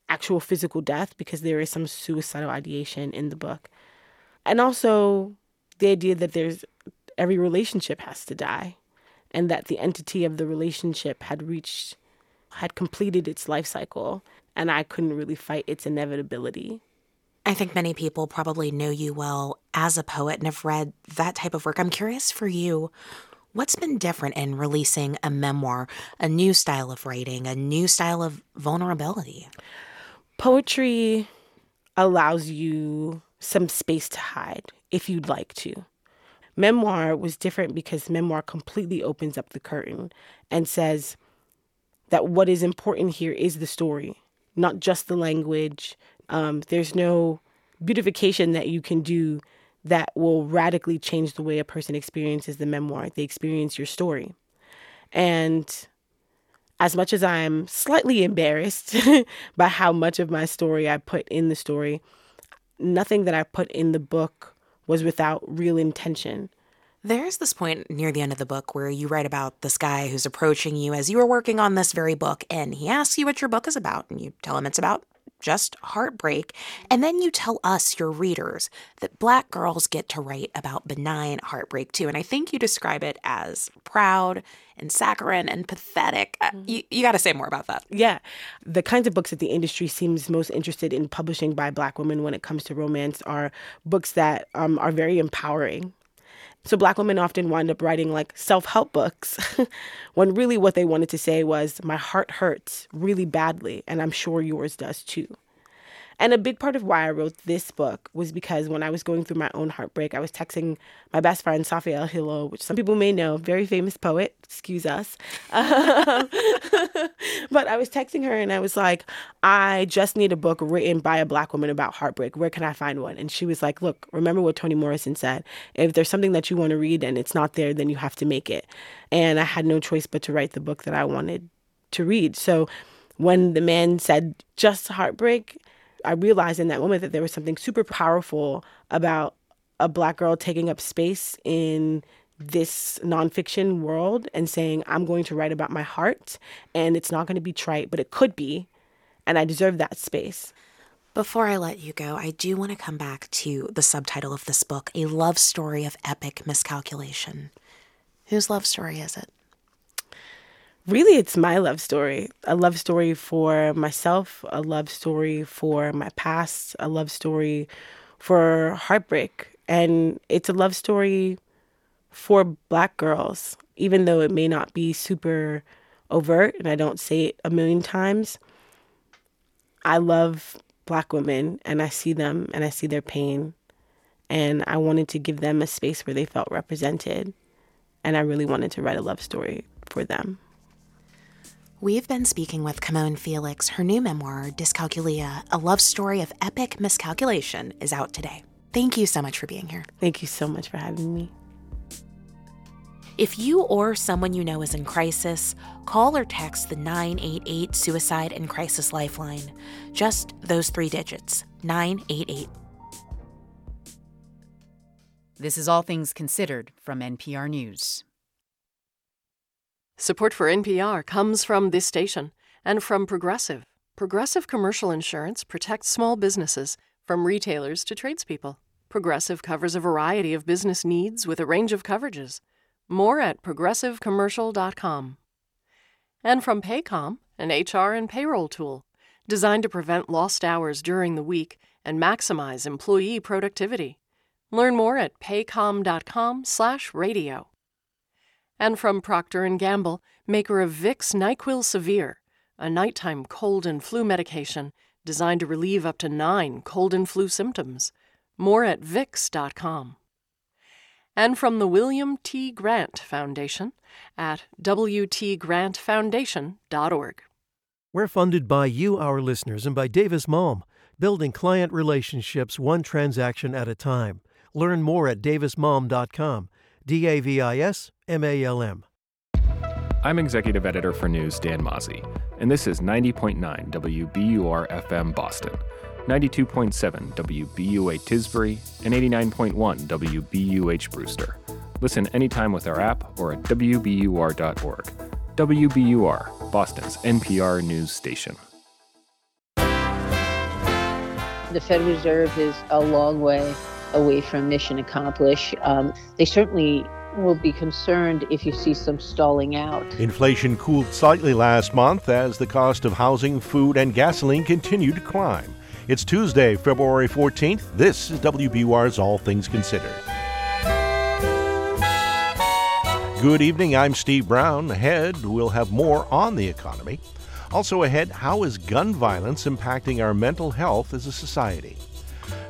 actual physical death because there is some suicidal ideation in the book. And also the idea that there's every relationship has to die and that the entity of the relationship had reached had completed its life cycle and I couldn't really fight its inevitability. I think many people probably know you well as a poet and have read that type of work. I'm curious for you, what's been different in releasing a memoir, a new style of writing, a new style of vulnerability? Poetry allows you some space to hide if you'd like to. Memoir was different because memoir completely opens up the curtain and says that what is important here is the story, not just the language. Um, there's no beautification that you can do that will radically change the way a person experiences the memoir. They experience your story. And as much as I'm slightly embarrassed by how much of my story I put in the story, nothing that I put in the book was without real intention. There's this point near the end of the book where you write about this guy who's approaching you as you are working on this very book, and he asks you what your book is about, and you tell him it's about just heartbreak. And then you tell us, your readers, that black girls get to write about benign heartbreak too. And I think you describe it as proud and saccharine and pathetic. Uh, you, you got to say more about that. Yeah. The kinds of books that the industry seems most interested in publishing by black women when it comes to romance are books that um, are very empowering so black women often wind up writing like self-help books when really what they wanted to say was my heart hurts really badly and I'm sure yours does too. And a big part of why I wrote this book was because when I was going through my own heartbreak, I was texting my best friend, Safia Elhillo, which some people may know, very famous poet, excuse us. But I was texting her and I was like, I just need a book written by a black woman about heartbreak. Where can I find one? And she was like, Look, remember what Toni Morrison said. If there's something that you want to read and it's not there, then you have to make it. And I had no choice but to write the book that I wanted to read. So when the man said just heartbreak, I realized in that moment that there was something super powerful about a black girl taking up space in this nonfiction world and saying, I'm going to write about my heart and it's not going to be trite, but it could be. And I deserve that space. Before I let you go, I do want to come back to the subtitle of this book A Love Story of Epic Miscalculation. Whose love story is it? Really it's my love story. A love story for myself a love story for my past a love story for heartbreak. And it's a love story for black girls even though it may not be super overt and i don't say it a million times. I love black women and i see them and i see their pain. And i wanted to give them a space where they felt represented and i really wanted to write a love story for them We've been speaking with Camonghne Felix. Her new memoir, Dyscalculia, a love story of epic miscalculation, is out today. Thank you so much for being here. Thank you so much for having me. If you or someone you know is in crisis, call or text the 988 Suicide and Crisis Lifeline. Just those three digits 988. This is All Things Considered from NPR News. Support for NPR comes from this station and from Progressive. Progressive Commercial Insurance protects small businesses from retailers to tradespeople. Progressive covers a variety of business needs with a range of coverages. More at progressivecommercial.com. And from Paycom, an HR and payroll tool designed to prevent lost hours during the week and maximize employee productivity. Learn more at paycom.com/radio. And from Procter & Gamble, maker of Vicks NyQuil Severe, a nighttime cold and flu medication designed to relieve up to 9 cold and flu symptoms. More at vicks.com and from the William T. Grant Foundation at wtgrantfoundation.org. We're funded by you, our listeners, and by Davis Malm, building client relationships one transaction at a time. Learn more at davismalm.com. D A V I S M A L M. I'm executive editor for News Dan Mauzy, and this is 90.9 WBUR FM Boston. 92.7 WBUA Tisbury, and 89.1 WBUH Brewster. Listen anytime with our app or at WBUR.org. WBUR, Boston's NPR news station. The Federal Reserve is a long way away from mission accomplished. Um, they certainly will be concerned if you see some stalling out. Inflation cooled slightly last month as the cost of housing, food, and gasoline continued to climb. It's Tuesday, February 14th. This is WBUR's All Things Considered. Good evening, I'm Steve Brown. Ahead, we'll have more on the economy. Also, ahead, how is gun violence impacting our mental health as a society?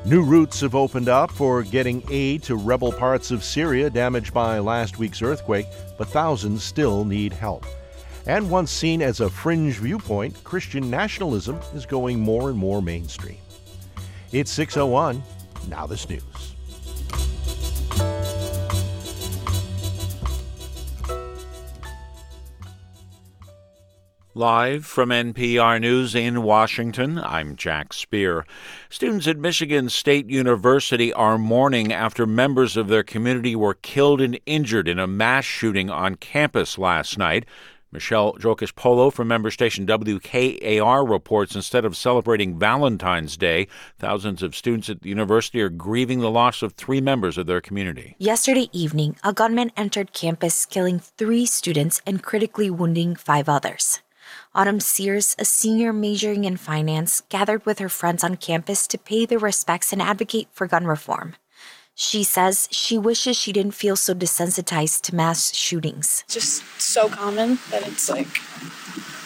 New routes have opened up for getting aid to rebel parts of Syria damaged by last week's earthquake, but thousands still need help. And once seen as a fringe viewpoint, Christian nationalism is going more and more mainstream. It's 601. Now this news. Live from NPR News in Washington, I'm Jack Speer. Students at Michigan State University are mourning after members of their community were killed and injured in a mass shooting on campus last night. Michelle Jokisch Polo from member station WKAR reports instead of celebrating Valentine's Day, thousands of students at the university are grieving the loss of three members of their community. Yesterday evening, a gunman entered campus, killing three students and critically wounding five others. Autumn Sears, a senior majoring in finance, gathered with her friends on campus to pay their respects and advocate for gun reform. She says she wishes she didn't feel so desensitized to mass shootings. Just so common that it's like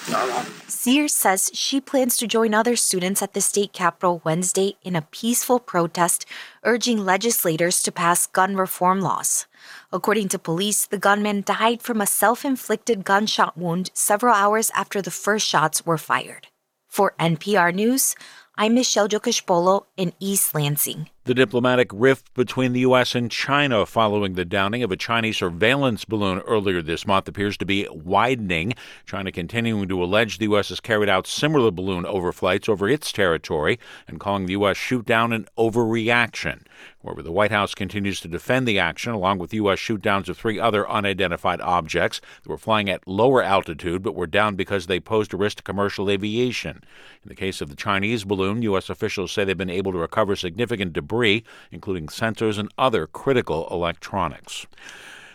normal. Sears says she plans to join other students at the state capitol Wednesday in a peaceful protest urging legislators to pass gun reform laws. According to police, the gunman died from a self inflicted gunshot wound several hours after the first shots were fired. For NPR News, I'm Michelle Jokisch-Polo in East Lansing. The diplomatic rift between the U.S. and China following the downing of a Chinese surveillance balloon earlier this month appears to be widening. China continuing to allege the U.S. has carried out similar balloon overflights over its territory and calling the U.S. shoot down an overreaction. However, the White House continues to defend the action, along with U.S. shoot downs of three other unidentified objects that were flying at lower altitude but were down because they posed a risk to commercial aviation. In the case of the Chinese balloon, U.S. officials say they've been able to recover significant debris, including sensors and other critical electronics.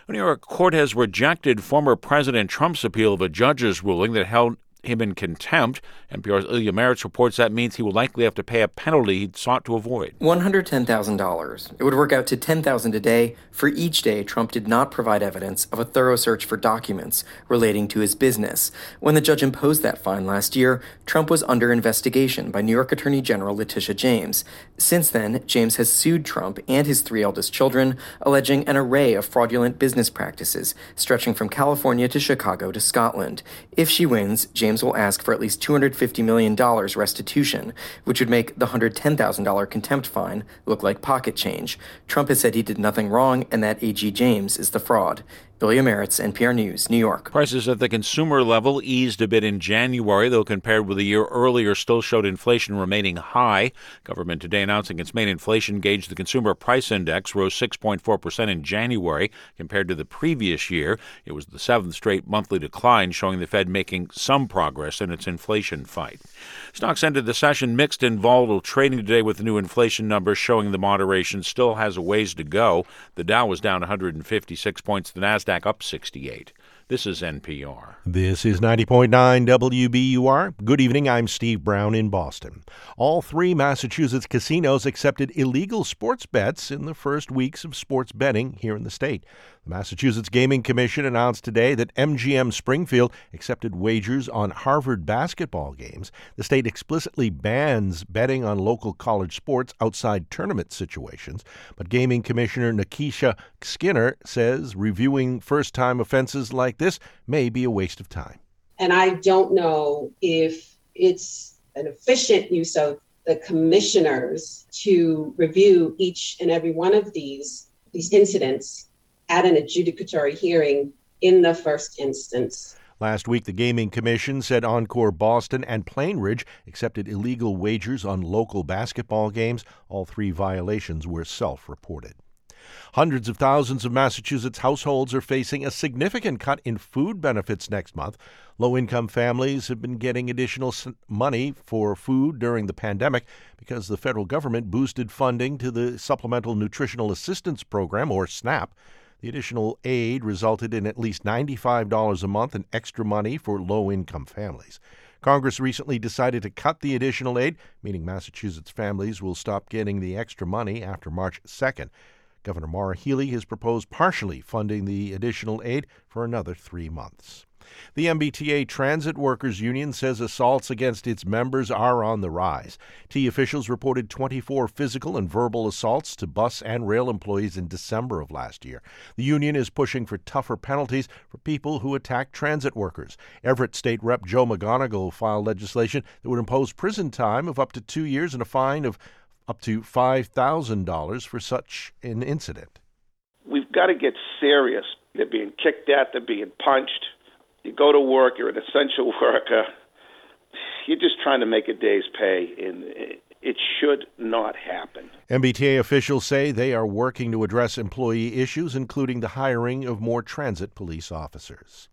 A New York court has rejected former President Trump's appeal of a judge's ruling that held him in contempt. NPR's Ilya Marritz reports that means he will likely have to pay a penalty he'd sought to avoid. $110,000. It would work out to 10,000 a day for each day Trump did not provide evidence of a thorough search for documents relating to his business. When the judge imposed that fine last year, Trump was under investigation by New York Attorney General Letitia James. Since then, James has sued Trump and his three eldest children, alleging an array of fraudulent business practices stretching from California to Chicago to Scotland. If she wins, James will ask for at least $250 million restitution, which would make the $110,000 contempt fine look like pocket change. Trump has said he did nothing wrong and that A.G. James is the fraud. Ilya Marritz, NPR News, New York. Prices at the consumer level eased a bit in January, though compared with a year earlier, still showed inflation remaining high. Government today announcing its main inflation gauge, the Consumer Price Index, rose 6.4% in January compared to the previous year. It was the seventh straight monthly decline, showing the Fed making some progress in its inflation fight. Stocks ended the session mixed and volatile, trading today with the new inflation numbers showing the moderation still has a ways to go. The Dow was down 156 points, the Nasdaq NASDAQ up 68. This is NPR. This is 90.9 WBUR. Good evening. I'm Steve Brown in Boston. All three Massachusetts casinos accepted illegal sports bets in the first weeks of sports betting here in the state. The Massachusetts Gaming Commission announced today that MGM Springfield accepted wagers on Harvard basketball games. The state explicitly bans betting on local college sports outside tournament situations, but Gaming Commissioner Nakisha Skinner says reviewing first time offenses like this may be a waste of time. And I don't know if it's an efficient use of the commissioners to review each and every one of these these incidents at an adjudicatory hearing in the first instance. Last week, the Gaming Commission said Encore Boston and Plainridge accepted illegal wagers on local basketball games. All three violations were self reported. Hundreds of thousands of Massachusetts households are facing a significant cut in food benefits next month. Low income families have been getting additional money for food during the pandemic because the federal government boosted funding to the Supplemental Nutritional Assistance Program, or SNAP. The additional aid resulted in at least $95 a month in extra money for low income families. Congress recently decided to cut the additional aid, meaning Massachusetts families will stop getting the extra money after March 2nd. Governor Maura Healey has proposed partially funding the additional aid for another three months. The MBTA Transit Workers Union says assaults against its members are on the rise. T officials reported 24 physical and verbal assaults to bus and rail employees in December of last year. The union is pushing for tougher penalties for people who attack transit workers. Everett State Rep Joe McGonagle filed legislation that would impose prison time of up to two years and a fine of up to $5,000 for such an incident. We've got to get serious. They're being kicked at, they're being punched you go to work, you're an essential worker, you're just trying to make a day's pay, and it should not happen. MBTA officials say they are working to address employee issues, including the hiring of more transit police officers.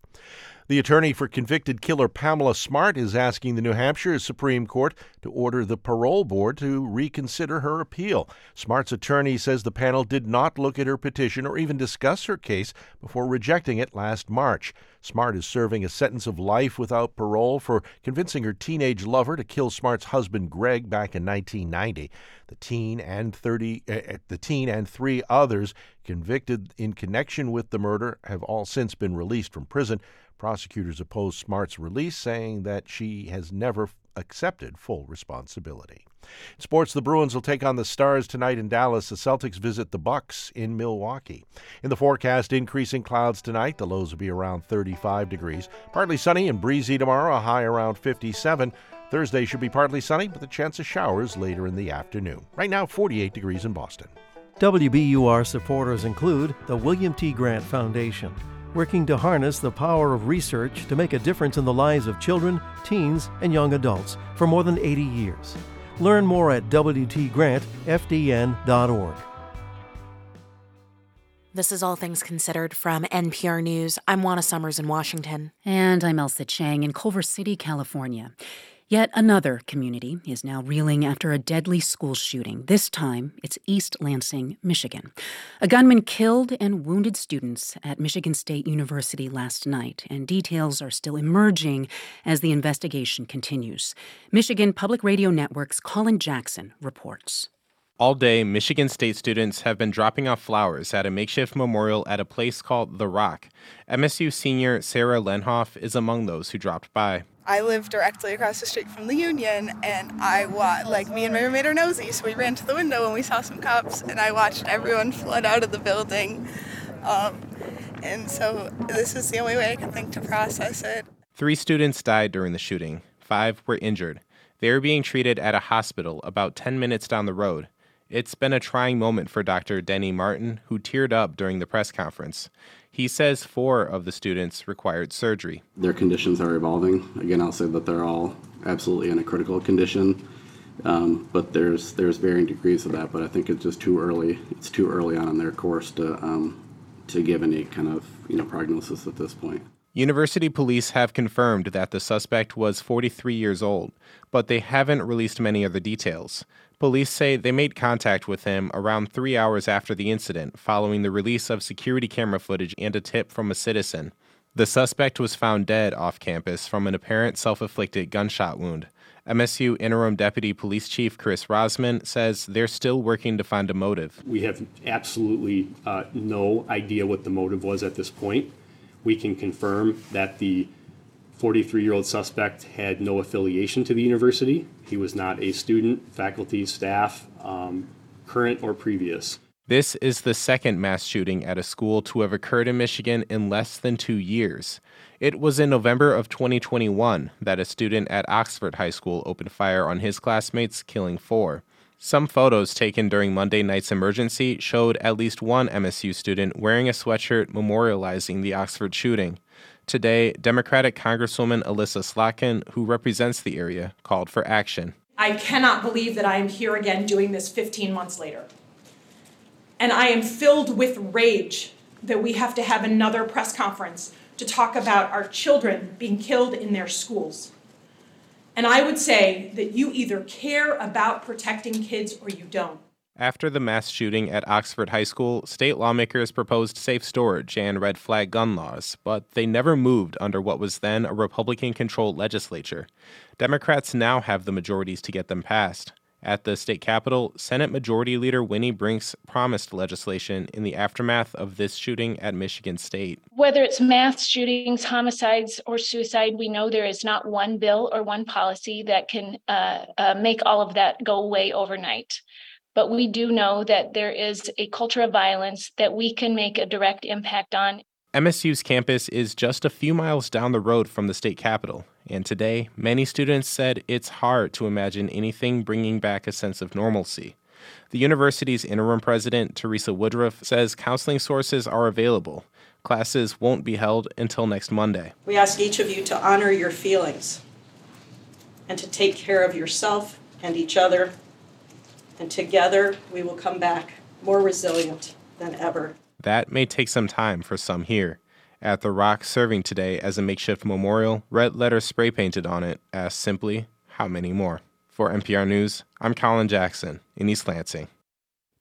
The attorney for convicted killer Pamela Smart is asking the New Hampshire Supreme Court to order the parole board to reconsider her appeal. Smart's attorney says the panel did not look at her petition or even discuss her case before rejecting it last March. Smart is serving a sentence of life without parole for convincing her teenage lover to kill Smart's husband Greg back in 1990. The teen and 30 uh, the teen and 3 others convicted in connection with the murder have all since been released from prison. Prosecutors oppose Smart's release, saying that she has never accepted full responsibility. In sports, the Bruins will take on the Stars tonight in Dallas. The Celtics visit the Bucks in Milwaukee. In the forecast, increasing clouds tonight. The lows will be around 35 degrees. Partly sunny and breezy tomorrow, a high around 57. Thursday should be partly sunny with a chance of showers later in the afternoon. Right now, 48 degrees in Boston. WBUR supporters include the William T. Grant Foundation working to harness the power of research to make a difference in the lives of children, teens, and young adults for more than 80 years. Learn more at WTGrantFDN.org. This is All Things Considered from NPR News. I'm Juana Summers in Washington. And I'm Ailsa Chang in Culver City, California. Yet another community is now reeling after a deadly school shooting. This time, it's East Lansing, Michigan. A gunman killed and wounded students at Michigan State University last night, and details are still emerging as the investigation continues. Michigan Public Radio Network's Colin Jackson reports. All day, Michigan State students have been dropping off flowers at a makeshift memorial at a place called The Rock. MSU senior Sarah Lenhoff is among those who dropped by. I live directly across the street from the Union, and I wa- like me and my roommate are nosy, so we ran to the window and we saw some cops, and I watched everyone flood out of the building. Um, and so this is the only way I can think to process it. Three students died during the shooting. Five were injured. They are being treated at a hospital about 10 minutes down the road. It's been a trying moment for Dr. Denny Martin, who teared up during the press conference. He says four of the students required surgery. Their conditions are evolving. Again, I'll say that they're all absolutely in a critical condition, um, but there's there's varying degrees of that. But I think it's just too early. It's too early on in their course to um, to give any kind of you know prognosis at this point. University police have confirmed that the suspect was 43 years old, but they haven't released many other details. Police say they made contact with him around three hours after the incident, following the release of security camera footage and a tip from a citizen. The suspect was found dead off campus from an apparent self inflicted gunshot wound. MSU Interim Deputy Police Chief Chris Rozman says they're still working to find a motive. We have absolutely uh, no idea what the motive was at this point. We can confirm that the 43 year old suspect had no affiliation to the university. He was not a student, faculty, staff, um, current or previous. This is the second mass shooting at a school to have occurred in Michigan in less than two years. It was in November of 2021 that a student at Oxford High School opened fire on his classmates, killing four. Some photos taken during Monday night's emergency showed at least one MSU student wearing a sweatshirt memorializing the Oxford shooting. Today, Democratic Congresswoman Elissa Slotkin, who represents the area, called for action. I cannot believe that I am here again doing this 15 months later. And I am filled with rage that we have to have another press conference to talk about our children being killed in their schools. And I would say that you either care about protecting kids or you don't. After the mass shooting at Oxford High School, state lawmakers proposed safe storage and red flag gun laws, but they never moved under what was then a Republican controlled legislature. Democrats now have the majorities to get them passed. At the state capitol, Senate Majority Leader Winnie Brinks promised legislation in the aftermath of this shooting at Michigan State. Whether it's mass shootings, homicides, or suicide, we know there is not one bill or one policy that can uh, uh, make all of that go away overnight. But we do know that there is a culture of violence that we can make a direct impact on. MSU's campus is just a few miles down the road from the state capitol, and today, many students said it's hard to imagine anything bringing back a sense of normalcy. The university's interim president, Teresa Woodruff, says counseling sources are available. Classes won't be held until next Monday. We ask each of you to honor your feelings and to take care of yourself and each other and together we will come back more resilient than ever. That may take some time for some here. At the Rock serving today as a makeshift memorial, red letters spray painted on it ask simply, How many more? For NPR News, I'm Colin Jackson in East Lansing.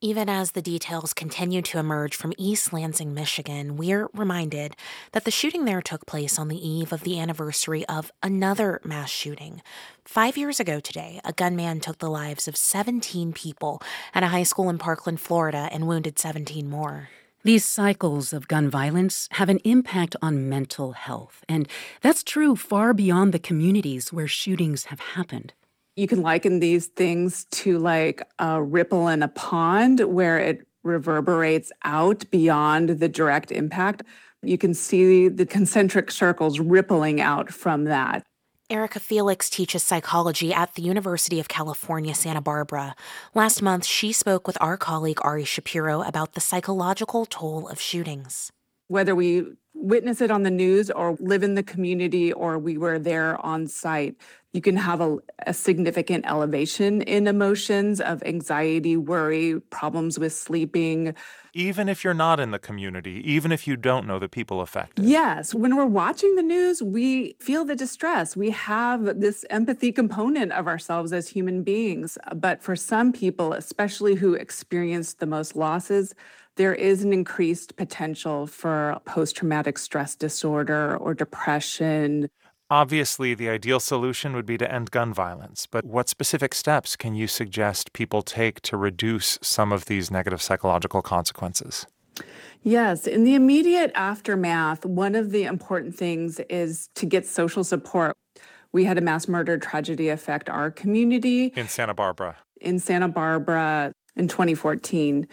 Even as the details continue to emerge from East Lansing, Michigan, we're reminded that the shooting there took place on the eve of the anniversary of another mass shooting. Five years ago today, a gunman took the lives of 17 people at a high school in Parkland, Florida, and wounded 17 more. These cycles of gun violence have an impact on mental health, and that's true far beyond the communities where shootings have happened you can liken these things to like a ripple in a pond where it reverberates out beyond the direct impact. You can see the concentric circles rippling out from that. Erika Felix teaches psychology at the University of California, Santa Barbara. Last month, she spoke with our colleague Ari Shapiro about the psychological toll of shootings. Whether we witness it on the news or live in the community or we were there on site, you can have a, a, significant elevation in emotions of anxiety, worry, problems with sleeping. Even if you're not in the community, even if you don't know the people affected. Yes. When we're watching the news, we feel the distress. We have this empathy component of ourselves as human beings. But for some people, especially who experience the most losses, there is an increased potential for post traumatic stress disorder or depression. Obviously, the ideal solution would be to end gun violence, but what specific steps can you suggest people take to reduce some of these negative psychological consequences? Yes, in the immediate aftermath, one of the important things is to get social support. We had a mass murder tragedy affect our community in Santa Barbara. In Santa Barbara in 2014.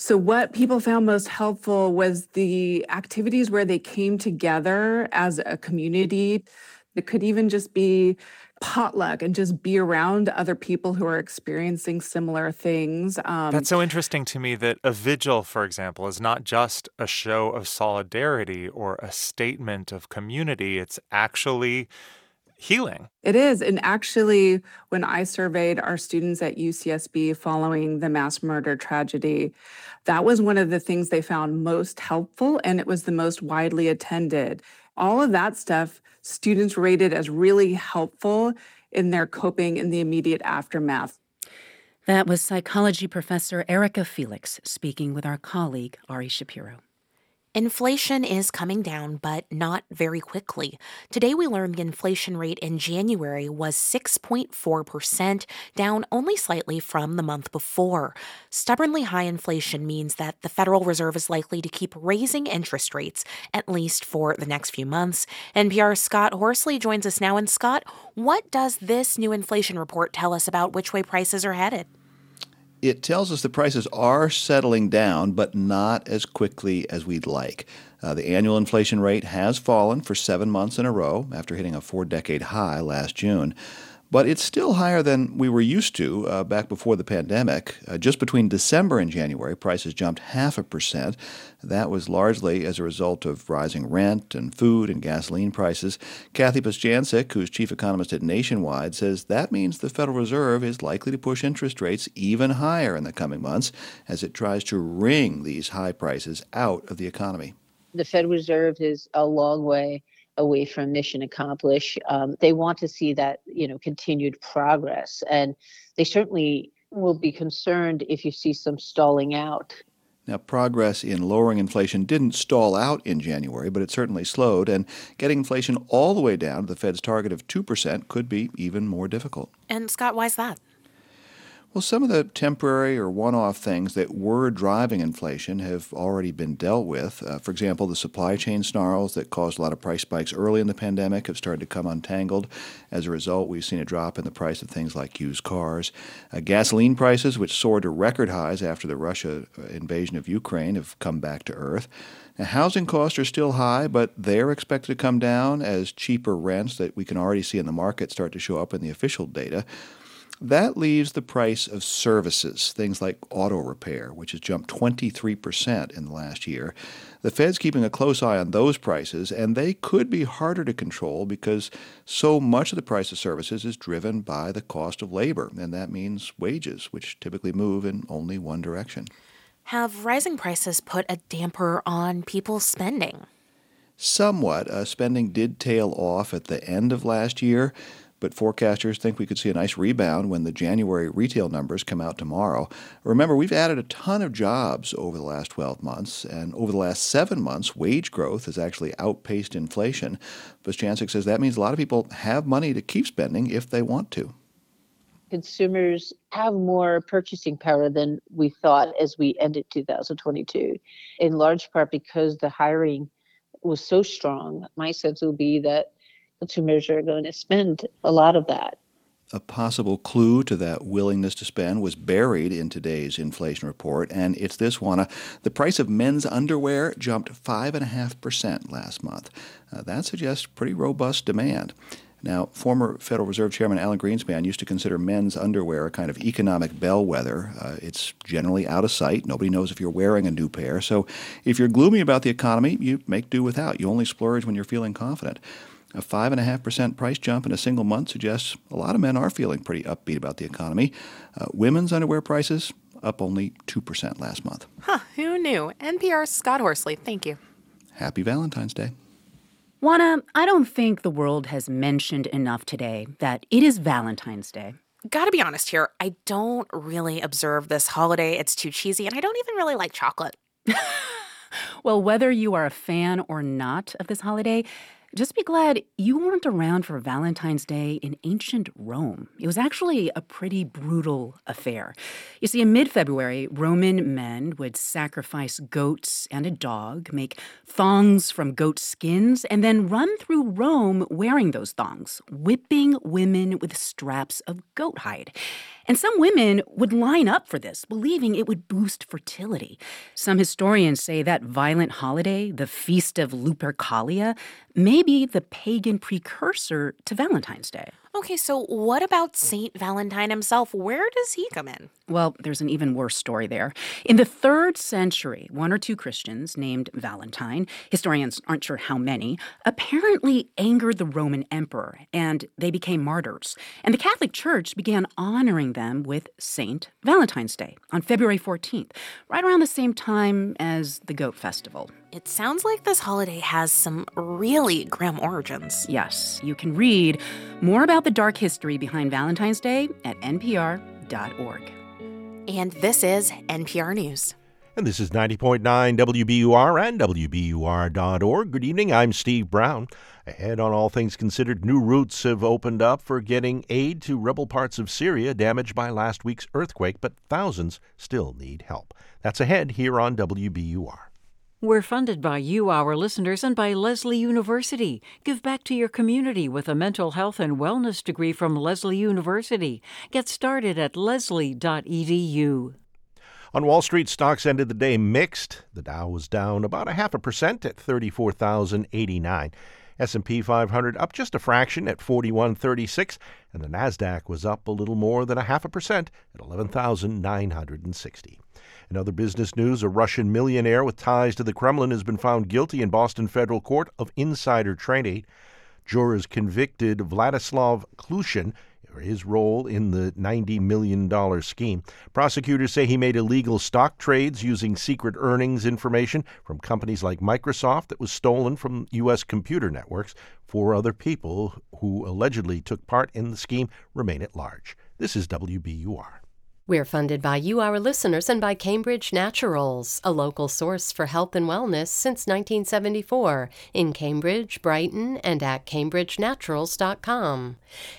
So, what people found most helpful was the activities where they came together as a community. It could even just be potluck and just be around other people who are experiencing similar things. Um, That's so interesting to me that a vigil, for example, is not just a show of solidarity or a statement of community. It's actually healing. It is. And actually, when I surveyed our students at UCSB following the mass murder tragedy, that was one of the things they found most helpful and it was the most widely attended. All of that stuff students rated as really helpful in their coping in the immediate aftermath. That was psychology professor Erika Felix speaking with our colleague Ari Shapiro. Inflation is coming down, but not very quickly. Today, we learned the inflation rate in January was 6.4%, down only slightly from the month before. Stubbornly high inflation means that the Federal Reserve is likely to keep raising interest rates, at least for the next few months. NPR's Scott Horsley joins us now. And Scott, what does this new inflation report tell us about which way prices are headed? It tells us the prices are settling down, but not as quickly as we'd like. Uh, the annual inflation rate has fallen for seven months in a row after hitting a four decade high last June but it's still higher than we were used to uh, back before the pandemic. Uh, just between December and January, prices jumped half a percent. That was largely as a result of rising rent and food and gasoline prices. Kathy Bostjancic, who's chief economist at Nationwide, says that means the Federal Reserve is likely to push interest rates even higher in the coming months as it tries to wring these high prices out of the economy. The Federal Reserve is a long way away from mission accomplished. Um, they want to see that you know continued progress, and they certainly will be concerned if you see some stalling out. Now, progress in lowering inflation didn't stall out in January, but it certainly slowed, and getting inflation all the way down to the Fed's target of 2% could be even more difficult. And, Scott, why is that? Well, some of the temporary or one off things that were driving inflation have already been dealt with. Uh, for example, the supply chain snarls that caused a lot of price spikes early in the pandemic have started to come untangled. As a result, we've seen a drop in the price of things like used cars. Uh, gasoline prices, which soared to record highs after the Russia uh, invasion of Ukraine, have come back to earth. Now, housing costs are still high, but they're expected to come down as cheaper rents that we can already see in the market start to show up in the official data. That leaves the price of services, things like auto repair, which has jumped 23% in the last year. The Fed's keeping a close eye on those prices, and they could be harder to control because so much of the price of services is driven by the cost of labor, and that means wages, which typically move in only one direction. Have rising prices put a damper on people's spending? Somewhat. Uh, spending did tail off at the end of last year but forecasters think we could see a nice rebound when the January retail numbers come out tomorrow. Remember, we've added a ton of jobs over the last 12 months, and over the last seven months, wage growth has actually outpaced inflation. Bostjancic says that means a lot of people have money to keep spending if they want to. Consumers have more purchasing power than we thought as we ended 2022, in large part because the hiring was so strong. My sense will be that consumers are going to spend a lot of that. A possible clue to that willingness to spend was buried in today's inflation report, and it's this one. Uh, the price of men's underwear jumped 5.5% last month. Uh, that suggests pretty robust demand. Now, former Federal Reserve Chairman Alan Greenspan used to consider men's underwear a kind of economic bellwether. Uh, it's generally out of sight. Nobody knows if you're wearing a new pair. So if you're gloomy about the economy, you make do without. You only splurge when you're feeling confident. A 5.5% price jump in a single month suggests a lot of men are feeling pretty upbeat about the economy. Uh, women's underwear prices up only 2% last month. Huh, who knew? NPR's Scott Horsley, thank you. Happy Valentine's Day. Juana, I don't think the world has mentioned enough today that it is Valentine's Day. Gotta be honest here, I don't really observe this holiday. It's too cheesy, and I don't even really like chocolate. well, whether you are a fan or not of this holiday, just be glad you weren't around for Valentine's Day in ancient Rome. It was actually a pretty brutal affair. You see, in mid February, Roman men would sacrifice goats and a dog, make thongs from goat skins, and then run through Rome wearing those thongs, whipping women with straps of goat hide. And some women would line up for this, believing it would boost fertility. Some historians say that violent holiday, the Feast of Lupercalia, may be the pagan precursor to Valentine's Day. Okay, so what about Saint Valentine himself? Where does he come in? Well, there's an even worse story there. In the third century, one or two Christians named Valentine, historians aren't sure how many, apparently angered the Roman emperor and they became martyrs. And the Catholic Church began honoring them with Saint Valentine's Day on February 14th, right around the same time as the Goat Festival. It sounds like this holiday has some really grim origins. Yes, you can read more about the dark history behind Valentine's Day at npr.org. And this is NPR News. And this is 90.9 WBUR and WBUR.org. Good evening. I'm Steve Brown. Ahead on All Things Considered, new routes have opened up for getting aid to rebel parts of Syria damaged by last week's earthquake, but thousands still need help. That's ahead here on WBUR. We're funded by you, our listeners, and by Lesley University. Give back to your community with a mental health and wellness degree from Lesley University. Get started at lesley.edu. On Wall Street, stocks ended the day mixed. The Dow was down about a half a percent at 34,089. S&P 500 up just a fraction at 4136 and the Nasdaq was up a little more than a half a percent at 11,960. In other business news, a Russian millionaire with ties to the Kremlin has been found guilty in Boston federal court of insider trading. Jurors convicted Vladislav Klyushin for his role in the $90 million scheme. Prosecutors say he made illegal stock trades using secret earnings information from companies like Microsoft that was stolen from U.S. computer networks. Four other people who allegedly took part in the scheme remain at large. This is WBUR. We're funded by you, our listeners, and by Cambridge Naturals, a local source for health and wellness since 1974 in Cambridge, Brighton, and at CambridgeNaturals.com.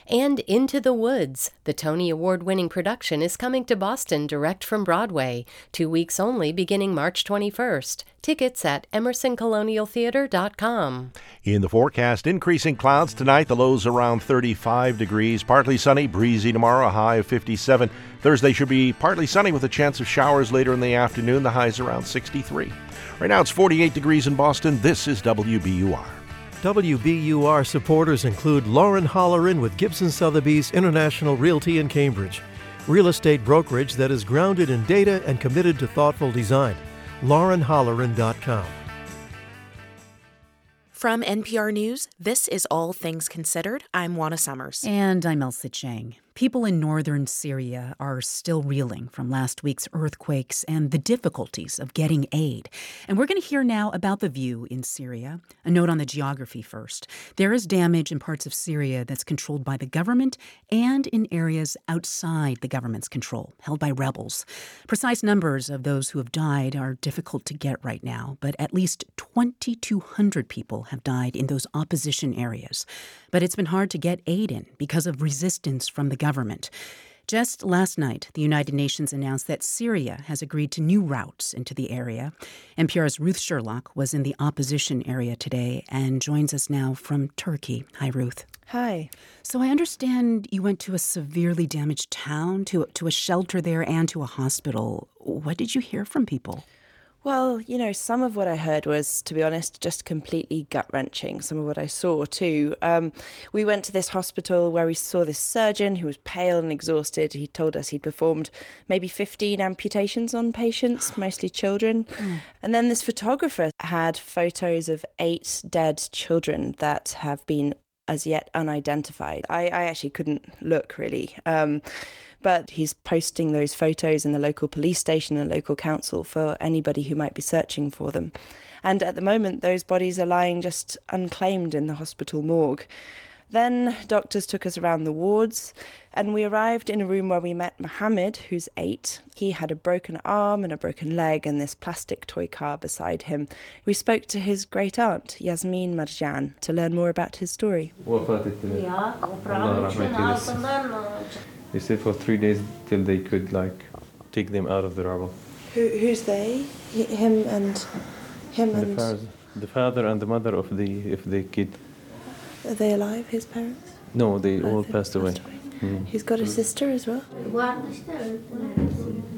And Into the Woods, the Tony Award winning production, is coming to Boston direct from Broadway, two weeks only beginning March 21st. Tickets at emersoncolonialtheater.com. In the forecast, increasing clouds tonight, the lows around 35 degrees, partly sunny, breezy tomorrow, high of 57. Thursday should be partly sunny with a chance of showers later in the afternoon, the highs around 63. Right now it's 48 degrees in Boston. This is WBUR. WBUR supporters include Lauren Holleran with Gibson Sotheby's International Realty in Cambridge, real estate brokerage that is grounded in data and committed to thoughtful design. LaurenHolleran.com. From NPR News, this is All Things Considered. I'm Juana Summers. And I'm Ailsa Chang. People in northern Syria are still reeling from last week's earthquakes and the difficulties of getting aid. And we're going to hear now about the view in Syria. A note on the geography first. There is damage in parts of Syria that's controlled by the government and in areas outside the government's control, held by rebels. Precise numbers of those who have died are difficult to get right now, but at least 2,200 people have died in those opposition areas. But it's been hard to get aid in because of resistance from the government. Just last night, the United Nations announced that Syria has agreed to new routes into the area. NPR's Ruth Sherlock was in the opposition area today and joins us now from Turkey. Hi, Ruth. Hi. So I understand you went to a severely damaged town, to, to a shelter there, and to a hospital. What did you hear from people? Well, you know, some of what I heard was, to be honest, just completely gut wrenching. Some of what I saw too. Um, we went to this hospital where we saw this surgeon who was pale and exhausted. He told us he'd performed maybe 15 amputations on patients, mostly children. Mm. And then this photographer had photos of eight dead children that have been as yet unidentified. I, I actually couldn't look really. Um, but he's posting those photos in the local police station and local council for anybody who might be searching for them. And at the moment, those bodies are lying just unclaimed in the hospital morgue. Then doctors took us around the wards, and we arrived in a room where we met Mohammed, who's eight. He had a broken arm and a broken leg, and this plastic toy car beside him. We spoke to his great aunt, Yasmin Marjan, to learn more about his story. They stayed for three days till they could like take them out of the rubble. Who, who's they? him and him the and father, the father and the mother of the of the kid. Are they alive? His parents? No, they all passed away. away. Mm. He's got a sister as well.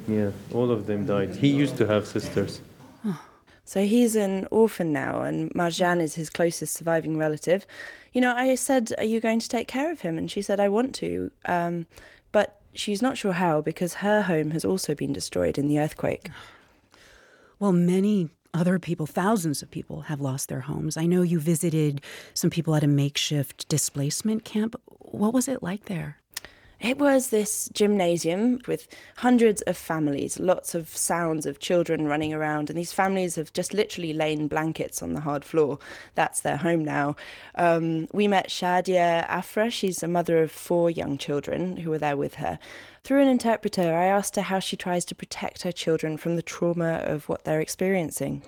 Yeah, all of them died. He used to have sisters. So he's an orphan now, and Marjan is his closest surviving relative. You know, I said, Are you going to take care of him? And she said, I want to. Um, but she's not sure how because her home has also been destroyed in the earthquake. Well, many other people, thousands of people, have lost their homes. I know you visited some people at a makeshift displacement camp. What was it like there? It was this gymnasium with hundreds of families, lots of sounds of children running around, and these families have just literally lain blankets on the hard floor. That's their home now. Um, we met Shadia Afra. She's a mother of four young children who were there with her. Through an interpreter, I asked her how she tries to protect her children from the trauma of what they're experiencing.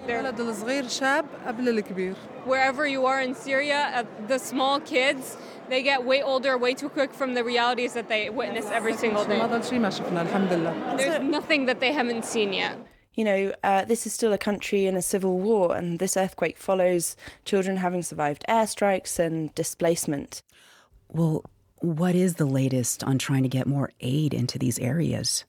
Wherever you are in Syria, uh, the small kids, they get way older way too quick from the realities that they witness every single day. There's nothing that they haven't seen yet. You know, uh, this is still a country in a civil war, and this earthquake follows children having survived airstrikes and displacement. Well, what is the latest on trying to get more aid into these areas?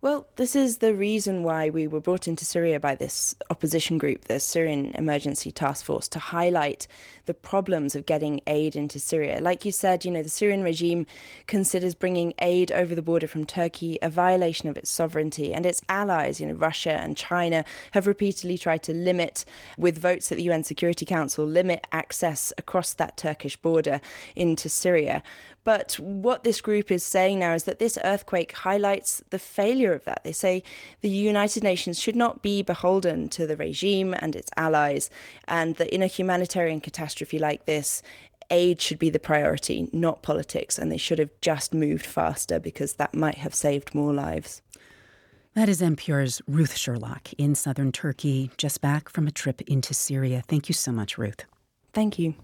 Well, this is the reason why we were brought into Syria by this opposition group, the Syrian Emergency Task Force, to highlight the problems of getting aid into Syria. Like you said, you know, the Syrian regime considers bringing aid over the border from Turkey a violation of its sovereignty, and its allies, you know, Russia and China, have repeatedly tried to limit, with votes at the UN Security Council, limit access across that Turkish border into Syria. But what this group is saying now is that this earthquake highlights the failure of that. They say the United Nations should not be beholden to the regime and its allies, and that in a humanitarian catastrophe like this, aid should be the priority, not politics, and they should have just moved faster because that might have saved more lives. That is NPR's Ruth Sherlock in southern Turkey, just back from a trip into Syria. Thank you so much, Ruth. Thank you.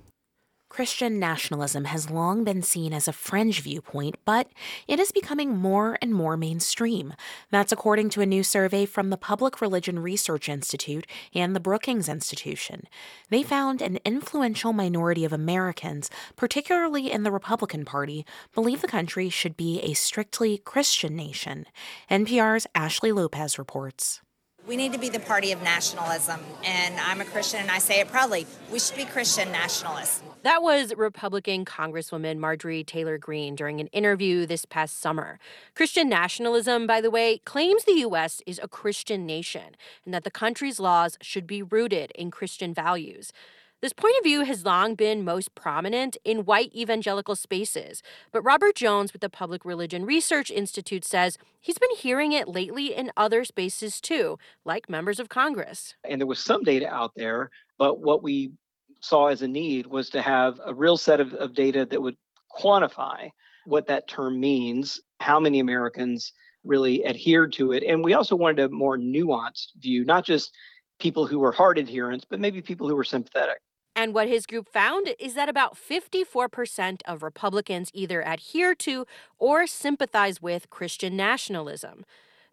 Christian nationalism has long been seen as a fringe viewpoint, but it is becoming more and more mainstream. That's according to a new survey from the Public Religion Research Institute and the Brookings Institution. They found an influential minority of Americans, particularly in the Republican Party, believe the country should be a strictly Christian nation. NPR's Ashley Lopez reports. We need to be the party of nationalism, and I'm a Christian and I say it proudly. We should be Christian nationalists. That was Republican Congresswoman Marjorie Taylor Greene during an interview this past summer. Christian nationalism, by the way, claims the U.S. is a Christian nation and that the country's laws should be rooted in Christian values. This point of view has long been most prominent in white evangelical spaces, but Robert Jones with the Public Religion Research Institute says he's been hearing it lately in other spaces too, like members of Congress. And there was some data out there, but what we saw as a need was to have a real set of, of data that would quantify what that term means, how many Americans really adhered to it. And we also wanted a more nuanced view, not just people who were hard adherents, but maybe people who were sympathetic. And what his group found is that about 54% of Republicans either adhere to or sympathize with Christian nationalism.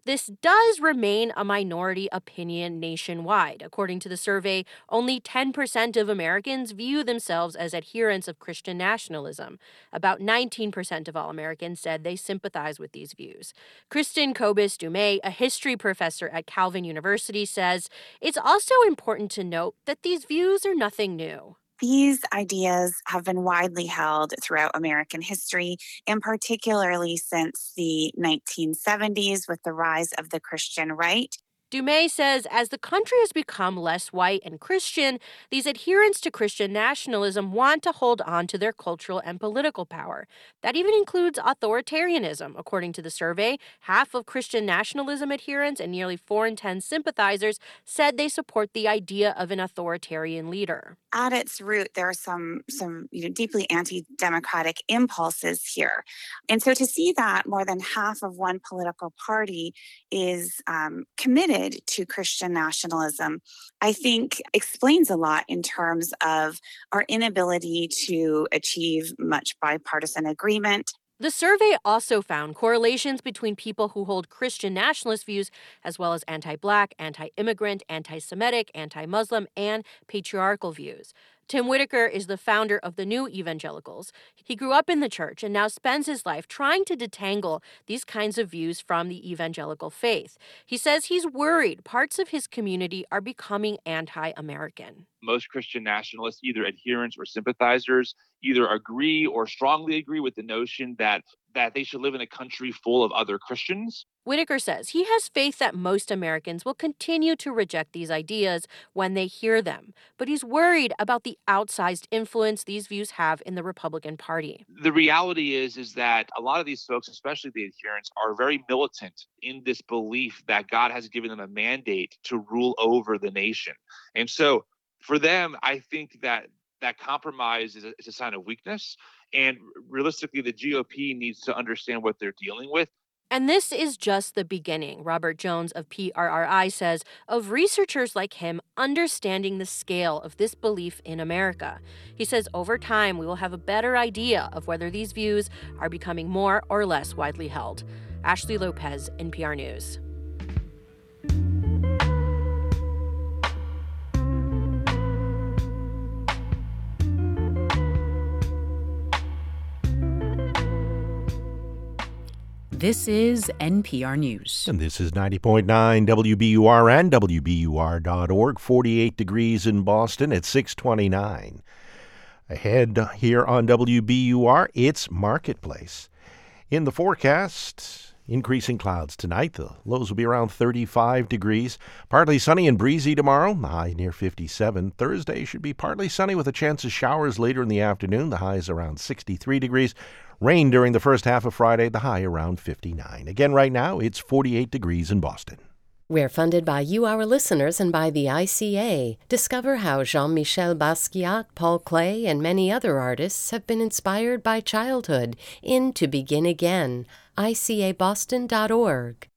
This does remain a minority opinion nationwide. According to the survey, only 10% of Americans view themselves as adherents of Christian nationalism. About 19% of all Americans said they sympathize with these views. Kristin Kobes Du Mez, a history professor at Calvin University, says it's also important to note that these views are nothing new. These ideas have been widely held throughout American history, and particularly since the 1970s with the rise of the Christian right. Du Mez says as the country has become less white and Christian, these adherents to Christian nationalism want to hold on to their cultural and political power. That even includes authoritarianism. According to the survey, half of Christian nationalism adherents and nearly 4 in 10 sympathizers said they support the idea of an authoritarian leader. At its root, there are some some you know deeply anti-democratic impulses here, and so to see that more than half of one political party is um, committed to Christian nationalism, I think explains a lot in terms of our inability to achieve much bipartisan agreement. The survey also found correlations between people who hold Christian nationalist views, as well as anti black, anti immigrant, anti Semitic, anti Muslim, and patriarchal views. Tim Whitaker is the founder of the New Evangelicals. He grew up in the church and now spends his life trying to detangle these kinds of views from the evangelical faith. He says he's worried parts of his community are becoming anti American. Most Christian nationalists, either adherents or sympathizers, either agree or strongly agree with the notion that that they should live in a country full of other Christians. Whitaker says he has faith that most Americans will continue to reject these ideas when they hear them, but he's worried about the outsized influence these views have in the Republican Party. The reality is is that a lot of these folks, especially the adherents, are very militant in this belief that God has given them a mandate to rule over the nation. And so for them, I think that that compromise is a, is a sign of weakness and realistically, the GOP needs to understand what they're dealing with. And this is just the beginning, Robert Jones of PRRI says, of researchers like him understanding the scale of this belief in America. He says over time, we will have a better idea of whether these views are becoming more or less widely held. Ashley Lopez, NPR News. This is NPR News. And this is 90.9 WBUR and WBUR.org. 48 degrees in Boston at 629. Ahead here on WBUR, it's Marketplace. In the forecast, Increasing clouds tonight. The lows will be around 35 degrees. Partly sunny and breezy tomorrow. The high near 57. Thursday should be partly sunny with a chance of showers later in the afternoon. The high is around 63 degrees. Rain during the first half of Friday. The high around 59. Again, right now, it's 48 degrees in Boston. We're funded by you, our listeners, and by the ICA. Discover how Jean Michel Basquiat, Paul Klee, and many other artists have been inspired by childhood in To Begin Again. ICABoston.org.